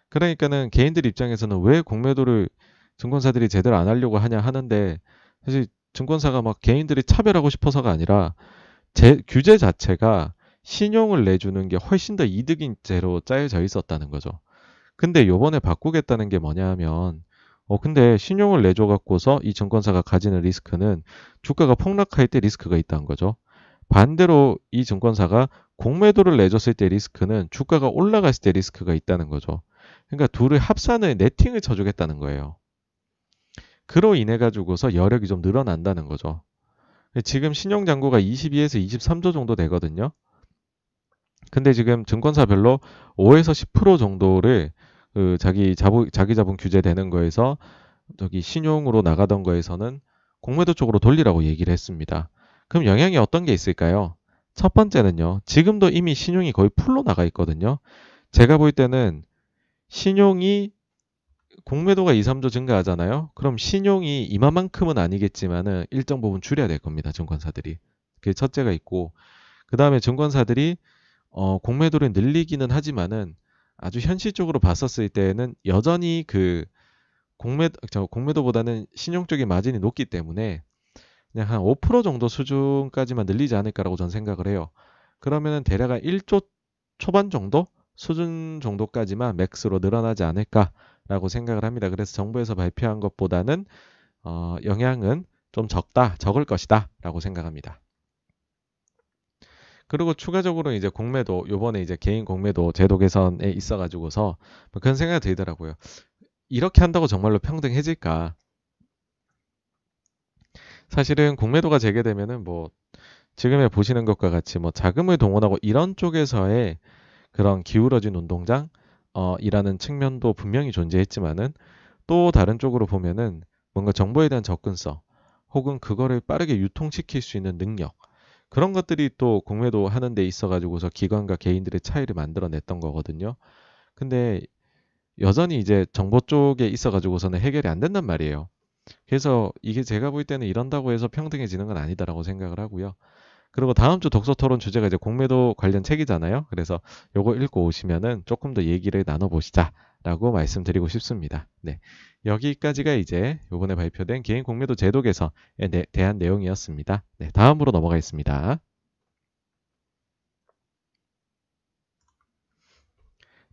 A: 그러니까는 개인들 입장에서는 왜 공매도를 증권사들이 제대로 안 하려고 하냐 하는데 사실 증권사가 막 개인들이 차별하고 싶어서가 아니라 제 규제 자체가 신용을 내주는 게 훨씬 더 이득인 제로 짜여져 있었다는 거죠. 근데 요번에 바꾸겠다는 게 뭐냐 하면 어, 근데 신용을 내줘 갖고서 이 증권사가 가지는 리스크는 주가가 폭락할 때 리스크가 있다는 거죠. 반대로 이 증권사가 공매도를 내줬을 때 리스크는 주가가 올라갔을 때 리스크가 있다는 거죠. 그러니까 둘을 합산을 네팅을 쳐주겠다는 거예요. 그로 인해 가지고서 여력이 좀 늘어난다는 거죠. 지금 신용잔고가 22에서 23조 정도 되거든요. 근데 지금 증권사별로 5에서 10% 정도를 그 자기 자부, 자기 자본 규제되는 거에서 저기 신용으로 나가던 거에서는 공매도 쪽으로 돌리라고 얘기를 했습니다. 그럼 영향이 어떤 게 있을까요? 첫 번째는요. 지금도 이미 신용이 거의 풀로 나가 있거든요. 제가 볼 때는 신용이 공매도가 2, 3조 증가하잖아요. 그럼 신용이 이만큼은 아니겠지만은 일정 부분 줄여야 될 겁니다. 증권사들이. 그게 첫째가 있고 그 다음에 증권사들이 어, 공매도를 늘리기는 하지만은 아주 현실적으로 봤었을 때는 여전히 그 공매 저 공매도보다는 신용적인 마진이 높기 때문에 그냥 한 5% 정도 수준까지만 늘리지 않을까라고 저는 생각을 해요. 그러면은 대략 한 1조 초반 정도 수준 정도까지만 맥스로 늘어나지 않을까 라고 생각을 합니다. 그래서 정부에서 발표한 것보다는 어, 영향은 좀 적다, 적을 것이다 라고 생각합니다. 그리고 추가적으로 이제 공매도 요번에 이제 개인 공매도 제도 개선에 있어 가지고서 뭐 그런 생각이 들더라고요. 이렇게 한다고 정말로 평등해질까? 사실은 공매도가 재개되면은 뭐 지금에 보시는 것과 같이 뭐 자금을 동원하고 이런 쪽에서의 그런 기울어진 운동장 어, 이라는 측면도 분명히 존재했지만은 또 다른 쪽으로 보면은 뭔가 정보에 대한 접근성 혹은 그거를 빠르게 유통시킬 수 있는 능력 그런 것들이 또 공매도 하는 데 있어 가지고서 기관과 개인들의 차이를 만들어냈던 거거든요. 근데 여전히 이제 정보 쪽에 있어 가지고서는 해결이 안 된단 말이에요. 그래서 이게 제가 볼 때는 이런다고 해서 평등해지는 건 아니다라고 생각을 하고요. 그리고 다음 주 독서 토론 주제가 이제 공매도 관련 책이잖아요. 그래서 요거 읽고 오시면은 조금 더 얘기를 나눠보시자라고 말씀드리고 싶습니다. 네. 여기까지가 이제 요번에 발표된 개인 공매도 제도 개선에 대한 내용이었습니다. 네. 다음으로 넘어가겠습니다.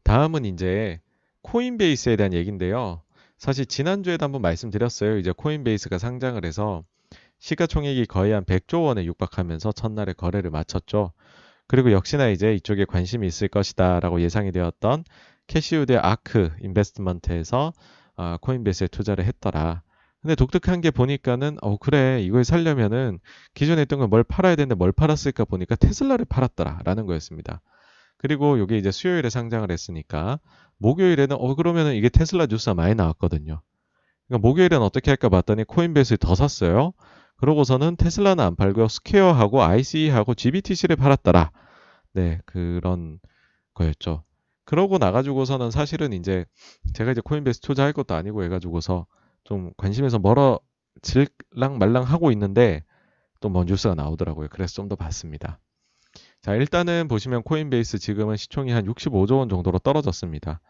A: 다음은 이제 코인베이스에 대한 얘기인데요. 사실 지난주에도 한번 말씀드렸어요. 이제 코인베이스가 상장을 해서 시가총액이 거의 한 100조 원에 육박하면서 첫날에 거래를 마쳤죠. 그리고 역시나 이제 이쪽에 관심이 있을 것이다 라고 예상이 되었던 캐시우드 아크 인베스트먼트에서 아, 코인베이스에 투자를 했더라. 근데 독특한 게 보니까는 어 그래 이걸 살려면은 기존에 있던 걸 뭘 팔아야 되는데 뭘 팔았을까 보니까 테슬라를 팔았더라라는 거였습니다. 그리고 이게 이제 수요일에 상장을 했으니까 목요일에는 어 그러면은 이게 테슬라 뉴스가 많이 나왔거든요. 그러니까 목요일엔 어떻게 할까 봤더니 코인베이스를 더 샀어요. 그러고서는 테슬라는 안 팔고요. 스퀘어하고 ICE하고 GBTC를 팔았더라. 네, 그런 거였죠. 그러고 나가지고서는 사실은 이제 제가 이제 코인베이스 투자할 것도 아니고 해가지고서 좀 관심에서 멀어질랑 말랑 하고 있는데 또 먼 뉴스가 나오더라고요. 그래서 좀 더 봤습니다. 자, 일단은 보시면 코인베이스 지금은 시총이 한 65조 원 정도로 떨어졌습니다.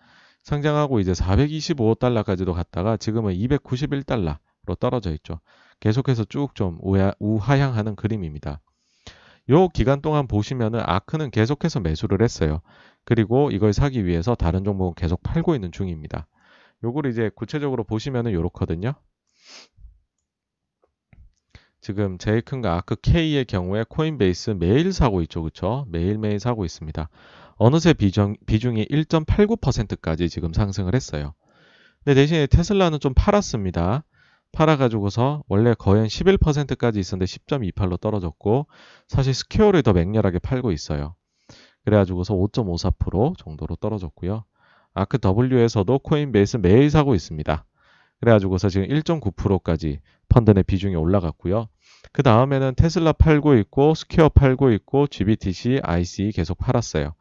A: 상장하고 이제 425달러까지도 갔다가 지금은 291달러 로 떨어져 있죠. 계속해서 쭉 좀 우하향하는 그림입니다. 요 기간 동안 보시면은 아크는 계속해서 매수를 했어요. 그리고 이걸 사기 위해서 다른 종목은 계속 팔고 있는 중입니다. 요걸 이제 구체적으로 보시면은 요렇거든요. 지금 제일 큰 거 아크 K의 경우에 코인베이스 매일 사고 있죠. 그쵸? 매일매일 사고 있습니다. 어느새 비중, 비중이 1.89%까지 지금 상승을 했어요. 근데 대신에 테슬라는 좀 팔았습니다. 팔아가지고서 원래 거의 한 11%까지 있었는데 10.28로 떨어졌고 사실 스퀘어를 더 맹렬하게 팔고 있어요. 그래가지고서 5.54% 정도로 떨어졌고요. 아크 W에서도 코인베이스 매일 사고 있습니다. 그래가지고서 지금 1.9%까지 펀드 내 비중이 올라갔고요. 그 다음에는 테슬라 팔고 있고 스퀘어 팔고 있고 GBTC, ICE 계속 팔았어요.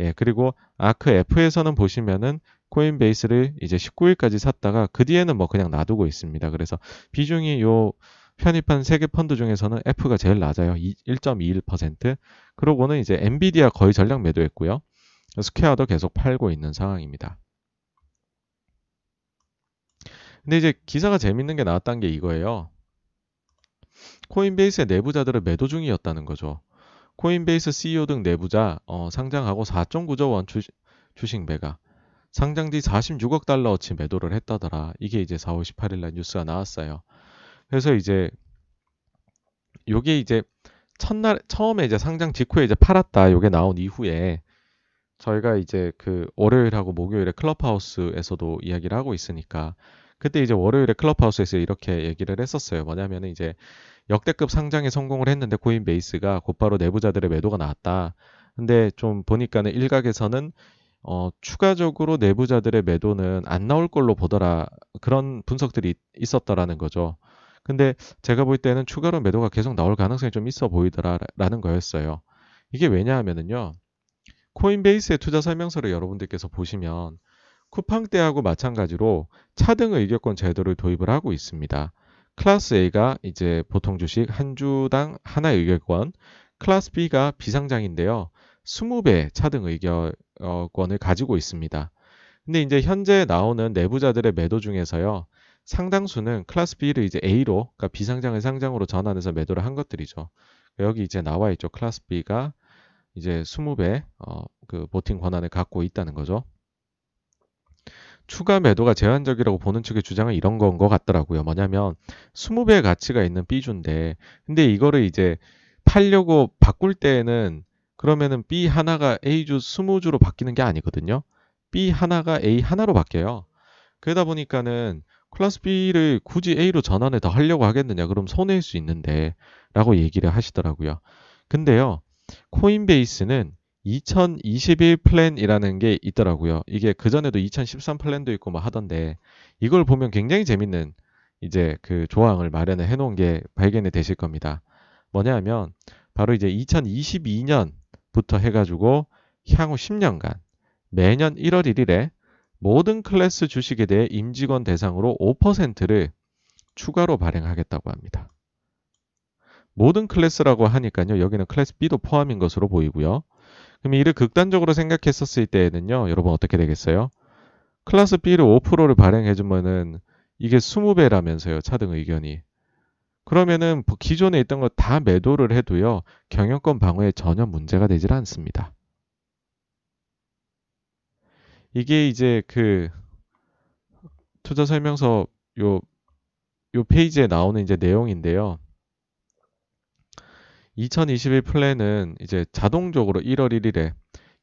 A: 예, 그리고 아크 F에서는 보시면은 코인베이스를 이제 19일까지 샀다가 그 뒤에는 뭐 그냥 놔두고 있습니다. 그래서 비중이 요 편입한 세 개 펀드 중에서는 F가 제일 낮아요. 1.21%. 그러고는 이제 엔비디아 거의 전량 매도했고요. 스퀘어도 계속 팔고 있는 상황입니다. 근데 이제 기사가 재밌는 게 나왔다는 게 이거예요. 코인베이스의 내부자들은 매도 중이었다는 거죠. 코인베이스 CEO 등 내부자 어, 상장하고 4.9조 원 주, 주식 매각. 상장 뒤 46억 달러어치 매도를 했다더라. 이게 이제 4월 18일 날 뉴스가 나왔어요. 그래서 이제 요게 이제 첫날 처음에 이제 상장 직후에 이제 팔았다. 요게 나온 이후에 저희가 이제 그 월요일하고 목요일에 클럽하우스에서도 이야기를 하고 있으니까 그때 이제 월요일에 클럽하우스에서 이렇게 얘기를 했었어요. 뭐냐면은 이제 역대급 상장에 성공을 했는데 코인베이스가 곧바로 내부자들의 매도가 나왔다. 근데 좀 보니까는 일각에서는 어, 추가적으로 내부자들의 매도는 안 나올 걸로 보더라. 그런 분석들이 있었다라는 거죠. 근데 제가 볼 때는 추가로 매도가 계속 나올 가능성이 좀 있어 보이더라라는 거였어요. 이게 왜냐하면은요. 코인베이스의 투자 설명서를 여러분들께서 보시면 쿠팡 때하고 마찬가지로 차등 의결권 제도를 도입을 하고 있습니다. 클래스 A가 이제 보통 주식 한 주당 하나의 의결권, 클래스 B가 비상장인데요. 20배 차등 의결권을 가지고 있습니다. 근데 이제 현재 나오는 내부자들의 매도 중에서요. 상당수는 클래스 B를 이제 A로, 그러니까 비상장을 상장으로 전환해서 매도를 한 것들이죠. 여기 이제 나와 있죠. 클래스 B가 이제 20배 어, 그 보팅 권한을 갖고 있다는 거죠. 추가 매도가 제한적이라고 보는 측의 주장은 이런 건 것 같더라고요. 뭐냐면 20배의 가치가 있는 B주인데 근데 이거를 이제 팔려고 바꿀 때에는 그러면은 B 하나가 A주 20주로 바뀌는 게 아니거든요. B 하나가 A 하나로 바뀌어요. 그러다 보니까는 클래스 B를 굳이 A로 전환을 더 하려고 하겠느냐? 그럼 손해일 수 있는데 라고 얘기를 하시더라고요. 근데요. 코인베이스는 2021 플랜이라는 게 있더라고요. 이게 그전에도 2013 플랜도 있고 뭐 하던데 이걸 보면 굉장히 재밌는 이제 그 조항을 마련을 해 놓은 게 발견이 되실 겁니다. 뭐냐 하면 바로 이제 2022년 부터 해가지고 향후 10년간 매년 1월 1일에 모든 클래스 주식에 대해 임직원 대상으로 5%를 추가로 발행하겠다고 합니다. 모든 클래스라고 하니까요. 여기는 클래스 B도 포함인 것으로 보이고요. 그럼 이를 극단적으로 생각했었을 때에는요. 여러분 어떻게 되겠어요? 클래스 B를 5%를 발행해주면은 이게 20배라면서요. 차등 의결권이. 그러면은 뭐 기존에 있던 거 다 매도를 해도요. 경영권 방어에 전혀 문제가 되질 않습니다. 이게 이제 그 투자 설명서 요, 요 페이지에 나오는 이제 내용인데요. 2021 플랜은 이제 자동적으로 1월 1일에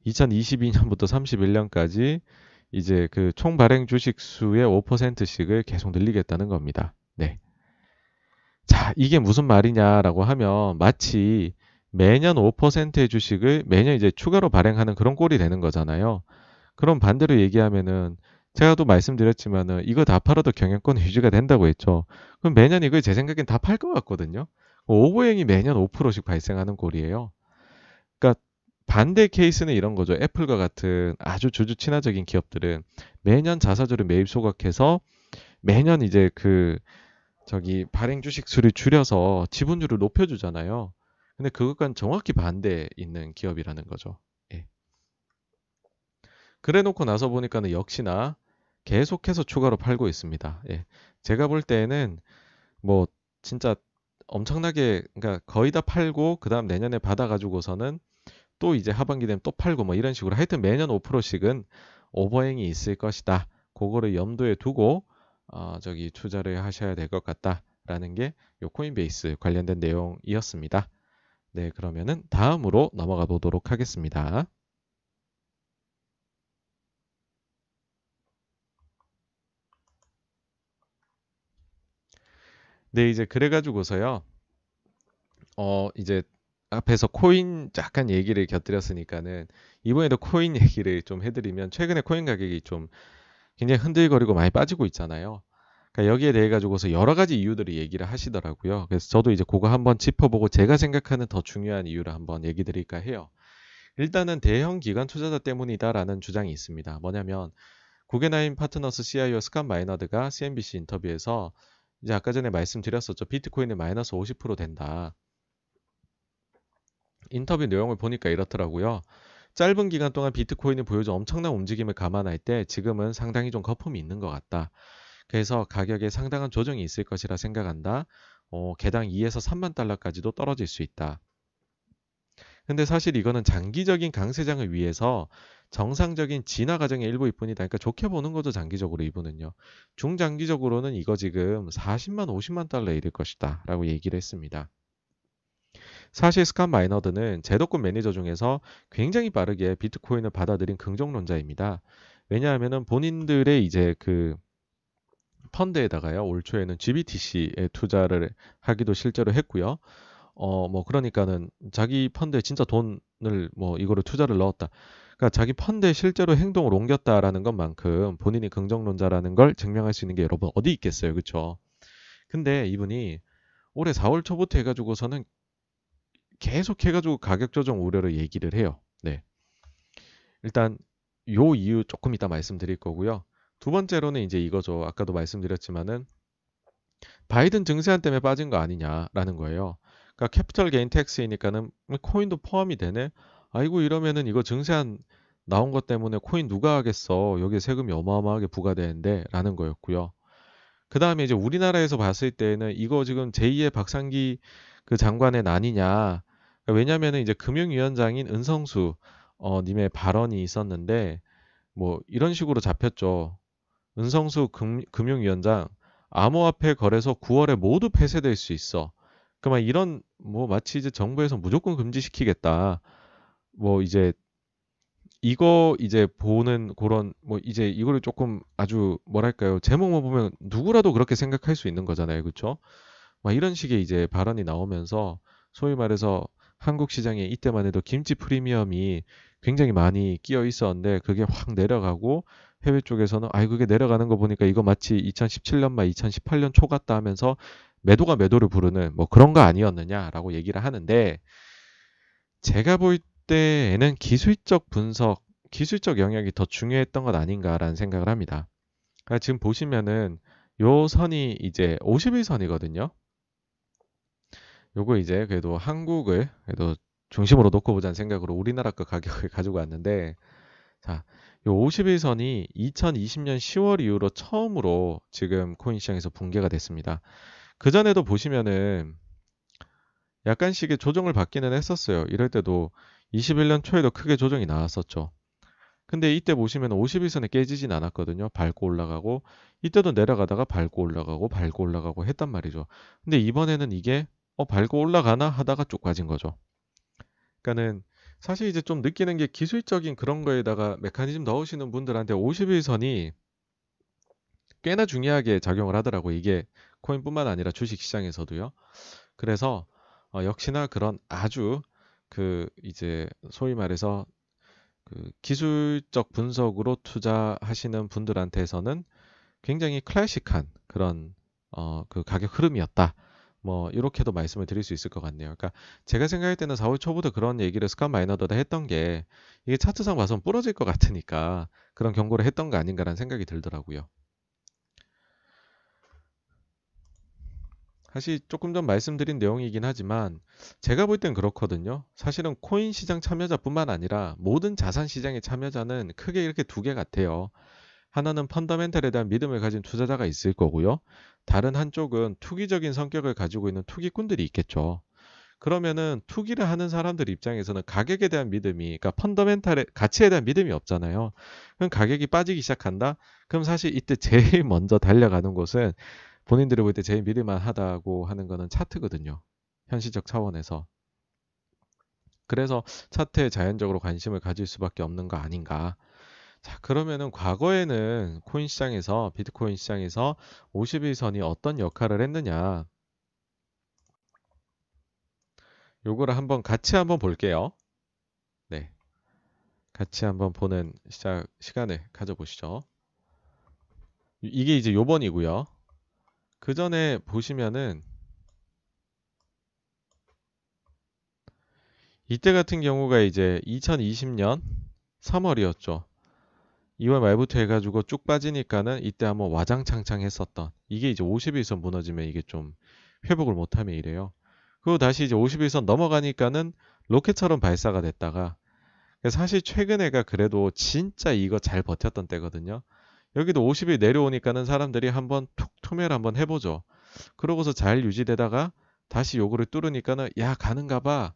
A: 2022년부터 31년까지 이제 그 총 발행 주식 수의 5%씩을 계속 늘리겠다는 겁니다. 네. 자, 이게 무슨 말이냐라고 하면 마치 매년 5%의 주식을 매년 이제 추가로 발행하는 그런 꼴이 되는 거잖아요. 그럼 반대로 얘기하면은 제가 또 말씀드렸지만은 이거 다 팔아도 경영권 유지가 된다고 했죠. 그럼 매년 이걸 제 생각엔 다 팔 것 같거든요. 오보행이 매년 5%씩 발생하는 꼴이에요. 그러니까 반대 케이스는 이런 거죠. 애플과 같은 아주 주주 친화적인 기업들은 매년 자사주를 매입 소각해서 매년 이제 그 저기 발행 주식 수를 줄여서 지분율을 높여주잖아요. 근데 그것과는 정확히 반대 있는 기업이라는 거죠. 그래 놓고 나서 보니까는 역시나 계속해서 추가로 팔고 있습니다. 예. 제가 볼 때는 뭐 진짜 엄청나게 그러니까 거의 다 팔고 그다음 내년에 받아 가지고서는 또 이제 하반기 되면 또 팔고 뭐 이런 식으로 하여튼 매년 5%씩은 오버행이 있을 것이다. 그거를 염두에 두고 어 저기 투자를 하셔야 될 것 같다라는 게 요 코인베이스 관련된 내용이었습니다. 네, 그러면은 다음으로 넘어가 보도록 하겠습니다. 네, 이제 그래가지고서요. 어, 이제 앞에서 코인 약간 얘기를 곁들였으니까는 이번에도 코인 얘기를 좀 해드리면 최근에 코인 가격이 좀 굉장히 흔들거리고 많이 빠지고 있잖아요. 그러니까 여기에 대해 가지고서 여러 가지 이유들을 얘기를 하시더라고요. 그래서 저도 이제 그거 한번 짚어보고 제가 생각하는 더 중요한 이유를 한번 얘기 드릴까 해요. 일단은 대형 기관 투자자 때문이다라는 주장이 있습니다. 뭐냐면 구겐하임 파트너스 CIO 스칸 마이너드가 CNBC 인터뷰에서 이제 아까 전에 말씀드렸었죠. 비트코인이 마이너스 50% 된다. 인터뷰 내용을 보니까 이렇더라고요. 짧은 기간 동안 비트코인이 보여준 엄청난 움직임을 감안할 때 지금은 상당히 좀 거품이 있는 것 같다. 그래서 가격에 상당한 조정이 있을 것이라 생각한다. 어, 개당 2에서 3만 달러까지도 떨어질 수 있다. 근데 사실 이거는 장기적인 강세장을 위해서 정상적인 진화 과정의 일부일 뿐이다. 그러니까 좋게 보는 거죠, 장기적으로 이분은요. 중장기적으로는 이거 지금 40만, 50만 달러에 이를 것이다. 라고 얘기를 했습니다. 사실 스캇 마이너드는 제도권 매니저 중에서 굉장히 빠르게 비트코인을 받아들인 긍정론자입니다. 왜냐하면은 본인들의 이제 그 펀드에다가요 올 초에는 GBTC에 투자를 하기도 실제로 했고요. 어 뭐 그러니까는 자기 펀드에 진짜 돈을 뭐 이거를 투자를 넣었다. 그러니까 자기 펀드에 실제로 행동을 옮겼다라는 것만큼 본인이 긍정론자라는 걸 증명할 수 있는 게 여러분 어디 있겠어요, 그렇죠? 근데 이분이 올해 4월 초부터 해가지고서는 계속 해가지고 가격 조정 우려를 얘기를 해요. 네. 일단 요 이유 조금 이따 말씀드릴 거고요. 두 번째로는 이제 이거죠. 아까도 말씀드렸지만은 바이든 증세안 때문에 빠진 거 아니냐라는 거예요. 그러니까 캐피털 게인 텍스이니까는 코인도 포함이 되네. 아이고 이러면은 이거 증세안 나온 것 때문에 코인 누가 하겠어. 여기에 세금이 어마어마하게 부과되는데 라는 거였고요. 그 다음에 이제 우리나라에서 봤을 때는 이거 지금 제2의 박상기 그 장관의 아니냐. 그러니까 왜냐면은 이제 금융위원장인 은성수 어, 님의 발언이 있었는데 뭐 이런 식으로 잡혔죠. 은성수 금, 금융위원장 암호화폐 거래소 9월에 모두 폐쇄될 수 있어. 그만 이런 뭐 마치 이제 정부에서 무조건 금지시키겠다. 뭐 이제 이거 이제 보는 그런 뭐 이제 이거를 조금 아주 뭐랄까요 제목만 보면 누구라도 그렇게 생각할 수 있는 거잖아요, 그렇죠? 막 이런 식의 이제 발언이 나오면서 소위 말해서 한국 시장에 이때만 해도 김치 프리미엄이 굉장히 많이 끼어 있었는데 그게 확 내려가고 해외 쪽에서는 아이 그게 내려가는 거 보니까 이거 마치 2017년 말 2018년 초 같다 하면서 매도가 매도를 부르는 뭐 그런 거 아니었느냐라고 얘기를 하는데 제가 볼 때에는 기술적 분석, 기술적 영역이 더 중요했던 것 아닌가라는 생각을 합니다. 그러니까 지금 보시면은 요 선이 이제 51선이거든요. 요거 이제 그래도 한국을 그래도 중심으로 놓고 보자는 생각으로 우리나라 거 가격을 가지고 왔는데 자, 요 51선이 2020년 10월 이후로 처음으로 지금 코인 시장에서 붕괴가 됐습니다. 그 전에도 보시면은 약간씩의 조정을 받기는 했었어요. 이럴 때도 21년 초에도 크게 조정이 나왔었죠. 근데 이때 보시면 51선에 깨지진 않았거든요. 밟고 올라가고 이때도 내려가다가 밟고 올라가고 밟고 올라가고 했단 말이죠. 근데 이번에는 이게 어 밟고 올라가나 하다가 쭉 빠진 거죠. 그러니까는 사실 이제 좀 느끼는 게 기술적인 그런 거에다가 메커니즘 넣으시는 분들한테 51선이 꽤나 중요하게 작용을 하더라고. 이게 코인뿐만 아니라 주식 시장에서도요. 그래서 어, 역시나 그런 아주 그 이제 소위 말해서 그 기술적 분석으로 투자하시는 분들한테서는 굉장히 클래식한 그런 어, 그 가격 흐름이었다. 뭐 이렇게도 말씀을 드릴 수 있을 것 같네요. 그러니까 제가 생각할 때는 4월 초부터 그런 얘기를 스칸 마이너더다 했던 게 이게 차트상 봐서 부러질 것 같으니까 그런 경고를 했던 거 아닌가라는 생각이 들더라고요. 사실 조금 전 말씀드린 내용이긴 하지만 제가 볼 땐 그렇거든요. 사실은 코인 시장 참여자뿐만 아니라 모든 자산 시장의 참여자는 크게 이렇게 두 개 같아요. 하나는 펀더멘탈에 대한 믿음을 가진 투자자가 있을 거고요. 다른 한쪽은 투기적인 성격을 가지고 있는 투기꾼들이 있겠죠. 그러면은 투기를 하는 사람들 입장에서는 가격에 대한 믿음이, 그러니까 펀더멘탈의 가치에 대한 믿음이 없잖아요. 그럼 가격이 빠지기 시작한다? 그럼 사실 이때 제일 먼저 달려가는 곳은 본인들이 볼 때 제일 믿을만 하다고 하는 거는 차트거든요. 현실적 차원에서. 그래서 차트에 자연적으로 관심을 가질 수밖에 없는 거 아닌가. 자, 그러면은 과거에는 코인 시장에서, 비트코인 시장에서 51선이 어떤 역할을 했느냐. 요거를 한번 같이 한번 볼게요. 네. 같이 한번 보는 시작, 시간을 가져보시죠. 이게 이제 요번이고요. 그 전에 보시면은 이때 같은 경우가 이제 2020년 3월이었죠. 2월 말부터 해가지고 쭉 빠지니까는 이때 한번 와장창창 했었던 이게 이제 51선 무너지면 이게 좀 회복을 못하면 이래요. 그리고 다시 이제 51선 넘어가니까는 로켓처럼 발사가 됐다가 사실 최근에가 그래도 진짜 이거 잘 버텼던 때거든요. 여기도 50이 내려오니까는 사람들이 한번 툭 투매를 한번 해보죠. 그러고서 잘 유지되다가 다시 요거를 뚫으니까는 야 가는가 봐.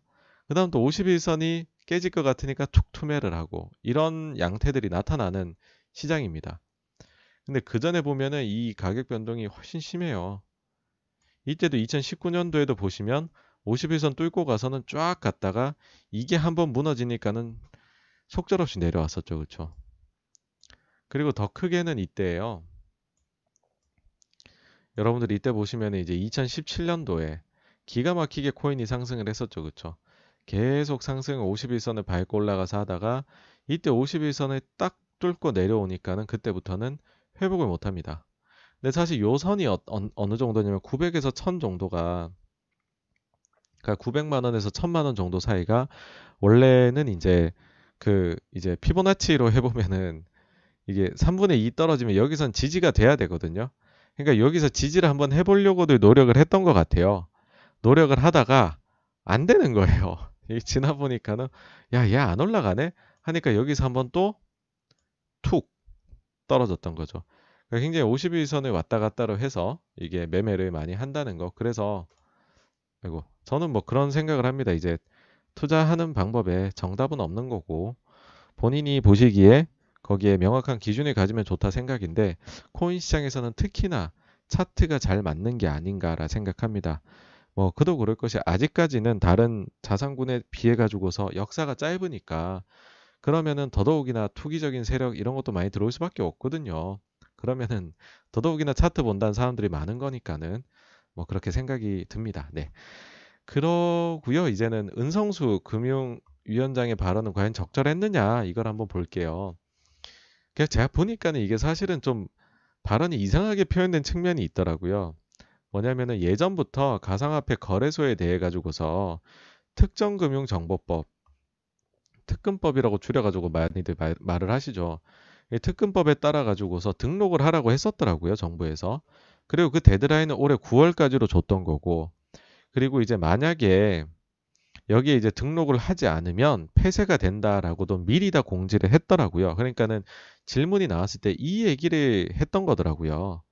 A: 그 다음 또 51선이 깨질 것 같으니까 툭 투매를 하고 이런 양태들이 나타나는 시장입니다. 근데 그 전에 보면은 이 가격 변동이 훨씬 심해요. 이때도 2019년도에도 보시면 51선 뚫고 가서는 쫙 갔다가 이게 한번 무너지니까는 속절없이 내려왔었죠. 그렇죠? 그리고 더 크게는 이때예요. 여러분들이 이때 보시면 이제 2017년도에 기가 막히게 코인이 상승을 했었죠. 그렇죠? 계속 상승 51선을 밟고 올라가서 하다가 이때 51선을 딱 뚫고 내려오니까는 그때부터는 회복을 못 합니다. 근데 사실 요 선이 어, 느 정도냐면 900에서 1000 정도가 그러니까 900만 원에서 1000만 원 정도 사이가 원래는 이제 그 이제 피보나치로 해 보면은 이게 3분의 2 떨어지면 여기선 지지가 돼야 되거든요. 그러니까 여기서 지지를 한번 해보려고도 노력을 했던 것 같아요. 노력을 하다가 안 되는 거예요. 지나 보니까는 야 얘 안 올라가네 하니까 여기서 한번 또 툭 떨어졌던 거죠. 그러니까 굉장히 51선을 왔다 갔다로 해서 이게 매매를 많이 한다는 거. 그래서 아이고 저는 뭐 그런 생각을 합니다. 이제 투자하는 방법에 정답은 없는 거고 본인이 보시기에 거기에 명확한 기준을 가지면 좋다 생각인데 코인 시장에서는 특히나 차트가 잘 맞는 게 아닌가라 생각합니다. 뭐 그도 그럴 것이 아직까지는 다른 자산군에 비해 가지고서 역사가 짧으니까 그러면은 더더욱이나 투기적인 세력 이런 것도 많이 들어올 수밖에 없거든요. 그러면은 더더욱이나 차트 본다는 사람들이 많은 거니까는 뭐 그렇게 생각이 듭니다. 네. 그러고요. 이제는 은성수 금융위원장의 발언은 과연 적절했느냐 이걸 한번 볼게요. 제가 보니까는 이게 사실은 좀 발언이 이상하게 표현된 측면이 있더라고요. 뭐냐면은 예전부터 가상화폐 거래소에 대해 가지고서 특정금융정보법 특근법이라고 줄여가지고 많이들 말, 말을 하시죠. 특근법에 따라 가지고서 등록을 하라고 했었더라고요 정부에서. 그리고 그 데드라인은 올해 9월까지로 줬던 거고. 그리고 이제 만약에 여기에 이제 등록을 하지 않으면 폐쇄가 된다라고도 미리 다 공지를 했더라고요. 그러니까는 질문이 나왔을 때 이 얘기를 했던 거더라고요.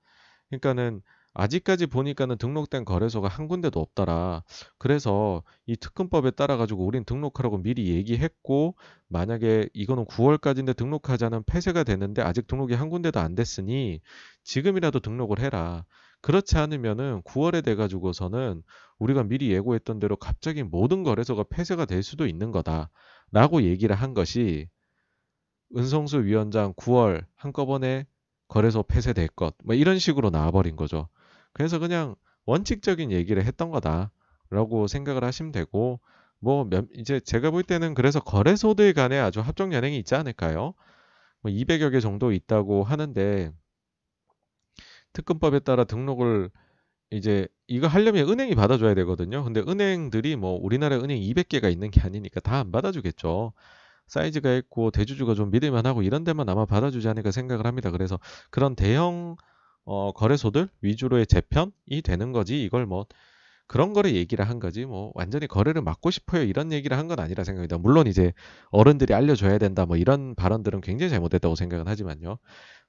A: 그러니까는 아직까지 보니까는 등록된 거래소가 한 군데도 없더라. 그래서 이 특근법에 따라 가지고 우린 등록하라고 미리 얘기했고 만약에 이거는 9월까지인데 등록하자는 폐쇄가 되는데 아직 등록이 한 군데도 안 됐으니 지금이라도 등록을 해라. 그렇지 않으면은 9월에 돼 가지고서는 우리가 미리 예고했던 대로 갑자기 모든 거래소가 폐쇄가 될 수도 있는 거다라고 얘기를 한 것이 은성수 위원장 9월 한꺼번에 거래소 폐쇄될 것, 뭐 이런 식으로 나와버린 거죠. 그래서 그냥 원칙적인 얘기를 했던 거다라고 생각을 하시면 되고, 뭐 이제 제가 볼 때는 그래서 거래소들 간에 아주 합종 연행이 있지 않을까요? 뭐 200여 개 정도 있다고 하는데 특근법에 따라 등록을 이제 이거 하려면 은행이 받아줘야 되거든요. 근데 은행들이 뭐 우리나라 은행 200개가 있는 게 아니니까 다 안 받아주겠죠. 사이즈가 있고 대주주가 좀 믿을만하고 이런 데만 아마 받아주지 않을까 생각을 합니다. 그래서 그런 대형 어, 거래소들 위주로의 재편이 되는 거지 이걸 뭐 그런 거를 얘기를 한 거지 뭐 완전히 거래를 막고 싶어요 이런 얘기를 한 건 아니라 생각합니다. 물론 이제 어른들이 알려줘야 된다 뭐 이런 발언들은 굉장히 잘못됐다고 생각은 하지만요.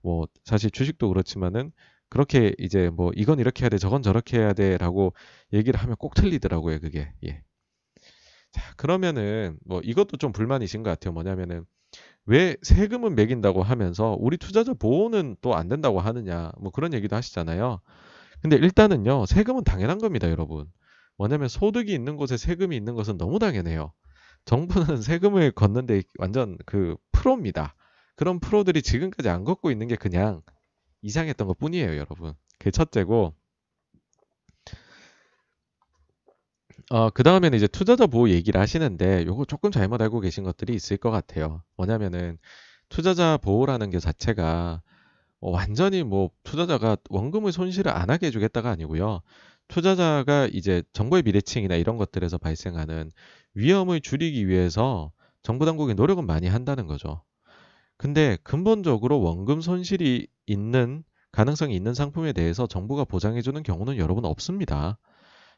A: 뭐 사실 주식도 그렇지만은 그렇게 이제 뭐 이건 이렇게 해야 돼 저건 저렇게 해야 돼라고 얘기를 하면 꼭 틀리더라고요 그게 예. 자, 그러면은 뭐 이것도 좀 불만이신 것 같아요. 뭐냐면은 왜 세금은 매긴다고 하면서 우리 투자자 보호는 또 안 된다고 하느냐. 뭐 그런 얘기도 하시잖아요. 근데 일단은요. 세금은 당연한 겁니다, 여러분. 뭐냐면 소득이 있는 곳에 세금이 있는 것은 너무 당연해요. 정부는 세금을 걷는데 완전 그 프로입니다. 그런 프로들이 지금까지 안 걷고 있는 게 그냥 이상했던 것 뿐이에요, 여러분. 그게 첫째고. 어, 그 다음에는 이제 투자자 보호 얘기를 하시는데 요거 조금 잘못 알고 계신 것들이 있을 것 같아요. 뭐냐면은 투자자 보호라는 게 자체가 뭐 완전히 뭐 투자자가 원금을 손실을 안 하게 해주겠다가 아니고요. 투자자가 이제 정보의 비대칭이나 이런 것들에서 발생하는 위험을 줄이기 위해서 정부 당국이 노력은 많이 한다는 거죠. 근데 근본적으로 원금 손실이 있는 가능성이 있는 상품에 대해서 정부가 보장해주는 경우는 여러분 없습니다.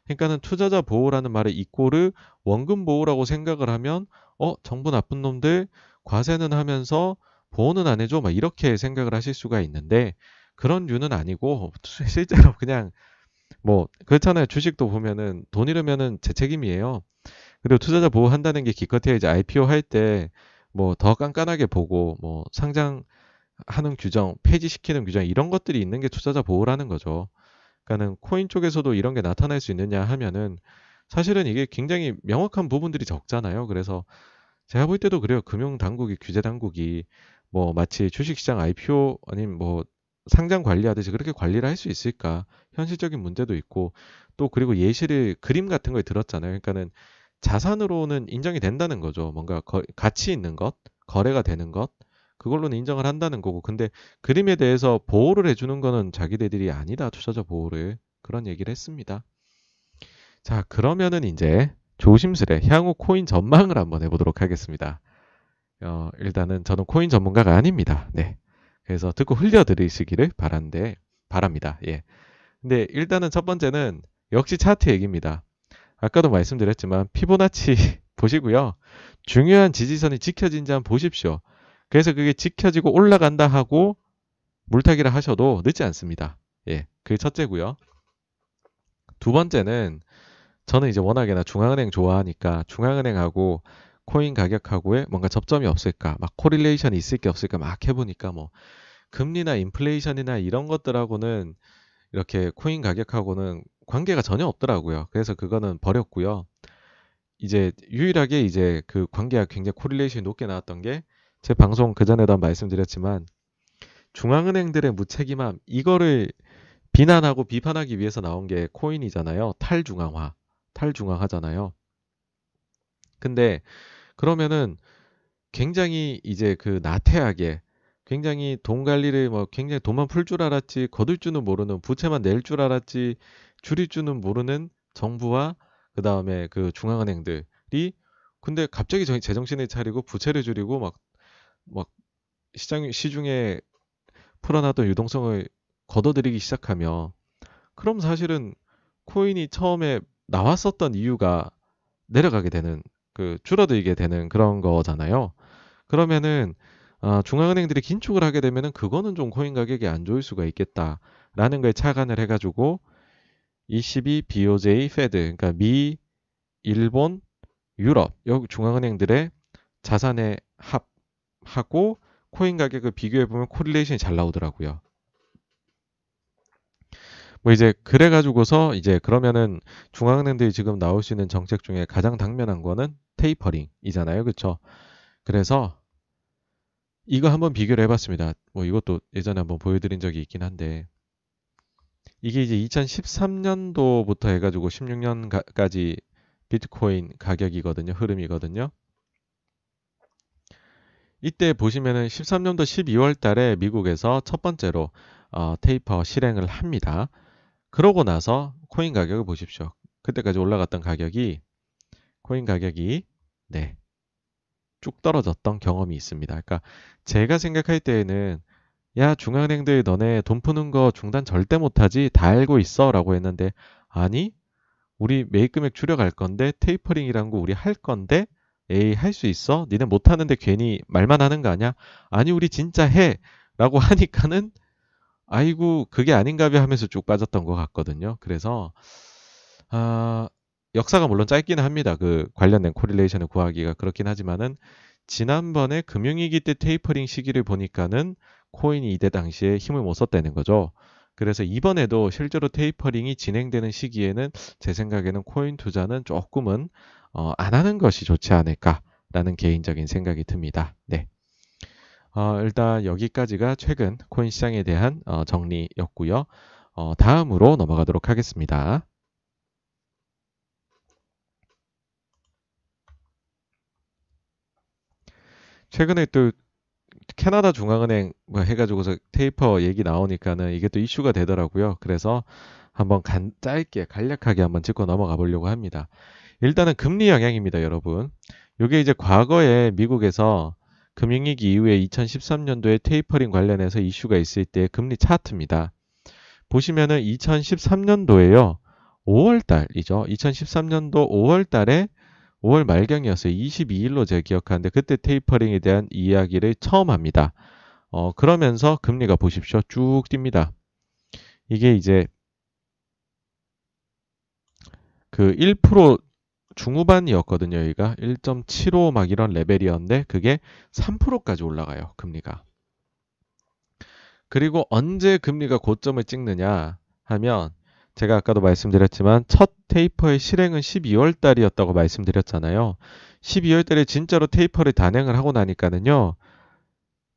A: 그러니까는 투자자 보호라는 말의 이꼬를 원금 보호라고 생각을 하면 어 정부 나쁜 놈들 과세는 하면서 보호는 안 해줘 막 이렇게 생각을 하실 수가 있는데 그런 류는 아니고 실제로 그냥 뭐 그렇잖아요. 주식도 보면은 돈 잃으면은 제 책임이에요. 그리고 투자자 보호한다는 게 기껏해야 이제 IPO 할 때 뭐 더 깐깐하게 보고 뭐 상장 하는 규정 폐지시키는 규정 이런 것들이 있는 게 투자자 보호라는 거죠 그러니까는 코인 쪽에서도 이런 게 나타날 수 있느냐 하면은 사실은 이게 굉장히 명확한 부분들이 적잖아요. 그래서 제가 볼 때도 그래요. 금융 당국이 규제 당국이 뭐 마치 주식시장 IPO 아니면 뭐 상장 관리하듯이 그렇게 관리를 할 수 있을까? 현실적인 문제도 있고 또 그리고 예시를 그림 같은 거에 들었잖아요. 그러니까는 자산으로는 인정이 된다는 거죠. 뭔가 거, 가치 있는 것, 거래가 되는 것, 그걸로는 인정을 한다는 거고. 근데 그림에 대해서 보호를 해주는 거는 자기네들이 아니다. 투자자 보호를. 그런 얘기를 했습니다. 자, 그러면은 이제 조심스레 향후 코인 전망을 한번 해보도록 하겠습니다. 어, 일단은 저는 코인 전문가가 아닙니다. 네. 그래서 듣고 흘려들으시기를 바란데, 바랍니다. 예. 근데 일단은 첫 번째는 역시 차트 얘기입니다. 아까도 말씀드렸지만 피보나치 보시고요. 중요한 지지선이 지켜진지 한번 보십시오. 그래서 그게 지켜지고 올라간다 하고 물타기를 하셔도 늦지 않습니다. 예. 그게 첫째고요. 두 번째는 저는 이제 워낙에나 중앙은행 좋아하니까 중앙은행하고 코인 가격하고의 뭔가 접점이 없을까, 막 correlation이 있을 게 없을까 막 해보니까 뭐 금리나 인플레이션이나 이런 것들하고는 이렇게 코인 가격하고는 관계가 전혀 없더라고요. 그래서 그거는 버렸고요. 이제 유일하게 이제 그 관계가 굉장히 correlation이 높게 나왔던 게 제 방송 그 전에도 말씀드렸지만 중앙은행들의 무책임함 이거를 비난하고 비판하기 위해서 나온 게 코인이잖아요. 탈중앙화, 탈중앙화잖아요. 근데 그러면은 굉장히 이제 그 나태하게 굉장히 돈 관리를 뭐 굉장히 돈만 풀 줄 알았지 거둘 줄은 모르는 부채만 낼 줄 알았지 줄일 줄은 모르는 정부와 그 다음에 그 중앙은행들이 근데 갑자기 제정신을 차리고 부채를 줄이고 막 막 시장 시중에 풀어놨던 유동성을 걷어들이기 시작하며 그럼 사실은 코인이 처음에 나왔었던 이유가 내려가게 되는 그 줄어들게 되는 그런 거잖아요. 그러면은 어, 중앙은행들이 긴축을 하게 되면은 그거는 좀 코인 가격이 안 좋을 수가 있겠다라는 걸 착안을 해가지고 ECB, BOJ, Fed 그러니까 미, 일본, 유럽 여기 중앙은행들의 자산의 합 하고 코인 가격을 비교해 보면 correlation이 잘 나오더라고요. 뭐 이제 그래 가지고서 이제 그러면은 중앙은행들이 지금 나올 수 있는 정책 중에 가장 당면한 거는 테이퍼링이잖아요. 그렇죠? 그래서 이거 한번 비교를 해 봤습니다. 뭐 이것도 예전에 한번 보여 드린 적이 있긴 한데 이게 이제 2013년도부터 해 가지고 16년까지 비트코인 가격이거든요. 흐름이거든요. 이때 보시면은 13년도 12월 달에 미국에서 첫 번째로 어, 테이퍼 실행을 합니다. 그러고 나서 코인 가격을 보십시오. 그때까지 올라갔던 가격이 코인 가격이 네. 쭉 떨어졌던 경험이 있습니다. 그러니까 제가 생각할 때에는 야 중앙은행들 너네 돈 푸는 거 중단 절대 못하지 다 알고 있어라고 했는데 아니 우리 매입 금액 줄여갈 건데 테이퍼링이란 거 우리 할 건데 에이 할 수 있어 니네 못하는데 괜히 말만 하는 거 아니야 아니 우리 진짜 해 라고 하니까는 아이고 그게 아닌가벼 하면서 쭉 빠졌던 것 같거든요 그래서 아 역사가 물론 짧기는 합니다. 그 관련된 correlation을 구하기가 그렇긴 하지만은 지난번에 금융위기 때 테이퍼링 시기를 보니까는 코인이 이때 당시에 힘을 못 썼다는 거죠. 그래서 이번에도 실제로 테이퍼링이 진행되는 시기에는 제 생각에는 코인 투자는 조금은 어, 안 하는 것이 좋지 않을까라는 개인적인 생각이 듭니다. 네. 어, 일단 여기까지가 최근 코인 시장에 대한 어, 정리였고요. 어, 다음으로 넘어가도록 하겠습니다. 최근에 또 캐나다 중앙은행 뭐 해가지고서 테이퍼 얘기 나오니까는 이게 또 이슈가 되더라고요. 그래서 한번 간, 짧게 간략하게 한번 짚고 넘어가 보려고 합니다. 일단은 금리 영향입니다, 여러분. 이게 이제 과거에 미국에서 금융위기 이후에 2013년도에 테이퍼링 관련해서 이슈가 있을 때 금리 차트입니다. 보시면은 2013년도에요. 5월 달이죠. 2013년도 5월 달에 5월 말경이었어요. 22일로 제가 기억하는데 그때 테이퍼링에 대한 이야기를 처음 합니다. 어, 그러면서 금리가 보십시오. 쭉 뜁니다. 이게 이제 그 1% 중후반이었거든요. 여기가 1.75 막 이런 레벨이었는데 그게 3%까지 올라가요. 금리가. 그리고 언제 금리가 고점을 찍느냐 하면 제가 아까도 말씀드렸지만 첫 테이퍼의 실행은 12월 달이었다고 말씀드렸잖아요. 12월 달에 진짜로 테이퍼를 단행을 하고 나니까는요.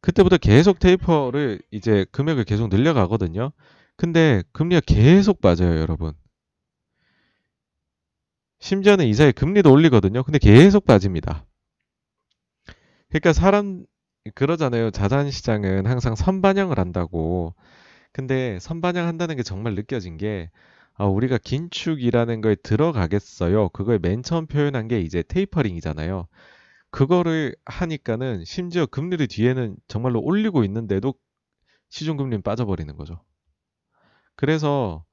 A: 그때부터 계속 테이퍼를 이제 금액을 계속 늘려가거든요. 근데 금리가 계속 빠져요, 여러분. 심지어는 이사의 금리도 올리거든요. 근데 계속 빠집니다. 그러니까 사람 그러잖아요. 자산 시장은 항상 선반영을 한다고. 근데 선반영 한다는 게 정말 느껴진 게 아, 우리가 긴축이라는 거에 들어가겠어요. 그걸 맨 처음 표현한 게 이제 테이퍼링이잖아요. 그거를 하니까는 심지어 금리를 뒤에는 정말로 올리고 있는데도 시중금리는 빠져버리는 거죠. 그래서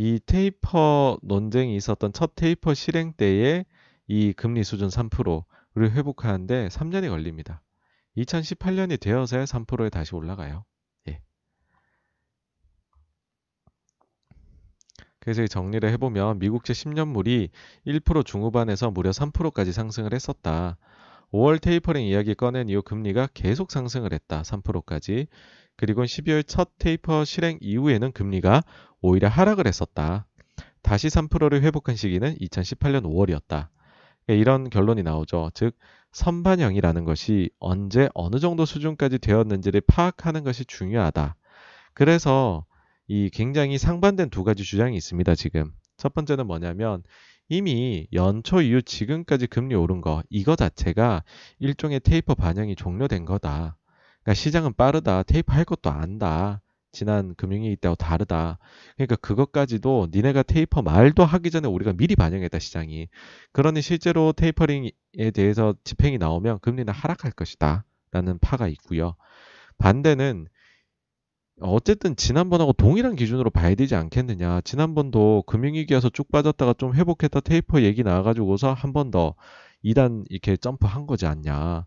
A: 이 taper 논쟁이 있었던 첫 taper 실행 때에 이 금리 수준 3%를 회복하는데 3년이 걸립니다. 2018년이 되어서야 3%에 다시 올라가요. 예. 그래서 정리를 해보면 미국제 10년물이 1% 중후반에서 무려 3%까지 상승을 했었다. 5월 테이퍼링 이야기 꺼낸 이후 금리가 계속 상승을 했다. 3%까지. 그리고 12월 첫 테이퍼 실행 이후에는 금리가 오히려 하락을 했었다. 다시 3%를 회복한 시기는 2018년 5월이었다. 이런 결론이 나오죠. 즉, 선반영이라는 것이 언제 어느 정도 수준까지 되었는지를 파악하는 것이 중요하다. 그래서 이 굉장히 상반된 두 가지 주장이 있습니다, 지금. 첫 번째는 뭐냐면 이미 연초 이후 지금까지 금리 오른 거, 이거 자체가 일종의 taper 반영이 종료된 거다. 그러니까 시장은 빠르다. taper 할 것도 안다. 지난 금융위기 때하고 다르다. 그러니까 그것까지도 니네가 taper 말도 하기 전에 우리가 미리 반영했다 시장이. 그러니 실제로 테이퍼링에 대해서 집행이 나오면 금리는 하락할 것이다. 라는 파가 있고요. 반대는 어쨌든 지난번하고 동일한 기준으로 봐야 되지 않겠느냐. 지난번도 금융위기여서 쭉 빠졌다가 좀 회복했다 테이퍼 얘기 나와가지고서 한 번 더 2단 이렇게 점프한 거지 않냐.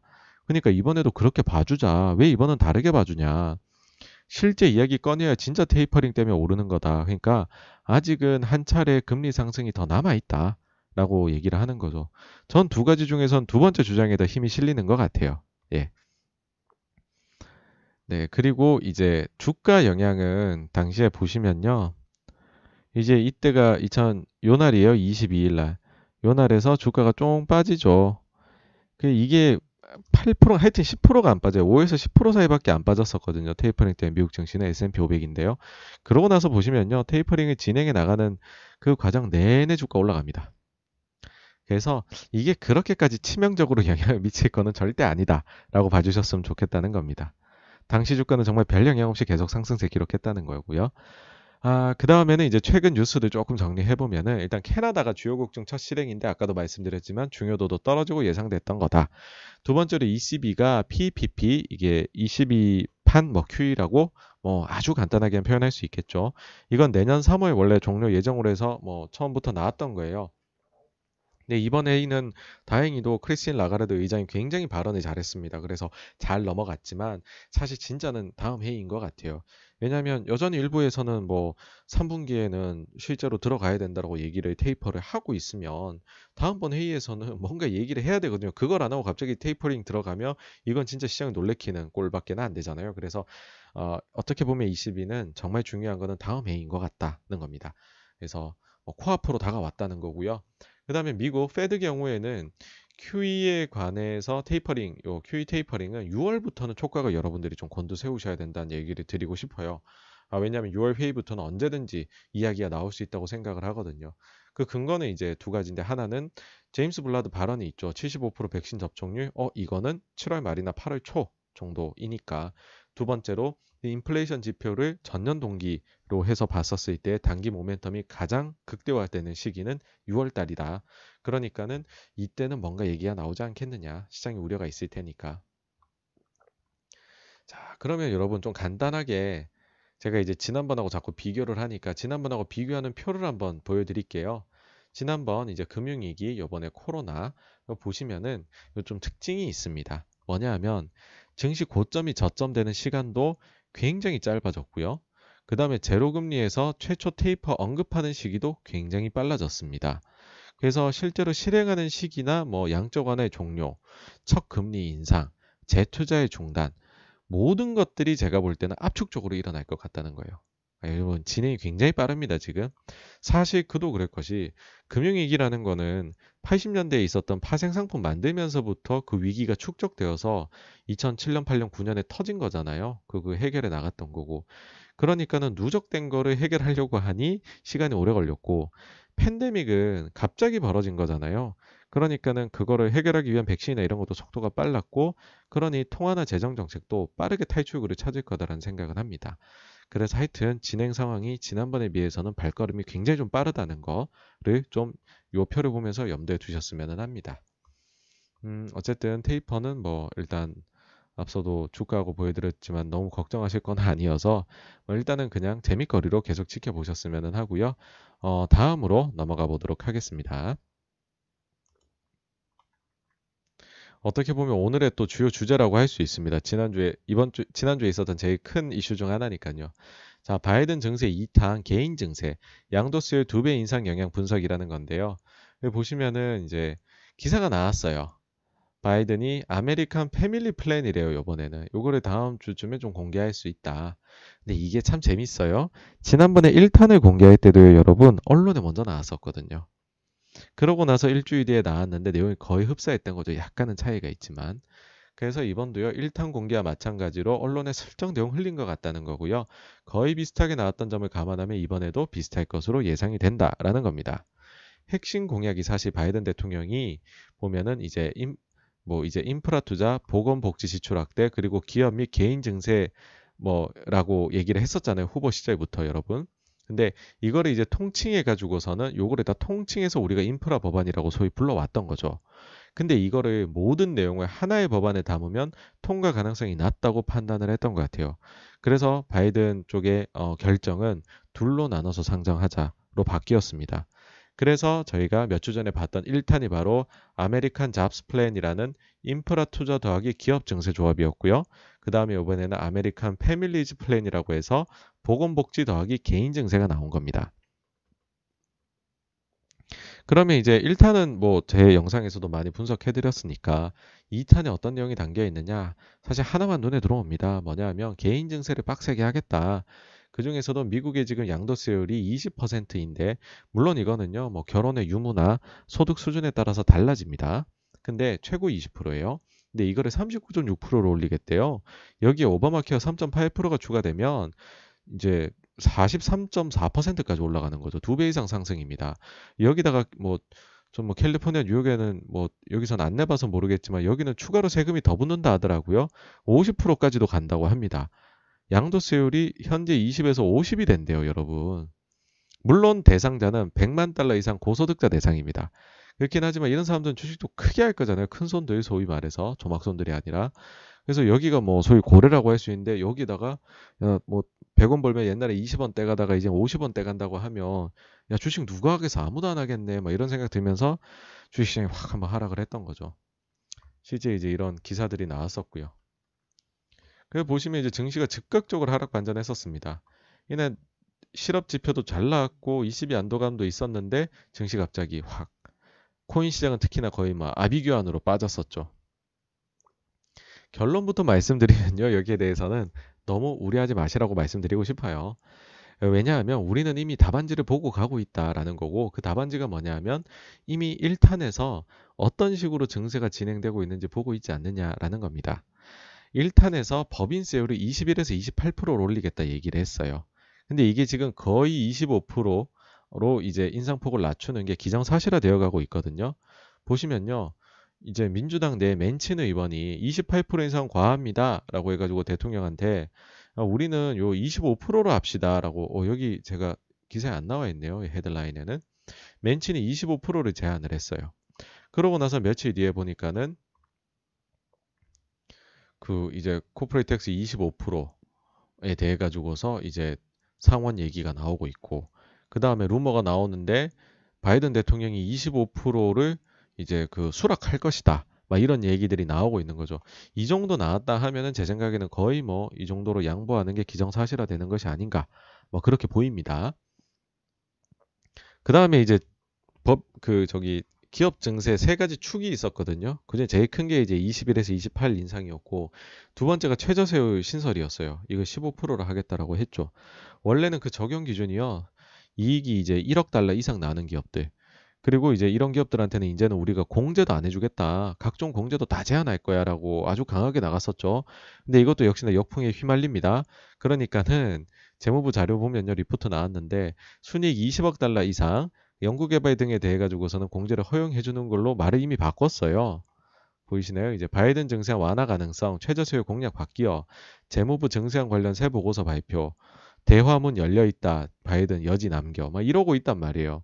A: 그러니까 이번에도 그렇게 봐주자. 왜 이번은 다르게 봐주냐. 실제 이야기 꺼내야 진짜 테이퍼링 때문에 오르는 거다. 그러니까 아직은 한 차례 금리 상승이 더 남아 있다. 라고 얘기를 하는 거죠. 전 두 가지 중에선 두 번째 주장에 더 힘이 실리는 것 같아요. 예. 네, 그리고 이제 주가 영향은 당시에 보시면요. 이제 이때가 2000, 요 날이에요. 22일 날. 요 날에서 주가가 좀 빠지죠. 그 이게 8% 하여튼 10%가 안 빠져요. 5에서 10% 사이밖에 안 빠졌었거든요. 테이퍼링 때문에 미국 증시는 S&P 500인데요. 그러고 나서 보시면요. 테이퍼링을 진행해 나가는 그 과정 내내 주가 올라갑니다. 그래서 이게 그렇게까지 치명적으로 영향을 미칠 거는 절대 아니다라고 봐주셨으면 좋겠다는 겁니다. 당시 주가는 정말 별 영향 없이 계속 상승세 기록했다는 거고요. 아, 그 다음에는 이제 최근 뉴스들 조금 정리해보면은 일단 캐나다가 주요국 중 첫 실행인데 아까도 말씀드렸지만 중요도도 떨어지고 예상됐던 거다. 두 번째로 ECB가 PPP 이게 ECB판 뭐 QE라고 뭐 아주 간단하게 표현할 수 있겠죠. 이건 내년 3월 원래 종료 예정으로 해서 뭐 처음부터 나왔던 거예요. 네, 이번 회의는 다행히도 크리스틴 라가르드 의장이 굉장히 발언을 잘했습니다. 그래서 잘 넘어갔지만 사실 진짜는 다음 회의인 것 같아요. 왜냐하면 여전히 일부에서는 뭐 3분기에는 실제로 들어가야 된다고 얘기를 테이퍼를 하고 있으면 다음번 회의에서는 뭔가 얘기를 해야 되거든요. 그걸 안 하고 갑자기 테이퍼링 들어가면 이건 진짜 시장을 놀래키는 꼴밖에는 안 되잖아요. 그래서 어, 어떻게 보면 22는 정말 중요한 거는 다음 회의인 것 같다는 겁니다. 그래서 뭐 코앞으로 다가왔다는 거고요. 그 다음에 미국 Fed 경우에는 QE에 관해서 테이퍼링, 요 QE 테이퍼링은 6월부터는 초과가 여러분들이 좀 곤두 세우셔야 된다는 얘기를 드리고 싶어요. 아, 왜냐하면 6월 회의부터는 언제든지 이야기가 나올 수 있다고 생각을 하거든요. 그 근거는 이제 두 가지인데 하나는 제임스 블라드 발언이 있죠. 75% 백신 접종률, 어 이거는 7월 말이나 8월 초 정도이니까 두 번째로 인플레이션 지표를 전년 동기로 해서 봤었을 때 단기 모멘텀이 가장 극대화되는 시기는 6월 달이다. 그러니까는 이때는 뭔가 얘기가 나오지 않겠느냐. 시장에 우려가 있을 테니까. 자, 그러면 여러분 좀 간단하게 제가 이제 지난번하고 자꾸 비교를 하니까 지난번하고 비교하는 표를 한번 보여드릴게요. 지난번 이제 금융위기, 요번에 코로나 보시면은 좀 특징이 있습니다. 뭐냐 하면 증시 고점이 저점되는 시간도 굉장히 짧아졌고요. 그 다음에 제로금리에서 최초 테이퍼 언급하는 시기도 굉장히 빨라졌습니다. 그래서 실제로 실행하는 시기나 뭐 양적 완화의 종료, 첫 금리 인상, 재투자의 중단, 모든 것들이 제가 볼 때는 압축적으로 일어날 것 같다는 거예요. 아, 여러분 진행이 굉장히 빠릅니다 지금. 사실 그도 그럴 것이 금융위기라는 거는 80년대에 있었던 파생 상품 만들면서부터 그 위기가 축적되어서 2007년, 8년, 9년에 터진 거잖아요. 그, 그 해결해 나갔던 거고. 그러니까는 누적된 거를 해결하려고 하니 시간이 오래 걸렸고 팬데믹은 갑자기 벌어진 거잖아요. 그러니까는 그거를 해결하기 위한 백신이나 이런 것도 속도가 빨랐고 그러니 통화나 재정 정책도 빠르게 탈출구를 찾을 거다라는 생각을 합니다. 그래서 하여튼 진행 상황이 지난번에 비해서는 발걸음이 굉장히 좀 빠르다는 거를 좀 요 표를 보면서 염두에 두셨으면 합니다. 음, 어쨌든 테이퍼는 뭐 일단 앞서도 주가하고 보여드렸지만 너무 걱정하실 건 아니어서 뭐 일단은 그냥 재미거리로 계속 지켜보셨으면 하고요. 어, 다음으로 넘어가 보도록 하겠습니다. 어떻게 보면 오늘의 또 주요 주제라고 할 수 있습니다. 지난주에 이번 주 지난주에 있었던 제일 큰 이슈 중 하나니까요. 자, 바이든 증세 2탄 개인 증세 양도세율 2배 인상 영향 분석이라는 건데요. 여기 보시면은 이제 기사가 나왔어요. 바이든이 American Family Plan이래요, 요번에는. 요거를 다음 주쯤에 좀 공개할 수 있다. 근데 이게 참 재밌어요. 지난번에 1탄을 공개할 때도 여러분, 언론에 먼저 나왔었거든요. 그러고 나서 일주일 뒤에 나왔는데 내용이 거의 흡사했던 거죠. 약간은 차이가 있지만. 그래서 이번도요, 1탄 공개와 마찬가지로 언론에 슬쩍 내용 흘린 것 같다는 거고요. 거의 비슷하게 나왔던 점을 감안하면 이번에도 비슷할 것으로 예상이 된다라는 겁니다. 핵심 공약이 사실 바이든 대통령이 보면은 이제 임, 뭐 이제 인프라 투자, 보건 복지 지출 확대, 그리고 기업 및 개인 증세 뭐라고 얘기를 했었잖아요. 후보 시절부터 여러분. 근데 이거를 이제 통칭해 가지고서는 요거를 다 통칭해서 우리가 인프라 법안이라고 소위 불러왔던 거죠. 근데 이거를 모든 내용을 하나의 법안에 담으면 통과 가능성이 낮다고 판단을 했던 것 같아요. 그래서 바이든 쪽의 어, 결정은 둘로 나눠서 상정하자로 바뀌었습니다. 그래서 저희가 몇 주 전에 봤던 1탄이 바로 American Jobs Plan이라는 인프라 투자 더하기 기업 증세 조합이었고요. 그 다음에 이번에는 American Families Plan이라고 해서 보건복지 더하기 개인 증세가 나온 겁니다. 그러면 이제 1탄은 뭐 제 영상에서도 많이 분석해 드렸으니까 2탄에 어떤 내용이 담겨 있느냐 사실 하나만 눈에 들어옵니다. 뭐냐면 개인 증세를 빡세게 하겠다. 그 중에서도 미국의 지금 양도세율이 20%인데 물론 이거는요 뭐 결혼의 유무나 소득 수준에 따라서 달라집니다. 근데 최고 20%예요. 근데 이거를 39.6%로 올리겠대요. 여기에 오바마 케어 3.8%가 추가되면 이제 43.4%까지 올라가는 거죠. 두 배 이상 상승입니다. 여기다가 뭐 좀뭐 캘리포니아 뉴욕에는 뭐 여기선 안 내봐서 모르겠지만 여기는 추가로 세금이 더 붙는다 하더라고요. 50%까지도 간다고 합니다. 양도세율이 현재 20에서 50이 된대요, 여러분. 물론 대상자는 100만 달러 이상 고소득자 대상입니다. 그렇긴 하지만 이런 사람들은 주식도 크게 할 거잖아요. 큰 손들 소위 말해서 조막손들이 아니라. 그래서 여기가 뭐 소위 고래라고 할 수 있는데 여기다가 뭐 100원 벌면 옛날에 20원 떼 가다가 이제 50원 떼 간다고 하면 야 주식 누가 하겠어 아무도 안 하겠네 막 이런 생각 들면서 주식시장이 확 한번 하락을 했던 거죠. 실제 이제 이런 기사들이 나왔었고요. 그래 보시면 이제 증시가 즉각적으로 하락 반전했었습니다. 이날 실업 지표도 잘 나왔고 22 안도감도 있었는데 증시 갑자기 확 코인 시장은 특히나 거의 막 아비규환으로 빠졌었죠. 결론부터 말씀드리면요. 여기에 대해서는 너무 우려하지 마시라고 말씀드리고 싶어요. 왜냐하면 우리는 이미 답안지를 보고 가고 있다라는 거고 그 답안지가 뭐냐면 이미 1탄에서 어떤 식으로 증세가 진행되고 있는지 보고 있지 않느냐라는 겁니다. 1탄에서 법인세율을 21에서 28%로 올리겠다 얘기를 했어요. 근데 이게 지금 거의 25%로 이제 인상폭을 낮추는 게 기정사실화 되어 가고 있거든요. 보시면요. 이제 민주당 내 맨친 의원이 28% 인상 과합니다. 라고 해가지고 대통령한테 어, 우리는 요 25%로 합시다 라고 어, 여기 제가 기사에 안 나와 있네요. 헤드라인에는 맨친이 25%를 제안을 했어요. 그러고 나서 며칠 뒤에 보니까는 그 이제 corporate tax 25%에 대해 가지고서 이제 상원 얘기가 나오고 있고 그 다음에 루머가 나오는데 바이든 대통령이 25%를 이제 그 수락할 것이다. 막 이런 얘기들이 나오고 있는 거죠. 이 정도 나왔다 하면은 제 생각에는 거의 뭐 이 정도로 양보하는 게 기정사실화 되는 것이 아닌가. 뭐 그렇게 보입니다. 그 다음에 이제 법 그 저기 기업 증세 세 가지 축이 있었거든요. 그중에 제일 큰 게 이제 21에서 28 인상이었고 두 번째가 최저세율 신설이었어요. 이거 15%로 하겠다라고 했죠. 원래는 그 적용 기준이요. 이익이 이제 1억 달러 이상 나는 기업들. 그리고 이제 이런 기업들한테는 이제는 우리가 공제도 안 해주겠다. 각종 공제도 다 제한할 거야. 라고 아주 강하게 나갔었죠. 근데 이것도 역시나 역풍에 휘말립니다. 그러니까는 재무부 자료 보면요. 리포트 나왔는데 순이익 20억 달러 이상 연구개발 등에 대해 가지고서는 공제를 허용해 주는 걸로 말을 이미 바꿨어요. 보이시나요? 이제 바이든 증세안 완화 가능성, 최저 수요 공약 바뀌어, 재무부 증세안 관련 새 보고서 발표, 대화 문 열려 있다. 바이든 여지 남겨. 막 이러고 있단 말이에요.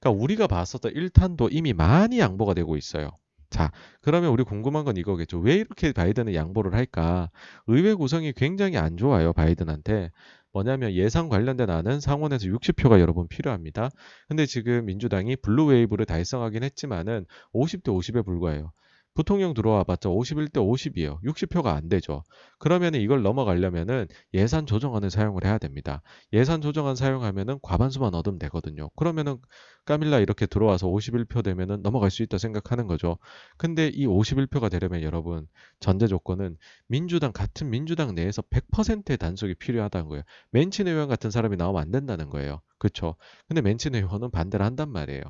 A: 그러니까 우리가 봤었던 1탄도 이미 많이 양보가 되고 있어요. 자, 그러면 우리 궁금한 건 이거겠죠. 왜 이렇게 바이든은 양보를 할까? 의회 구성이 굉장히 안 좋아요, 바이든한테. 뭐냐면 예산 관련된 안은 상원에서 60표가 여러분 필요합니다. 근데 지금 민주당이 blue wave를 달성하긴 했지만은 50대 50에 불과해요. 부통령 들어와 봤자 51대 50이에요. 60표가 안 되죠. 그러면 이걸 넘어가려면은 예산 조정안을 사용을 해야 됩니다. 예산 조정안 사용하면은 과반수만 얻으면 되거든요. 그러면은 까밀라 이렇게 들어와서 51표 되면은 넘어갈 수 있다 생각하는 거죠. 근데 이 51표가 되려면 여러분 전제 조건은 민주당 같은 민주당 내에서 100%의 단속이 필요하다는 거예요. 맨친 의원 같은 사람이 나오면 안 된다는 거예요. 그렇죠? 근데 맨친 의원은 반대를 한단 말이에요.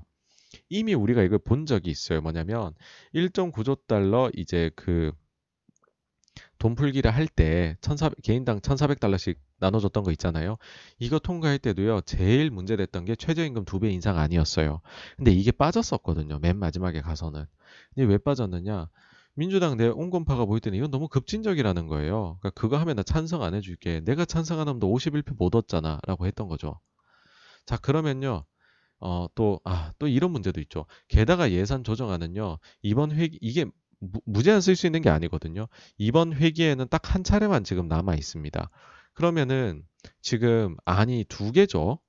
A: 이미 우리가 이걸 본 적이 있어요. 뭐냐면 1.9조 달러 이제 그 돈 풀기를 할 때 1,400, 개인당 1,400달러씩 나눠줬던 거 있잖아요. 이거 통과할 때도요, 제일 문제됐던 게 최저임금 두 배 인상 아니었어요. 근데 이게 빠졌었거든요. 맨 마지막에 가서는. 근데 왜 빠졌느냐? 민주당 내 온건파가 보일 때는 이건 너무 급진적이라는 거예요. 그러니까 그거 하면 나 찬성 안 해줄게. 내가 찬성 안 하면 너 51표 못 얻잖아. 라고 했던 거죠. 자, 그러면요. 어, 또, 아, 또 이런 문제도 있죠. 게다가 예산 조정안은요, 이번 회기, 이게 무, 제한 쓸 수 있는 게 아니거든요. 이번 회기에는 딱 한 차례만 지금 남아 있습니다. 그러면은 지금 안이 두 개죠.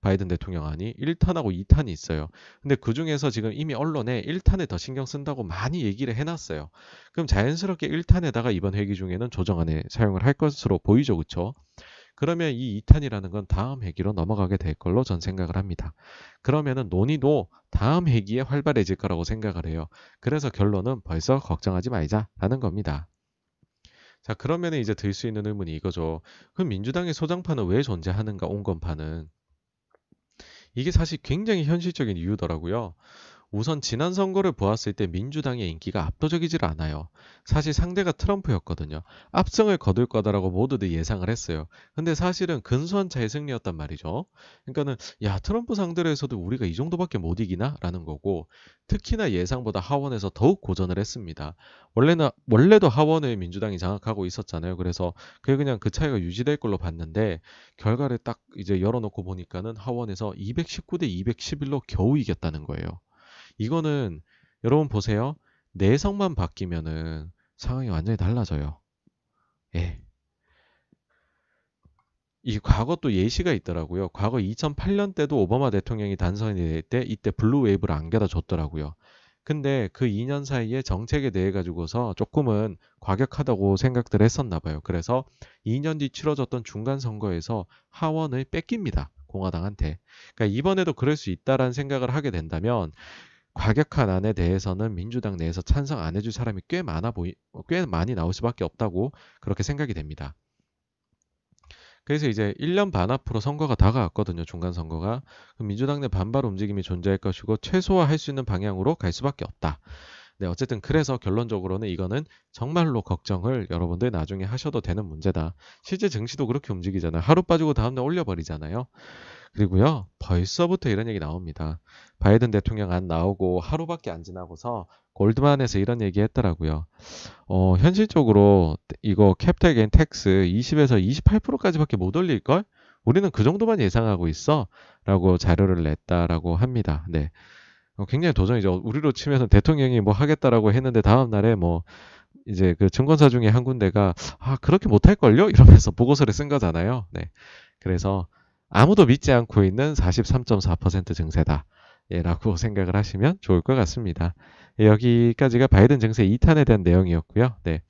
A: 바이든 대통령 안이 1탄하고 2탄이 있어요. 근데 그 중에서 지금 이미 언론에 1탄에 더 신경 쓴다고 많이 얘기를 해놨어요. 그럼 자연스럽게 1탄에다가 이번 회기 중에는 조정안에 사용을 할 것으로 보이죠. 그쵸? 그러면 이 2탄이라는 건 다음 회기로 넘어가게 될 걸로 전 생각을 합니다. 그러면은 논의도 다음 회기에 활발해질 거라고 생각을 해요. 그래서 결론은 벌써 걱정하지 말자라는 겁니다. 자, 그러면 이제 들 수 있는 의문이 이거죠. 그럼 민주당의 소장파는 왜 존재하는가, 온건파는? 이게 사실 굉장히 현실적인 이유더라고요. 우선 지난 선거를 보았을 때 민주당의 인기가 압도적이질 않아요. 사실 상대가 트럼프였거든요. 압승을 거둘 거다라고 모두들 예상을 했어요. 근데 사실은 근소한 차의 승리였단 말이죠. 그러니까는 야 트럼프 상대로 해서도 우리가 이 정도밖에 못 이기나? 라는 거고 특히나 예상보다 하원에서 더욱 고전을 했습니다. 원래는 원래도 하원을 민주당이 장악하고 있었잖아요. 그래서 그게 그냥 그 차이가 유지될 걸로 봤는데 결과를 딱 이제 열어놓고 보니까는 하원에서 219대 211로 겨우 이겼다는 거예요. 이거는 여러분 보세요. 네 석만 바뀌면은 상황이 완전히 달라져요. 예. 이 과거 또 예시가 있더라고요. 과거 2008년 때도 오바마 대통령이 당선이 될 때 이때 blue wave를 안겨다 줬더라고요. 근데 그 2년 사이에 정책에 대해 가지고서 조금은 과격하다고 생각들 했었나 봐요. 그래서 2년 뒤 치러졌던 중간 선거에서 하원을 뺏깁니다. 공화당한테. 그러니까 이번에도 그럴 수 있다라는 생각을 하게 된다면 과격한 안에 대해서는 민주당 내에서 찬성 안 해줄 사람이 꽤 많아 보이, 꽤 많이 나올 수밖에 없다고 그렇게 생각이 됩니다. 그래서 이제 1년 반 앞으로 선거가 다가왔거든요. 중간 선거가. 민주당 내 반발 움직임이 존재할 것이고 최소화할 수 있는 방향으로 갈 수밖에 없다. 네, 어쨌든 그래서 결론적으로는 이거는 정말로 걱정을 여러분들 나중에 하셔도 되는 문제다. 실제 증시도 그렇게 움직이잖아요. 하루 빠지고 다음날 올려버리잖아요. 그리고요, 벌써부터 이런 얘기 나옵니다. 바이든 대통령 안 나오고 하루밖에 안 지나고서 골드만에서 이런 얘기 했더라고요. 어, 현실적으로 이거 capital gain tax 20에서 28%까지밖에 못 올릴걸? 우리는 그 정도만 예상하고 있어. 라고 자료를 냈다라고 합니다. 네. 어, 굉장히 도전이죠. 우리로 치면 대통령이 뭐 하겠다라고 했는데 다음날에 뭐 이제 그 증권사 중에 한 군데가 아, 그렇게 못할걸요? 이러면서 보고서를 쓴 거잖아요. 네. 그래서 아무도 믿지 않고 있는 43.4% 증세다. 예, 라고 생각을 하시면 좋을 것 같습니다. 예, 여기까지가 바이든 증세 2탄에 대한 내용이었고요. 네.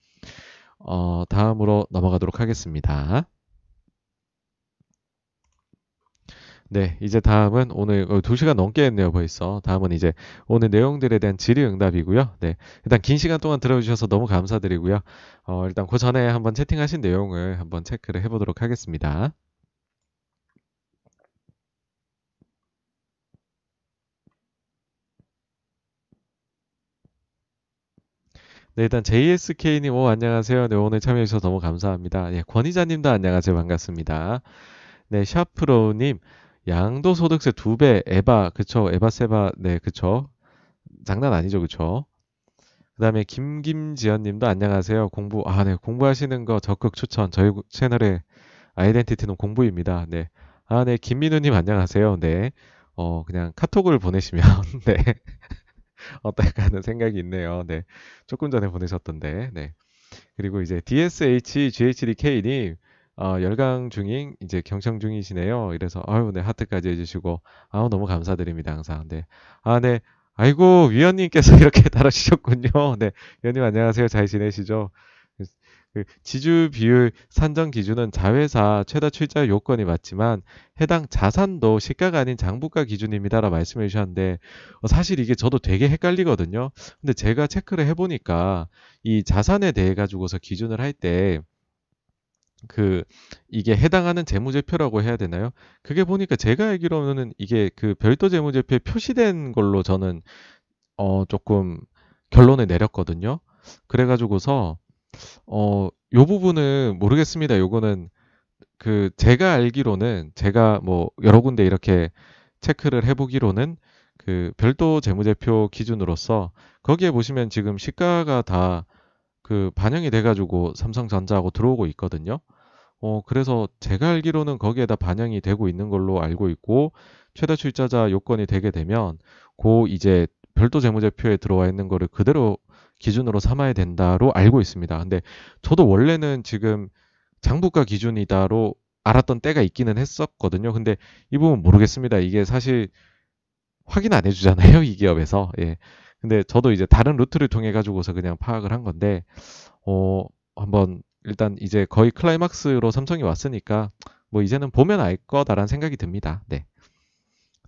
A: 어, 다음으로 넘어가도록 하겠습니다. 네, 이제 다음은 오늘 2시간 어, 넘게 했네요, 벌써. 다음은 이제 오늘 내용들에 대한 질의응답이고요. 네, 일단 긴 시간 동안 들어주셔서 너무 감사드리고요. 어, 일단 그 전에 한번 채팅하신 내용을 한번 체크를 해보도록 하겠습니다. 네, 일단 JSK님, 오, 안녕하세요. 네, 오늘 참여해주셔서 너무 감사합니다. 예, 권희자님도 안녕하세요. 반갑습니다. 네, 샤프로우님, 양도소득세 두 배, 에바, 그쵸, 에바세바, 네, 그쵸. 장난 아니죠, 그쵸. 그 다음에 김김지연님도 안녕하세요. 공부, 아, 네, 공부하시는 거 적극 추천. 저희 채널의 아이덴티티는 공부입니다. 네. 아, 네, 김민우님 안녕하세요. 네. 어, 그냥 카톡을 보내시면, 네. 어떨까 하는 생각이 있네요. 네. 조금 전에 보내셨던데, 네. 그리고 이제 DSH GHDK님, 어, 열강 중인, 이제 경청 중이시네요. 이래서, 아유, 네, 하트까지 해주시고, 아우, 너무 감사드립니다, 항상. 네. 아, 네. 아이고, 위원님께서 이렇게 달아주셨군요. 네. 위원님 안녕하세요. 잘 지내시죠? 그 지주 비율 산정 기준은 자회사 최다 출자 요건이 맞지만 해당 자산도 시가가 아닌 장부가 기준입니다라 말씀해 주셨는데 어, 사실 이게 저도 되게 헷갈리거든요. 근데 제가 체크를 해보니까 이 자산에 대해 가지고서 기준을 할때 그 이게 해당하는 재무제표라고 해야 되나요? 그게 보니까 제가 알기로는 이게 그 별도 재무제표에 표시된 걸로 저는 어 조금 결론을 내렸거든요. 그래가지고서 어, 요 부분은 모르겠습니다. 요거는 그 제가 알기로는 제가 뭐 여러 군데 이렇게 체크를 해보기로는 그 별도 재무제표 기준으로서 거기에 보시면 지금 시가가 다 그 반영이 돼가지고 삼성전자하고 들어오고 있거든요. 어, 그래서 제가 알기로는 거기에다 반영이 되고 있는 걸로 알고 있고 최다 출자자 요건이 되게 되면 고 이제 별도 재무제표에 들어와 있는 거를 그대로 기준으로 삼아야 된다로 알고 있습니다. 근데 저도 원래는 지금 장부가 기준이다로 알았던 때가 있기는 했었거든요. 근데 이 부분 모르겠습니다. 이게 사실 확인 안 해주잖아요. 이 기업에서. 예. 근데 저도 이제 다른 루트를 통해 가지고서 그냥 파악을 한 건데, 어, 한번 일단 이제 거의 클라이막스로 삼성이 왔으니까 뭐 이제는 보면 알 거다라는 생각이 듭니다. 네.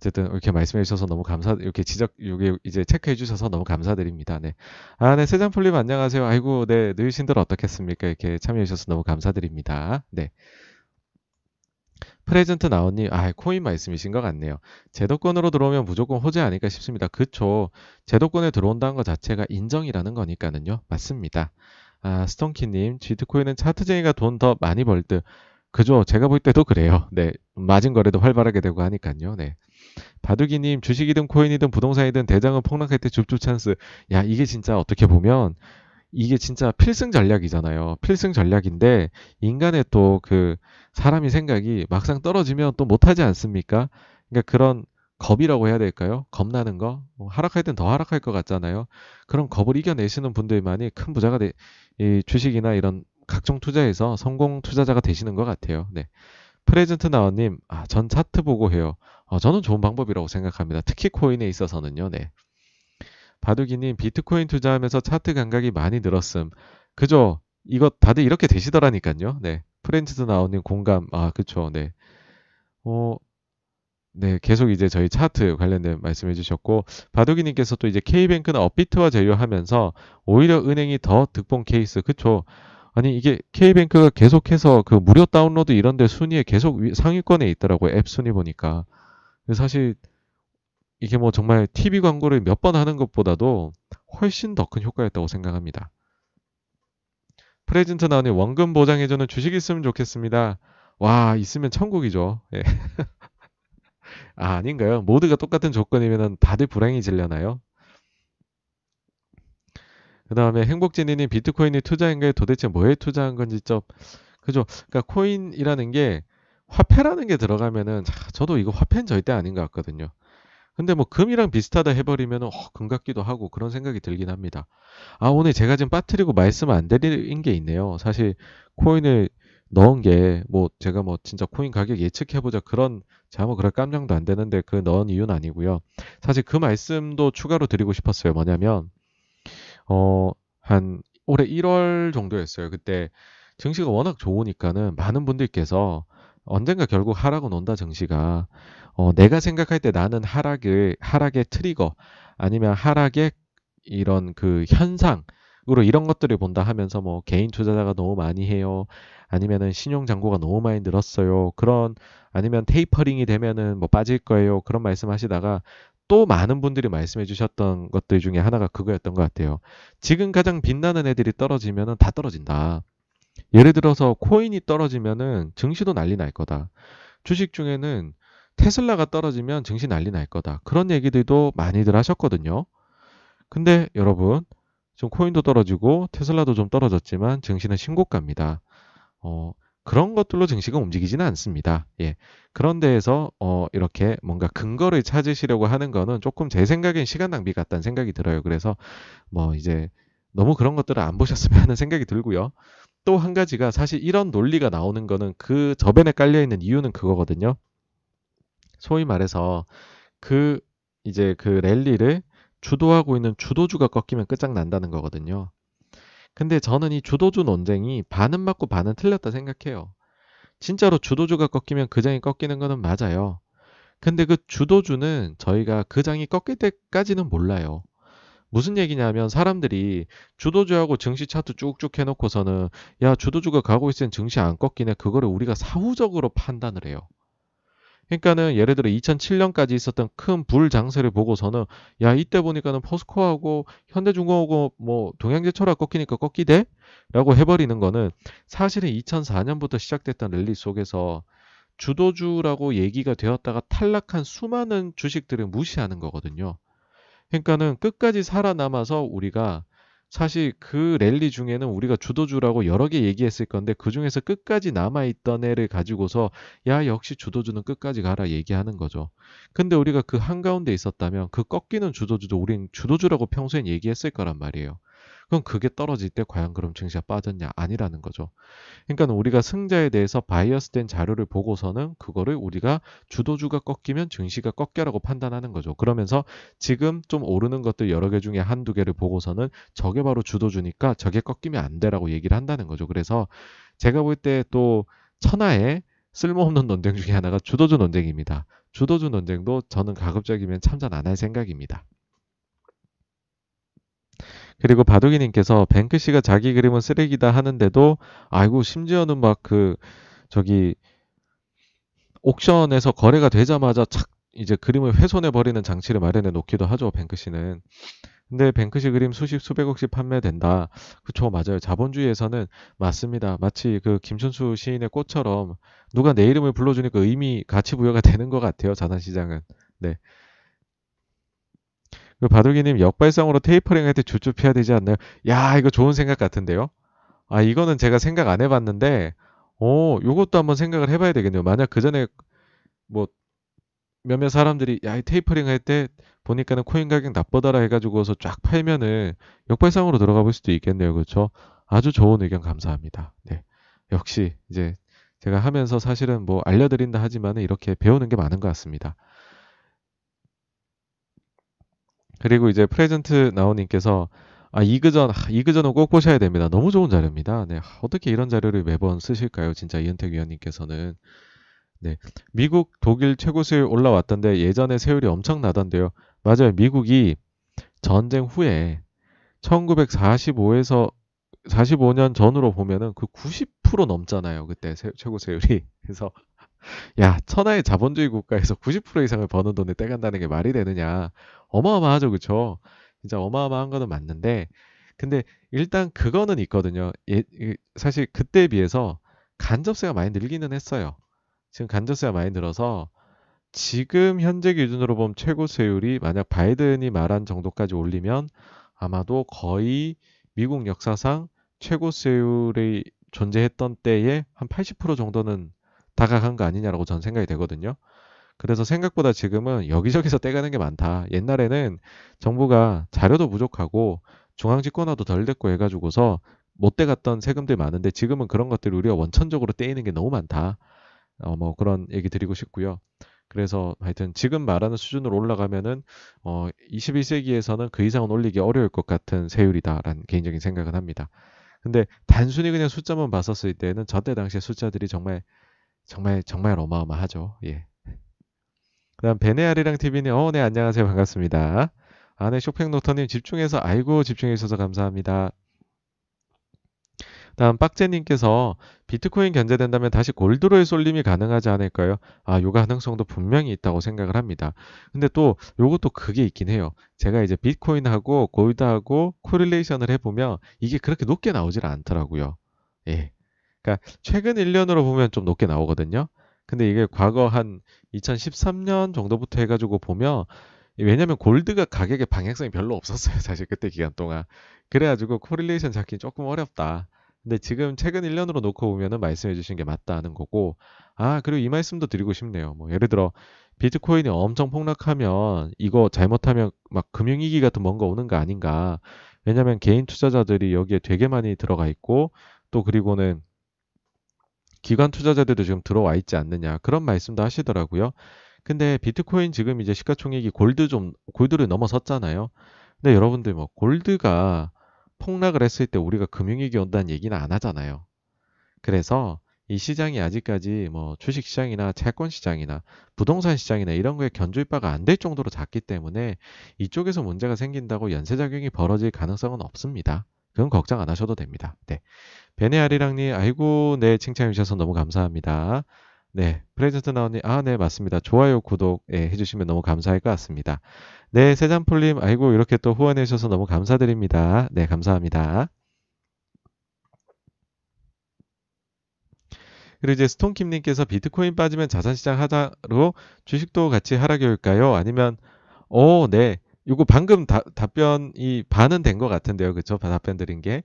A: 어쨌든 이렇게 말씀해 주셔서 너무 감사, 이렇게 지적, 이게 이제 체크해 주셔서 너무 감사드립니다. 네. 아, 네, 세장풀님 안녕하세요. 아이고, 네, 늘신들 어떻겠습니까? 이렇게 참여해 주셔서 너무 감사드립니다. 네. 프레젠트 나온님, 아, 코인 말씀이신 것 같네요. 제도권으로 들어오면 무조건 호재 아닐까 싶습니다. 그쵸. 제도권에 들어온다는 것 자체가 인정이라는 거니까는요. 맞습니다. 아, 스톤키님, 비트코인은 차트쟁이가 돈 더 많이 벌 듯. 그죠. 제가 볼 때도 그래요. 네. 맞은 거래도 활발하게 되고 하니까요. 네. 바둑이님 주식이든 코인이든 부동산이든 대장은 폭락할 때 줍줍 찬스. 야 이게 진짜 어떻게 보면 이게 진짜 필승 전략이잖아요. 필승 전략인데 인간의 또 그 사람이 생각이 막상 떨어지면 또 못하지 않습니까? 그러니까 그런 겁이라고 해야 될까요? 겁나는 거 뭐 하락할 땐 더 하락할 것 같잖아요. 그런 겁을 이겨내시는 분들만이 큰 부자가 돼, 이 주식이나 이런 각종 투자에서 성공 투자자가 되시는 것 같아요. 네. 프레젠트 나원님, 아, 전 차트 보고 해요. 어, 저는 좋은 방법이라고 생각합니다. 특히 코인에 있어서는요. 네. 바둑이님, 비트코인 투자하면서 차트 감각이 많이 늘었음. 그죠? 이거 다들 이렇게 되시더라니까요. 네. 프렌즈드 나오는 공감. 아, 그쵸. 네. 어, 네. 계속 이제 저희 차트 관련된 말씀해 주셨고, 바둑이님께서 또 이제 K뱅크는 업비트와 제휴하면서 오히려 은행이 더 득 본 케이스. 그쵸. 아니, 이게 K뱅크가 계속해서 그 무료 다운로드 이런 데 순위에 계속 상위권에 있더라고요. 앱 순위 보니까. 사실 이게 뭐 정말 TV 광고를 몇 번 하는 것보다도 훨씬 더 큰 효과였다고 생각합니다. 프레젠트 나오니 원금 보장해주는 주식 있으면 좋겠습니다. 와, 있으면 천국이죠. 예. 아, 아닌가요? 모두가 똑같은 조건이면 다들 불행해지려나요? 그 다음에 행복진이님 비트코인이 투자인 게 도대체 뭐에 투자한 건지 좀, 그죠? 그러니까 코인이라는 게 화폐라는 게 들어가면은 저도 이거 화폐는 절대 아닌 것 같거든요. 근데 뭐 금이랑 비슷하다 해버리면 어, 금 같기도 하고 그런 생각이 들긴 합니다. 아 오늘 제가 지금 빠뜨리고 말씀 안 드린 게 있네요. 사실 코인을 넣은 게 뭐 제가 뭐 진짜 코인 가격 예측해보자 그런 제가 뭐 그럴 깜냥도 안 되는데 그 넣은 이유는 아니고요. 사실 그 말씀도 추가로 드리고 싶었어요. 뭐냐면 어 한 올해 1월 정도였어요. 그때 증시가 워낙 좋으니까는 많은 분들께서 언젠가 결국 하락은 온다 증시가 어, 내가 생각할 때 나는 하락을 하락의 트리거 아니면 하락의 이런 그 현상 으로 이런 것들을 본다 하면서 뭐 개인 투자자가 너무 많이 해요 아니면은 신용 잔고가 너무 많이 늘었어요 그런 아니면 테이퍼링이 되면은 뭐 빠질 거예요 그런 말씀하시다가 또 많은 분들이 말씀해 주셨던 것들 중에 하나가 그거였던 것 같아요. 지금 가장 빛나는 애들이 떨어지면은 다 떨어진다. 예를 들어서 코인이 떨어지면은 증시도 난리 날 거다. 주식 중에는 테슬라가 떨어지면 증시 난리 날 거다. 그런 얘기들도 많이들 하셨거든요. 근데 여러분, 좀 코인도 떨어지고 테슬라도 좀 떨어졌지만 증시는 신고가입니다. 어, 그런 것들로 증시가 움직이지는 않습니다. 예. 그런 데에서 어, 이렇게 뭔가 근거를 찾으시려고 하는 거는 조금 제 생각엔 시간 낭비 같다는 생각이 들어요. 그래서 뭐 이제 너무 그런 것들을 안 보셨으면 하는 생각이 들고요. 또 한 가지가 사실 이런 논리가 나오는 거는 그 저변에 깔려 있는 이유는 그거거든요. 소위 말해서 그 이제 그 랠리를 주도하고 있는 주도주가 꺾이면 끝장난다는 거거든요. 근데 저는 이 주도주 논쟁이 반은 맞고 반은 틀렸다 생각해요. 진짜로 주도주가 꺾이면 그 장이 꺾이는 거는 맞아요. 근데 그 주도주는 저희가 그 장이 꺾일 때까지는 몰라요. 무슨 얘기냐면 사람들이 주도주하고 증시 차트 쭉쭉 해놓고서는 야 주도주가 가고 있으면 증시 안 꺾이네 그거를 우리가 사후적으로 판단을 해요. 그러니까는 예를 들어 2007년까지 있었던 큰 불 장세를 보고서는 야 이때 보니까는 포스코하고 현대중공하고 뭐 동양제철학 꺾이니까 꺾이대? 라고 해버리는 거는 사실은 2004년부터 시작됐던 랠리 속에서 주도주라고 얘기가 되었다가 탈락한 수많은 주식들을 무시하는 거거든요. 그러니까는 끝까지 살아남아서 우리가 사실 그 랠리 중에는 우리가 주도주라고 여러 개 얘기했을 건데 그 중에서 끝까지 남아있던 애를 가지고서 야 역시 주도주는 끝까지 가라 얘기하는 거죠. 근데 우리가 그 한가운데 있었다면 그 꺾이는 주도주도 우린 주도주라고 평소엔 얘기했을 거란 말이에요. 그럼 그게 떨어질 때 과연 그럼 증시가 빠졌냐? 아니라는 거죠. 그러니까 우리가 승자에 대해서 바이어스된 자료를 보고서는 그거를 우리가 주도주가 꺾이면 증시가 꺾여라고 판단하는 거죠. 그러면서 지금 좀 오르는 것들 여러 개 중에 한두 개를 보고서는 저게 바로 주도주니까 저게 꺾이면 안 돼라고 얘기를 한다는 거죠. 그래서 제가 볼 때 또 천하의 쓸모없는 논쟁 중에 하나가 주도주 논쟁입니다. 주도주 논쟁도 저는 가급적이면 참전 안 할 생각입니다. 그리고 바둑이님께서 뱅크 씨가 자기 그림은 쓰레기다 하는데도 아이고 심지어는 막 그 저기 옥션에서 거래가 되자마자 착 이제 그림을 훼손해 버리는 장치를 마련해 놓기도 하죠 뱅크 씨는. 근데 뱅크 씨 그림 수십 수백억씩 판매된다. 그쵸 맞아요. 자본주의에서는 맞습니다. 마치 그 김춘수 시인의 꽃처럼 누가 내 이름을 불러주니까 의미 가치 부여가 되는 것 같아요. 자산시장은. 네. 그 바둑이님 역발상으로 테이퍼링 할 때 주주 피해야 되지 않나요? 야 이거 좋은 생각 같은데요. 아 이거는 제가 생각 안 해봤는데 오 요것도 한번 생각을 해봐야 되겠네요. 만약 그 전에 뭐 몇몇 사람들이 야 테이퍼링 할 때 보니까는 코인 가격 나쁘다라 해가지고서 쫙 팔면은 역발상으로 들어가 볼 수도 있겠네요. 그렇죠? 아주 좋은 의견 감사합니다. 네 역시 이제 제가 하면서 사실은 뭐 알려드린다 하지만은 이렇게 배우는 게 많은 것 같습니다. 그리고 이제 프레젠트 나오님께서 아, 이그전, 아, 이그전은 꼭 보셔야 됩니다. 너무 좋은 자료입니다. 네, 어떻게 이런 자료를 매번 쓰실까요? 진짜 이은택 위원님께서는. 네, 미국, 독일 최고 세율 올라왔던데 예전에 세율이 엄청 나던데요. 맞아요. 미국이 전쟁 후에 1945에서 45년 전으로 보면은 그 90% 넘잖아요. 그때 세, 최고 세율이. 그래서 야, 천하의 자본주의 국가에서 90% 이상을 버는 돈을 떼간다는 게 말이 되느냐. 어마어마하죠, 그쵸? 진짜 어마어마한 거는 맞는데, 근데 일단 그거는 있거든요. 예, 사실 그때에 비해서 간접세가 많이 늘기는 했어요. 지금 간접세가 많이 늘어서 지금 현재 기준으로 보면 최고 세율이 만약 바이든이 말한 정도까지 올리면 아마도 거의 미국 역사상 최고 세율이 존재했던 때에 한80% 정도는 다가간 거 아니냐라고 전 생각이 되거든요. 그래서 생각보다 지금은 여기저기서 떼가는 게 많다. 옛날에는 정부가 자료도 부족하고 중앙 집권화도 덜 됐고 해가지고서 못 떼갔던 세금들이 많은데 지금은 그런 것들을 우리가 원천적으로 떼이는 게 너무 많다. 어, 뭐 그런 얘기 드리고 싶고요. 그래서 하여튼 지금 말하는 수준으로 올라가면은 어 21세기에서는 그 이상은 올리기 어려울 것 같은 세율이다라는 개인적인 생각은 합니다. 근데 단순히 그냥 숫자만 봤었을 때는 저때 당시에 숫자들이 정말 정말 정말 어마어마하죠. 예. 그다음 베네아리랑 TV님, 어, 네 안녕하세요 반갑습니다. 아 네 쇼팽 노터님 집중해서 아이고 집중해 주셔서 감사합니다. 다음 빡제님께서 비트코인 견제된다면 다시 gold로의 쏠림이 가능하지 않을까요? 아, 요 가능성도 분명히 있다고 생각을 합니다. 근데 또 요것도 그게 있긴 해요. 제가 이제 비트코인하고 gold하고 correlation을 해보면 이게 그렇게 높게 나오질 않더라고요. 예. 그러니까 최근 1년으로 보면 좀 높게 나오거든요. 근데 이게 과거 한 2013년 정도부터 해가지고 보면 왜냐면 gold가 가격의 방향성이 별로 없었어요. 사실 그때 기간 동안. 그래가지고 correlation 잡기 조금 어렵다. 근데 지금 최근 1년으로 놓고 보면은 말씀해 주신 게 맞다는 거고, 아, 그리고 이 말씀도 드리고 싶네요. 뭐, 예를 들어, 비트코인이 엄청 폭락하면 이거 잘못하면 막 금융위기 같은 뭔가 오는 거 아닌가. 왜냐면 개인 투자자들이 여기에 되게 많이 들어가 있고, 또 그리고는 기관 투자자들도 지금 들어와 있지 않느냐. 그런 말씀도 하시더라고요. 근데 비트코인 지금 이제 시가총액이 골드 좀, 골드를 넘어섰잖아요. 근데 여러분들 뭐, 골드가 폭락을 했을 때 우리가 금융위기 온다는 얘기는 안 하잖아요. 그래서 이 시장이 아직까지 뭐 주식 시장이나 채권 시장이나 부동산 시장이나 이런 거에 견줄 바가 안 될 정도로 작기 때문에 이쪽에서 문제가 생긴다고 연쇄작용이 벌어질 가능성은 없습니다. 그건 걱정 안 하셔도 됩니다. 네. 베네아리랑님, 아이고, 네, 칭찬해 주셔서 너무 감사합니다. 네, 프레젠트 나오님, 아, 네, 맞습니다. 좋아요, 구독 예, 해주시면 너무 감사할 것 같습니다. 네, 세잔폴님, 아이고, 이렇게 또 후원해 주셔서 너무 감사드립니다. 네, 감사합니다. 그리고 이제 스톤킴님께서 비트코인 빠지면 자산시장 하자로 주식도 같이 하락이 올까요? 아니면, 오, 네. 이거 방금 다, 답변이 반은 된 것 같은데요. 그쵸? 답변 드린 게.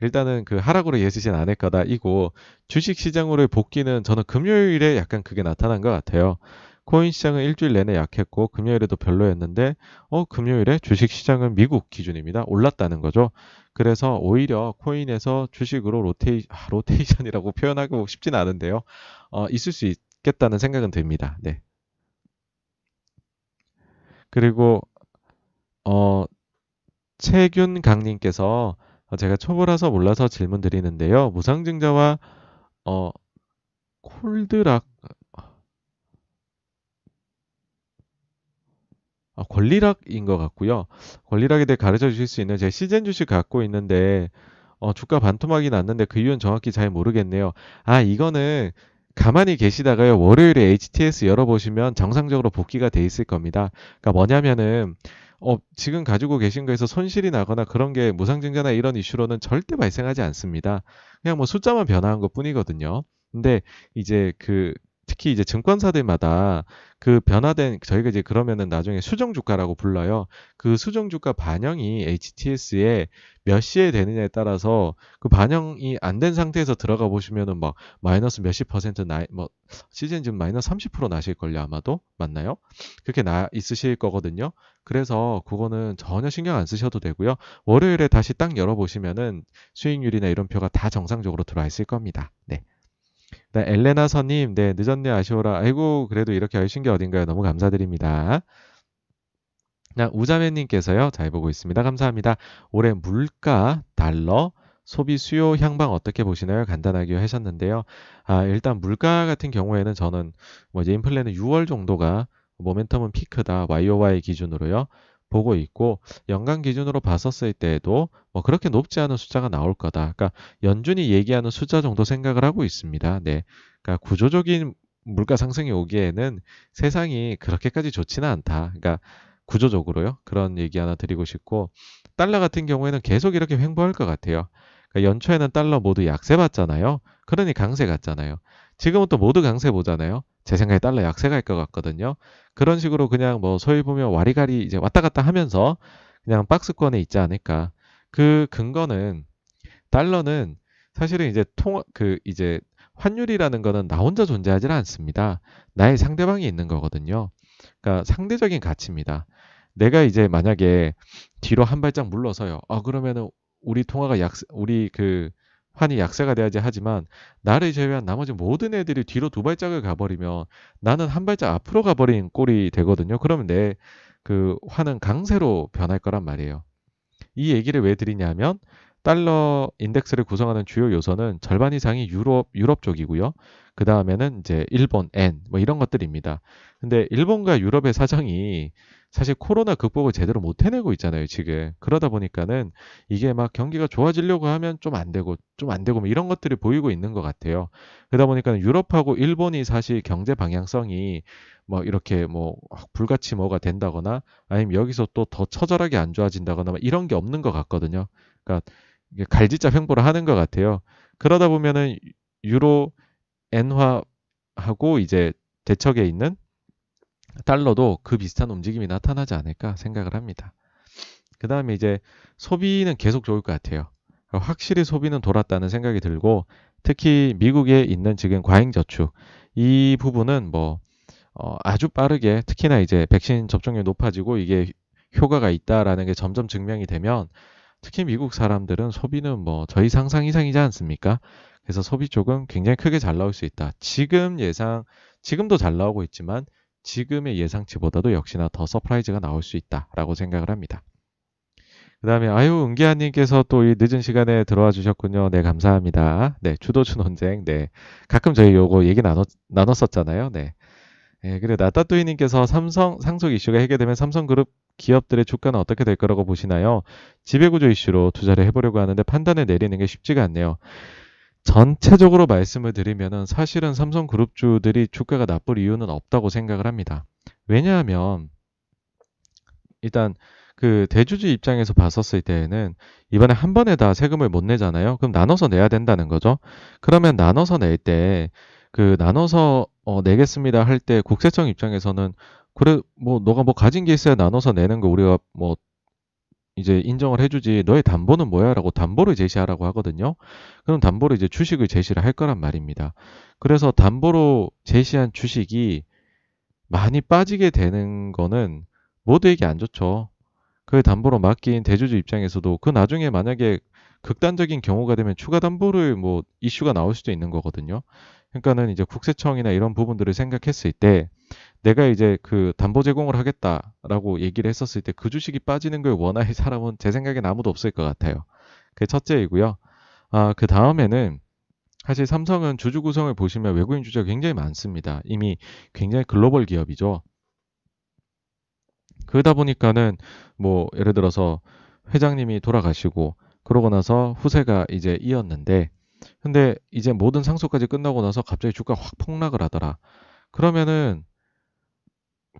A: 일단은 그 하락으로 이어지진 않을 거다. 이고 주식 시장으로의 복귀는 저는 금요일에 약간 그게 나타난 것 같아요. 코인 시장은 일주일 내내 약했고 금요일에도 별로였는데 어 금요일에 주식 시장은 미국 기준입니다. 올랐다는 거죠. 그래서 오히려 코인에서 주식으로 로테이 아, 로테이션이라고 표현하고 싶진 않은데요. 어, 있을 수 있겠다는 생각은 듭니다. 네. 그리고 어 최균 강님께서 어, 제가 초보라서 몰라서 질문 드리는데요. 무상증자와 어, 콜드락 아, 권리락인 것 같고요. 권리락에 대해 가르쳐 주실 수 있는 제 시즌 주식 갖고 있는데 어, 주가 반토막이 났는데 그 이유는 정확히 잘 모르겠네요. 아 이거는 가만히 계시다가요 월요일에 HTS 열어보시면 정상적으로 복귀가 돼 있을 겁니다. 그러니까 뭐냐면은 어, 지금 가지고 계신 거에서 손실이 나거나 그런 게 무상증자나 이런 이슈로는 절대 발생하지 않습니다. 그냥 뭐 숫자만 변화한 것 뿐이거든요. 근데 이제 그 특히 이제 증권사들마다 그 변화된 저희가 이제 그러면은 나중에 수정 주가라고 불러요. 그 수정 주가 반영이 HTS에 몇 시에 되느냐에 따라서 그 반영이 안 된 상태에서 들어가 보시면은 막 마이너스 몇십 퍼센트 나 뭐 시즌 지금 마이너스 30% 나실 걸요 아마도 맞나요? 그렇게 나 있으실 거거든요. 그래서 그거는 전혀 신경 안 쓰셔도 되고요. 월요일에 다시 딱 열어 보시면은 수익률이나 이런 표가 다 정상적으로 들어와 있을 겁니다. 네. 네, 엘레나 선님, 네, 늦었네, 아쉬워라. 아이고, 그래도 이렇게 하신 게 어딘가요? 너무 감사드립니다. 나 우자매님께서요, 잘 보고 있습니다. 감사합니다. 올해 물가, 달러, 소비 수요 향방 어떻게 보시나요? 간단하게 하셨는데요. 아, 일단 물가 같은 경우에는 저는 뭐 인플레는 6월 정도가 모멘텀은 피크다. YOY 기준으로요. 보고 있고 연간 기준으로 봤었을 때에도 뭐 그렇게 높지 않은 숫자가 나올 거다. 그러니까 연준이 얘기하는 숫자 정도 생각을 하고 있습니다. 네. 그러니까 구조적인 물가 상승이 오기에는 세상이 그렇게까지 좋지는 않다. 그러니까 구조적으로요. 그런 얘기 하나 드리고 싶고 달러 같은 경우에는 계속 이렇게 횡보할 것 같아요. 그러니까 연초에는 달러 모두 약세 봤잖아요. 그러니 강세 갔잖아요. 지금은 또 모두 강세 보잖아요. 제 생각에 달러 약세 갈 것 같거든요. 그런 식으로 그냥 뭐 소위 보면 와리가리 이제 왔다 갔다 하면서 그냥 박스권에 있지 않을까. 그 근거는 달러는 사실은 이제 통, 그 이제 환율이라는 거는 나 혼자 존재하지 않습니다. 나의 상대방이 있는 거거든요. 그러니까 상대적인 가치입니다. 내가 이제 만약에 뒤로 한 발짝 물러서요. 아, 그러면은 우리 통화가 약, 우리 그 환이 약세가 돼야지 하지만 나를 제외한 나머지 모든 애들이 뒤로 두 발짝을 가버리면 나는 한 발짝 앞으로 가버린 꼴이 되거든요. 그러면 내 그 환은 강세로 변할 거란 말이에요. 이 얘기를 왜 드리냐면 달러 인덱스를 구성하는 주요 요소는 절반 이상이 유럽 유럽 쪽이고요. 그 다음에는 이제 일본 엔, 뭐 이런 것들입니다. 근데 일본과 유럽의 사정이 사실 코로나 극복을 제대로 못 해내고 있잖아요, 지금. 그러다 보니까는 이게 막 경기가 좋아지려고 하면 좀 안 되고, 좀 안 되고, 뭐 이런 것들이 보이고 있는 것 같아요. 그러다 보니까 유럽하고 일본이 사실 경제 방향성이 뭐 이렇게 뭐 불같이 뭐가 된다거나 아니면 여기서 또 더 처절하게 안 좋아진다거나 뭐 이런 게 없는 것 같거든요. 그러니까 갈지자 횡보를 하는 것 같아요. 그러다 보면은 유로 엔화하고 이제 대척에 있는 달러도 그 비슷한 움직임이 나타나지 않을까 생각을 합니다. 그 다음에 이제 소비는 계속 좋을 것 같아요. 확실히 소비는 돌았다는 생각이 들고 특히 미국에 있는 지금 과잉저축 이 부분은 뭐 어, 아주 빠르게 특히나 이제 백신 접종률이 높아지고 이게 효과가 있다라는 게 점점 증명이 되면 특히 미국 사람들은 소비는 뭐 저희 상상 이상이지 않습니까? 그래서 소비 쪽은 굉장히 크게 잘 나올 수 있다. 지금 예상, 지금도 잘 나오고 있지만 지금의 예상치보다도 역시나 더 surprise가 나올 수 있다라고 생각을 합니다. 그 다음에 아유 은기아님께서 또 이 늦은 시간에 들어와 주셨군요. 네 감사합니다. 네 주도주 논쟁. 네 가끔 저희 요거 얘기 나눴 나눴었잖아요. 네. 네 그리고 나따뚜이님께서 삼성 상속 이슈가 해결되면 삼성그룹 기업들의 주가는 어떻게 될 거라고 보시나요? 지배구조 이슈로 투자를 해보려고 하는데 판단을 내리는 게 쉽지가 않네요. 전체적으로 말씀을 드리면은 사실은 삼성그룹주들이 주가가 나쁠 이유는 없다고 생각을 합니다. 왜냐하면 일단 그 대주주 입장에서 봤었을 때에는 이번에 한 번에 다 세금을 못 내잖아요. 그럼 나눠서 내야 된다는 거죠. 그러면 나눠서 낼 때 그 나눠서 어, 내겠습니다 할 때 국세청 입장에서는 그래 뭐 너가 뭐 가진 게 있어야 나눠서 내는 거 우리가 뭐 이제 인정을 해주지 너의 담보는 뭐야라고 담보를 제시하라고 하거든요. 그럼 담보로 이제 주식을 제시를 할 거란 말입니다. 그래서 담보로 제시한 주식이 많이 빠지게 되는 거는 모두에게 안 좋죠. 그 담보로 맡긴 대주주 입장에서도 그 나중에 만약에 극단적인 경우가 되면 추가 담보를 뭐 이슈가 나올 수도 있는 거거든요. 그러니까는 이제 국세청이나 이런 부분들을 생각했을 때 내가 이제 그 담보 제공을 하겠다라고 얘기를 했었을 때 그 주식이 빠지는 걸 원할 사람은 제 생각엔 아무도 없을 것 같아요. 그게 첫째이고요. 아, 그 다음에는 사실 삼성은 주주 구성을 보시면 외국인 주주가 굉장히 많습니다. 이미 굉장히 글로벌 기업이죠. 그러다 보니까는 뭐 예를 들어서 회장님이 돌아가시고 그러고 나서 후세가 이제 이었는데 근데 이제 모든 상속까지 끝나고 나서 갑자기 주가가 확 폭락을 하더라. 그러면은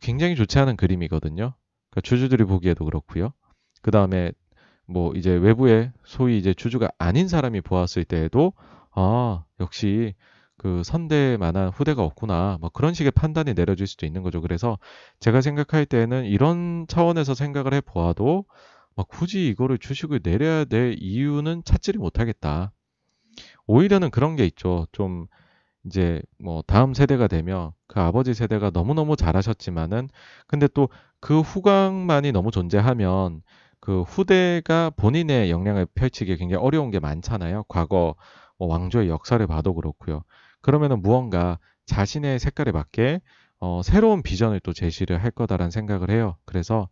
A: 굉장히 좋지 않은 그림이거든요. 그러니까 주주들이 보기에도 그렇고요. 그 다음에 뭐 이제 외부에 소위 이제 주주가 아닌 사람이 보았을 때에도 아 역시 그 선대만한 후대가 없구나 뭐 그런 식의 판단이 내려질 수도 있는 거죠. 그래서 제가 생각할 때는 이런 차원에서 생각을 해 보아도 막 굳이 이거를 주식을 내려야 될 이유는 찾지를 못하겠다. 오히려는 그런 게 있죠. 좀 이제 뭐 다음 세대가 되면 그 아버지 세대가 너무너무 잘하셨지만은 근데 또 그 후광만이 너무 존재하면 그 후대가 본인의 역량을 펼치기 굉장히 어려운 게 많잖아요. 과거 뭐 왕조의 역사를 봐도 그렇고요. 그러면은 무언가 자신의 색깔에 맞게 어, 새로운 비전을 또 제시를 할 거다라는 생각을 해요. 그래서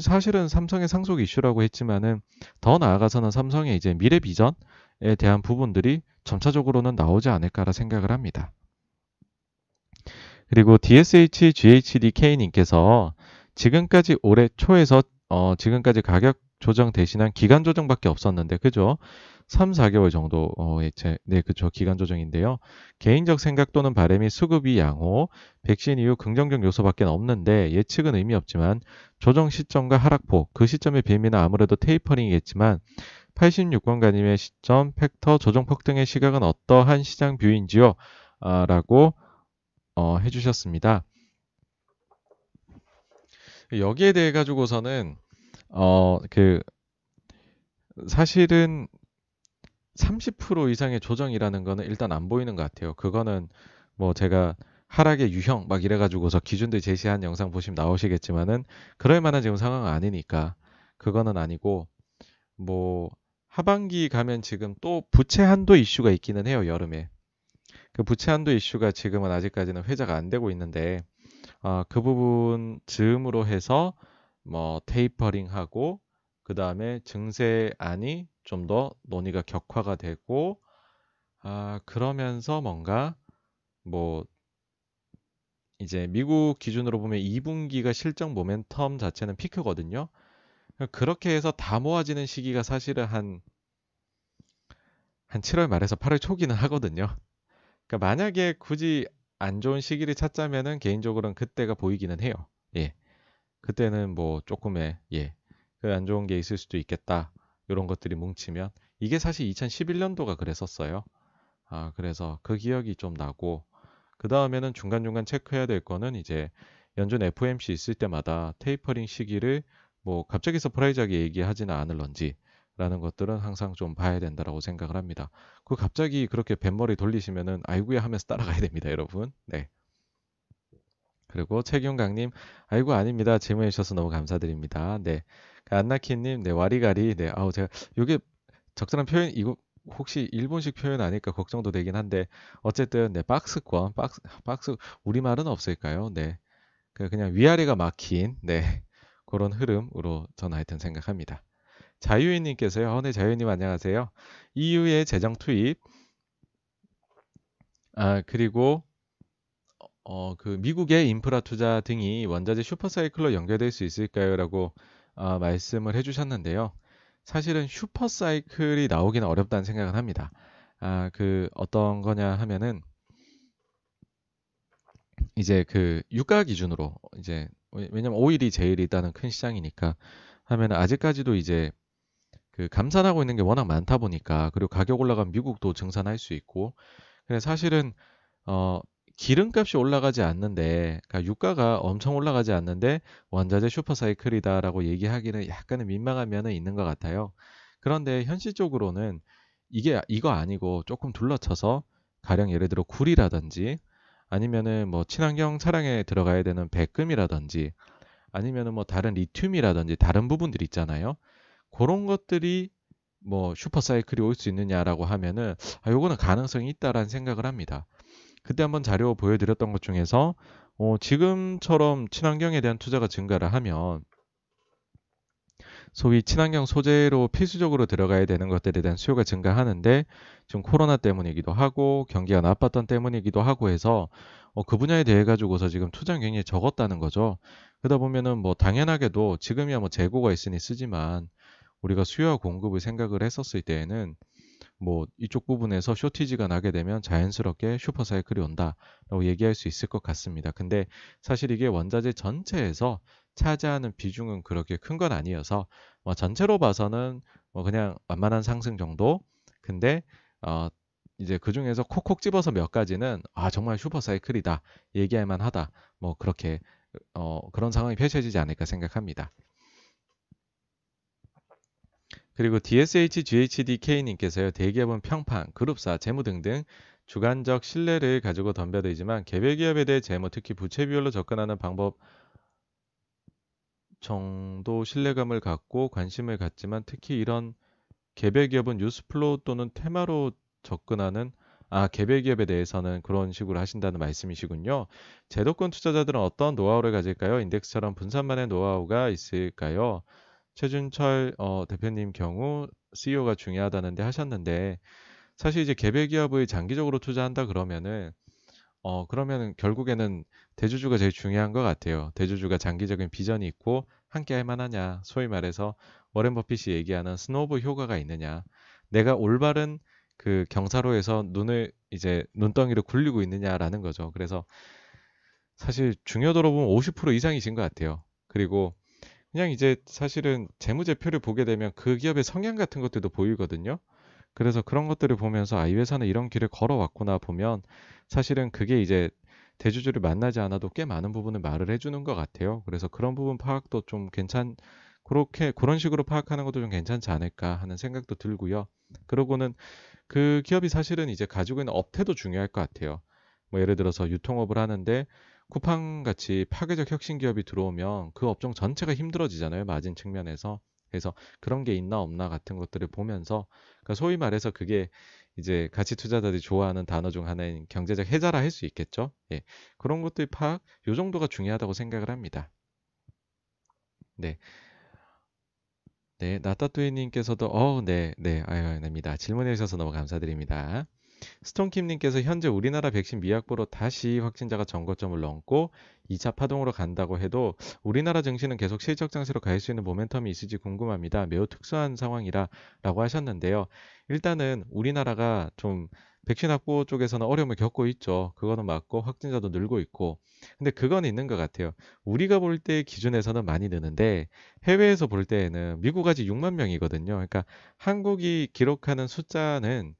A: 사실은 삼성의 상속 이슈라고 했지만은 더 나아가서는 삼성의 이제 미래 비전에 대한 부분들이 점차적으로는 나오지 않을까라 생각을 합니다. 그리고 DSH GHDK님께서 지금까지 올해 초에서 어, 지금까지 가격 조정 대신한 기간 조정밖에 없었는데 그죠? 3, 4개월 정도 어, 제, 네 그죠 기간 조정인데요. 개인적 생각 또는 바램이 수급이 양호, 백신 이후 긍정적 요소밖에 없는데 예측은 의미 없지만 조정 시점과 하락폭 그 시점의 비밀은 아무래도 테이퍼링이겠지만 86권가님의 시점, 팩터, 조정 폭 등의 시각은 어떠한 시장 뷰인지요? 아, 라고 어, 해주셨습니다. 여기에 대해 가지고서는 어, 그 사실은 30% 이상의 조정이라는 거는 일단 안 보이는 것 같아요. 그거는 뭐 제가 하락의 유형 막 이래가지고서 기준들 제시한 영상 보시면 나오시겠지만은 그럴 만한 지금 상황은 아니니까 그거는 아니고 뭐 하반기 가면 지금 또 부채 한도 이슈가 있기는 해요, 여름에. 그 부채 한도 이슈가 지금은 아직까지는 회자가 안 되고 있는데, 어, 그 부분 즈음으로 해서 뭐 테이퍼링하고, 그 다음에 증세안이 좀 더 논의가 격화가 되고, 아, 그러면서 뭔가 뭐 이제 미국 기준으로 보면 2분기가 실적 모멘텀 자체는 피크거든요. 그렇게 해서 다 모아지는 시기가 사실은 한, 한 7월 말에서 8월 초기는 하거든요. 그러니까 만약에 굳이 안 좋은 시기를 찾자면은 개인적으로는 그때가 보이기는 해요. 예. 그때는 뭐 조금의, 예. 그 안 좋은 게 있을 수도 있겠다. 이런 것들이 뭉치면. 이게 사실 2011년도가 그랬었어요. 아, 그래서 그 기억이 좀 나고, 그 다음에는 중간중간 체크해야 될 거는 이제 연준 FOMC 있을 때마다 테이퍼링 시기를 뭐 갑자기 surprise하게 얘기하지는 않을런지 라는 것들은 항상 좀 봐야 된다라고 생각을 합니다. 그 갑자기 그렇게 뱃머리 돌리시면은 아이구야 하면서 따라가야 됩니다, 여러분. 네. 그리고 최경강님, 아이고 아닙니다. 질문해 주셔서 너무 감사드립니다. 네. 그 안나키님, 네 와리가리, 네. 아우 제가 이게 적절한 표현 이거 혹시 일본식 표현 아닐까 걱정도 되긴 한데 어쨌든 네 박스권 박스 박스 우리 말은 없을까요? 네. 그 그냥 위아래가 막힌 네 그런 흐름으로 저는 하여튼 생각합니다. 자유인님께서요. 어, 네 자유인님 안녕하세요. EU의 재정 투입 아 그리고 어, 그 미국의 인프라 투자 등이 원자재 슈퍼사이클로 연결될 수 있을까요?라고 어, 말씀을 해주셨는데요. 사실은 슈퍼사이클이 나오기는 어렵다는 생각을 합니다. 아, 그 어떤 거냐 하면은 이제 그 유가 기준으로 이제 왜냐면 오일이 제일 일단은 큰 시장이니까 하면은 아직까지도 이제 그 감산하고 있는 게 워낙 많다 보니까 그리고 가격 올라가면 미국도 증산할 수 있고 그래서 사실은 어 기름값이 올라가지 않는데, 그러니까 유가가 엄청 올라가지 않는데 원자재 슈퍼사이클이다라고 얘기하기는 약간은 민망한 면은 있는 것 같아요. 그런데 현실적으로는 이게 이거 아니고 조금 둘러쳐서 가령 예를 들어 굴이라든지 아니면은 뭐 친환경 차량에 들어가야 되는 백금이라든지 아니면은 뭐 다른 리튬이라든지 다른 부분들 있잖아요. 그런 것들이 뭐 슈퍼사이클이 올 수 있느냐라고 하면은 아 요거는 가능성이 있다라는 생각을 합니다. 그때 한번 자료 보여드렸던 것 중에서 어, 지금처럼 친환경에 대한 투자가 증가를 하면 소위 친환경 소재로 필수적으로 들어가야 되는 것들에 대한 수요가 증가하는데 지금 코로나 때문이기도 하고 경기가 나빴던 때문이기도 하고 해서 어, 그 분야에 대해 가지고서 지금 투자 굉장히 적었다는 거죠. 그러다 보면은 뭐 당연하게도 지금이야 뭐 재고가 있으니 쓰지만 우리가 수요와 공급을 생각을 했었을 때에는 뭐 이쪽 부분에서 쇼티지가 나게 되면 자연스럽게 슈퍼사이클이 온다라고 얘기할 수 있을 것 같습니다. 근데 사실 이게 원자재 전체에서 차지하는 비중은 그렇게 큰 건 아니어서 뭐 전체로 봐서는 뭐 그냥 완만한 상승 정도. 근데 어 이제 그 중에서 콕콕 집어서 몇 가지는 아 정말 슈퍼사이클이다 얘기할 만하다. 뭐 그렇게 어 그런 상황이 펼쳐지지 않을까 생각합니다. 그리고 DSH GHDK님께서요, 대기업은 평판, 그룹사, 재무 등등 주관적 신뢰를 가지고 덤벼들지만 개별 기업에 대해 재무, 특히 부채 비율로 접근하는 방법 정도 신뢰감을 갖고 관심을 갖지만 특히 이런 개별 기업은 news flow 또는 테마로 접근하는 아, 개별 기업에 대해서는 그런 식으로 하신다는 말씀이시군요. 제도권 투자자들은 어떤 노하우를 가질까요? 인덱스처럼 분산만의 노하우가 있을까요? 최준철 어, 대표님 경우 CEO가 중요하다는데 하셨는데 사실 이제 개별 기업을 장기적으로 투자한다 그러면은 어 그러면은 결국에는 대주주가 제일 중요한 것 같아요. 대주주가 장기적인 비전이 있고 함께 할 만하냐. 소위 말해서 워렌 버핏이 얘기하는 snowball 효과가 있느냐. 내가 올바른 그 경사로에서 눈을 이제 눈덩이를 굴리고 있느냐라는 거죠. 그래서 사실 중요도로 보면 50% 이상이신 것 같아요. 그리고 그냥 이제 사실은 재무제표를 보게 되면 그 기업의 성향 같은 것들도 보이거든요. 그래서 그런 것들을 보면서 아, 이 회사는 이런 길을 걸어왔구나 보면 사실은 그게 이제 대주주를 만나지 않아도 꽤 많은 부분을 말을 해주는 것 같아요. 그래서 그런 부분 파악도 좀 괜찮, 그렇게, 그런 식으로 파악하는 것도 좀 괜찮지 않을까 하는 생각도 들고요. 그러고는 그 기업이 사실은 이제 가지고 있는 업태도 중요할 것 같아요. 뭐 예를 들어서 유통업을 하는데 쿠팡 같이 파괴적 혁신 기업이 들어오면 그 업종 전체가 힘들어지잖아요. 마진 측면에서. 그래서 그런 게 있나 없나 같은 것들을 보면서 그러니까 소위 말해서 그게 이제 가치 투자자들이 좋아하는 단어 중 하나인 경제적 해자라 할 수 있겠죠. 예. 그런 것들 파악 요 정도가 중요하다고 생각을 합니다. 네. 네, 나따뚜이 님께서도 어, 네, 네, 아유, 아닙니다. 질문해 주셔서 너무 감사드립니다. 스톤킴님께서 현재 우리나라 백신 미약보로 다시 확진자가 전거점을 넘고 2차 파동으로 간다고 해도 우리나라 증시는 계속 실적 장세로 갈 수 있는 모멘텀이 있을지 궁금합니다. 매우 특수한 상황이라 라고 하셨는데요. 일단은 우리나라가 좀 백신 확보 쪽에서는 어려움을 겪고 있죠. 그거는 맞고 확진자도 늘고 있고. 근데 그건 있는 것 같아요. 우리가 볼 때 기준에서는 많이 느는데 해외에서 볼 때에는 미국 아직 6만 명이거든요. 그러니까 한국이 기록하는 숫자는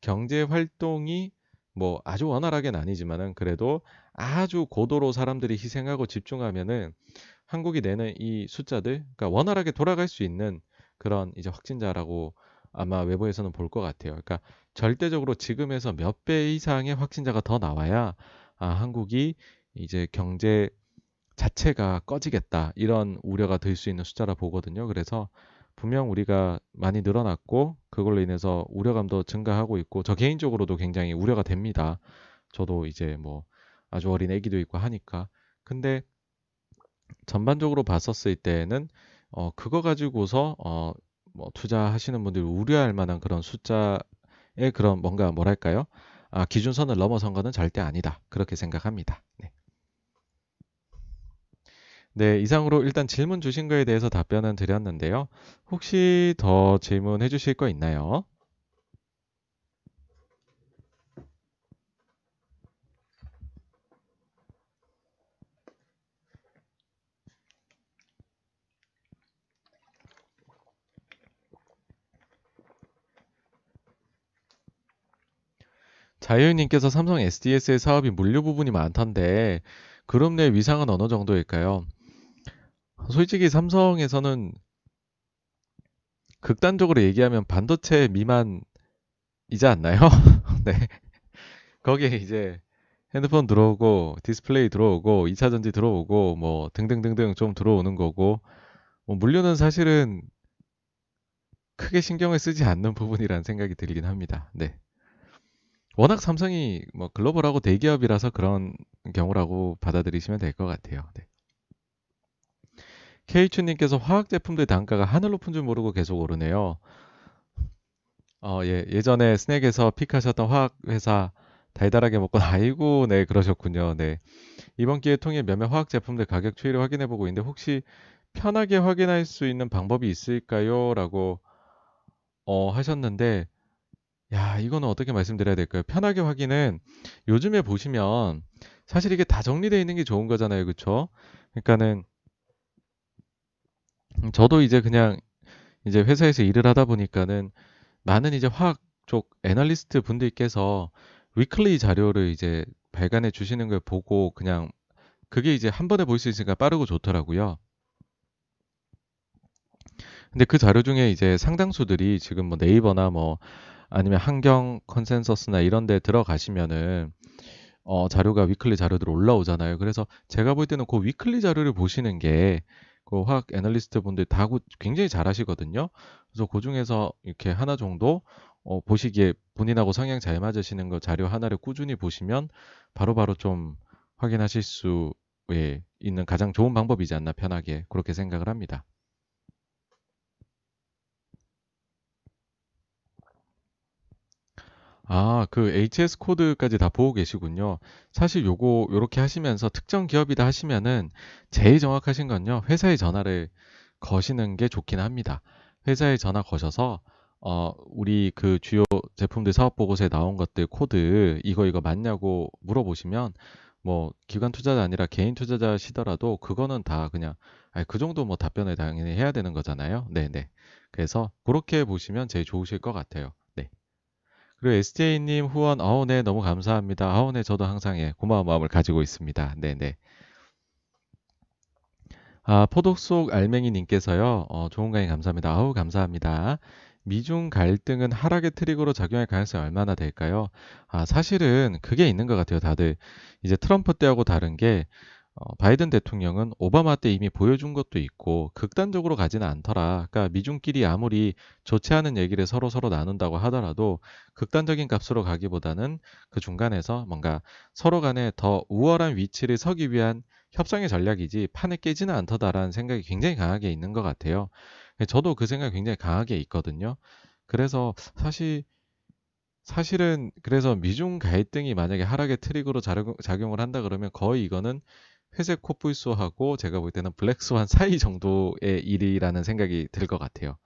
A: 경제 활동이 뭐 아주 원활하게는 아니지만은 그래도 아주 고도로 사람들이 희생하고 집중하면은 한국이 내는 이 숫자들, 그러니까 원활하게 돌아갈 수 있는 그런 이제 확진자라고 아마 외부에서는 볼 것 같아요. 그러니까 절대적으로 지금에서 몇 배 이상의 확진자가 더 나와야 아, 한국이 이제 경제 자체가 꺼지겠다 이런 우려가 들 수 있는 숫자라 보거든요. 그래서 분명 우리가 많이 늘어났고 그걸로 인해서 우려감도 증가하고 있고 저 개인적으로도 굉장히 우려가 됩니다. 저도 이제 뭐 아주 어린 애기도 있고 하니까 근데 전반적으로 봤었을 때는 어 그거 가지고서 어 뭐 투자하시는 분들이 우려할 만한 그런 숫자의 그런 뭔가 뭐랄까요? 아, 기준선을 넘어선 것은 절대 아니다. 그렇게 생각합니다. 네. 네, 이상으로 일단 질문 주신 거에 대해서 답변은 드렸는데요. 혹시 더 질문해 주실 거 있나요? 자유님께서 삼성 SDS의 사업이 물류 부분이 많던데 그룹 내 위상은 어느 정도일까요? 솔직히 삼성에서는 극단적으로 얘기하면 반도체 미만이지 않나요? 네. 거기에 이제 핸드폰 들어오고 디스플레이 들어오고 2차 전지 들어오고 뭐 등등등등 좀 들어오는 거고 뭐 물류는 사실은 크게 신경을 쓰지 않는 부분이라는 생각이 들긴 합니다. 네. 워낙 삼성이 뭐 글로벌하고 대기업이라서 그런 경우라고 받아들이시면 될 것 같아요. 네. 케이추님께서 화학 제품들 단가가 하늘 높은 줄 모르고 계속 오르네요. 어, 예, 예전에 스낵에서 픽하셨던 화학 회사 달달하게 먹고 아이고 네 그러셨군요. 네 이번 기회 통해 몇몇 화학 제품들 가격 추이를 확인해 보고 있는데 혹시 편하게 확인할 수 있는 방법이 있을까요?라고 어, 하셨는데 야, 이거는 어떻게 말씀드려야 될까요? 편하게 확인은 요즘에 보시면 사실 이게 다 정리되어 있는 게 좋은 거잖아요. 그쵸? 그러니까는 저도 이제 그냥 이제 회사에서 일을 하다 보니까는 많은 이제 화학 쪽 애널리스트 분들께서 위클리 자료를 이제 발간해 주시는 걸 보고 그냥 그게 이제 한 번에 볼 수 있으니까 빠르고 좋더라고요. 근데 그 자료 중에 이제 상당수들이 지금 뭐 네이버나 뭐 아니면 한경 컨센서스나 이런 데 들어가시면은 어, 자료가 weekly 자료들 올라오잖아요. 그래서 제가 볼 때는 그 weekly 자료를 보시는 게 그 화학 애널리스트 분들 다 굉장히 잘 하시거든요. 그래서 그 중에서 이렇게 하나 정도 어, 보시기에 본인하고 성향 잘 맞으시는 거 자료 하나를 꾸준히 보시면 바로바로 바로 좀 확인하실 수 예, 있는 가장 좋은 방법이지 않나 편하게 그렇게 생각을 합니다. 아, 그 HS 코드까지 다 보고 계시군요. 사실 요거 요렇게 하시면서 특정 기업이다 하시면은 제일 정확하신 건요. 회사에 전화를 거시는 게 좋긴 합니다. 회사에 전화 거셔서 어, 우리 그 주요 제품들 사업 보고서에 나온 것들 코드 이거 이거 맞냐고 물어보시면 뭐 기관 투자자 아니라 개인 투자자시더라도 그거는 다 그냥 아니, 그 정도 뭐 답변을 당연히 해야 되는 거잖아요. 네네. 그래서 그렇게 보시면 제일 좋으실 것 같아요. 그리고 SJ님 후원, 아우, 네, 너무 감사합니다. 아우, 네, 저도 항상 예, 고마운 마음을 가지고 있습니다. 네네. 네. 아, 포도 속 알맹이님께서요, 어, 좋은 강의 감사합니다. 아우, 감사합니다. 미중 갈등은 하락의 트리거로 작용할 가능성이 얼마나 될까요? 아, 사실은 그게 있는 것 같아요. 다들 이제 트럼프 때하고 다른 게 어, 바이든 대통령은 오바마 때 이미 보여준 것도 있고 극단적으로 가지는 않더라. 그러니까 미중끼리 아무리 좋지 않은 얘기를 서로 서로 나눈다고 하더라도 극단적인 값으로 가기보다는 그 중간에서 뭔가 서로 간에 더 우월한 위치를 서기 위한 협상의 전략이지 판에 깨지는 않더다라는 생각이 굉장히 강하게 있는 것 같아요. 저도 그 생각이 굉장히 강하게 있거든요. 그래서 사실 사실은 그래서 미중 갈등이 만약에 하락의 트리거로 작용을 한다 그러면 거의 이거는 회색 코뿔소하고 제가 볼 때는 블랙스완 사이 정도의 일이라는 생각이 들 것 같아요.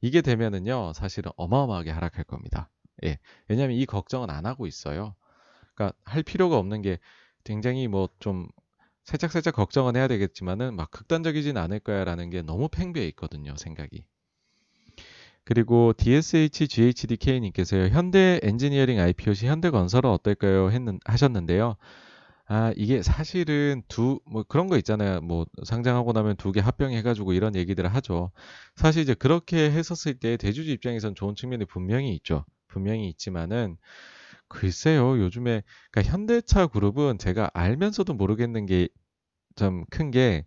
A: 이게 되면은요, 사실은 어마어마하게 하락할 겁니다. 예. 왜냐하면 이 걱정은 안 하고 있어요. 그러니까 할 필요가 없는 게 굉장히 뭐 좀 살짝살짝 걱정은 해야 되겠지만은 막 극단적이진 않을 거야라는 게 너무 팽배해 있거든요, 생각이. 그리고 DSH GHDK님께서요, 현대 엔지니어링 IPO 시 현대건설은 어떨까요? 했는, 하셨는데요. 아, 이게 사실은 두, 뭐 그런 거 있잖아요. 뭐 상장하고 나면 두 개 합병해가지고 이런 얘기들을 하죠. 사실 이제 그렇게 했었을 때 대주주 입장에선 좋은 측면이 분명히 있죠. 분명히 있지만은 글쎄요, 요즘에, 그러니까 현대차 그룹은 제가 알면서도 모르겠는 게 좀 큰 게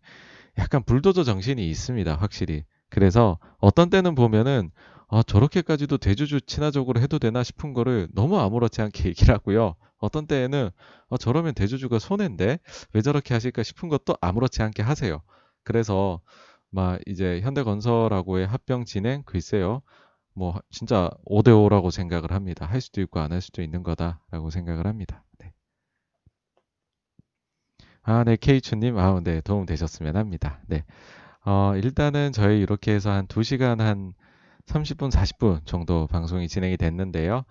A: 약간 불도저 정신이 있습니다, 확실히. 그래서 어떤 때는 보면은 아, 저렇게까지도 대주주 친화적으로 해도 되나 싶은 거를 너무 아무렇지 않게 얘기를 하고요. 어떤 때에는 아, 저러면 대주주가 손해인데 왜 저렇게 하실까 싶은 것도 아무렇지 않게 하세요. 그래서 막 이제 현대건설하고의 합병 진행 글쎄요. 뭐 진짜 5대 5라고 생각을 합니다. 할 수도 있고 안 할 수도 있는 거다라고 생각을 합니다. 네. 아, 네, 케이추님, 아, 네, 도움 되셨으면 합니다. 네. 어, 일단은 저희 이렇게 해서 한 2시간 한 30분, 40분 정도 방송이 진행이 됐는데요.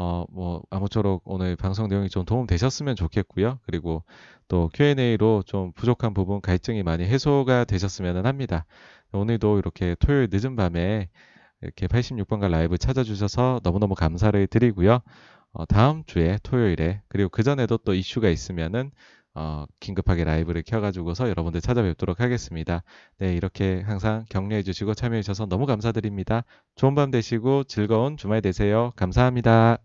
A: 어, 뭐, 아무쪼록 오늘 방송 내용이 좀 도움 되셨으면 좋겠고요. 그리고 또 Q&A로 좀 부족한 부분, 갈증이 많이 해소가 되셨으면 합니다. 오늘도 이렇게 토요일 늦은 밤에 이렇게 86번가 라이브 찾아주셔서 너무너무 감사를 드리고요. 어, 다음 주에 토요일에 그리고 그 전에도 또 이슈가 있으면은 어, 긴급하게 라이브를 켜가지고서 여러분들 찾아뵙도록 하겠습니다. 네, 이렇게 항상 격려해 주시고 참여해 주셔서 너무 감사드립니다. 좋은 밤 되시고 즐거운 주말 되세요. 감사합니다.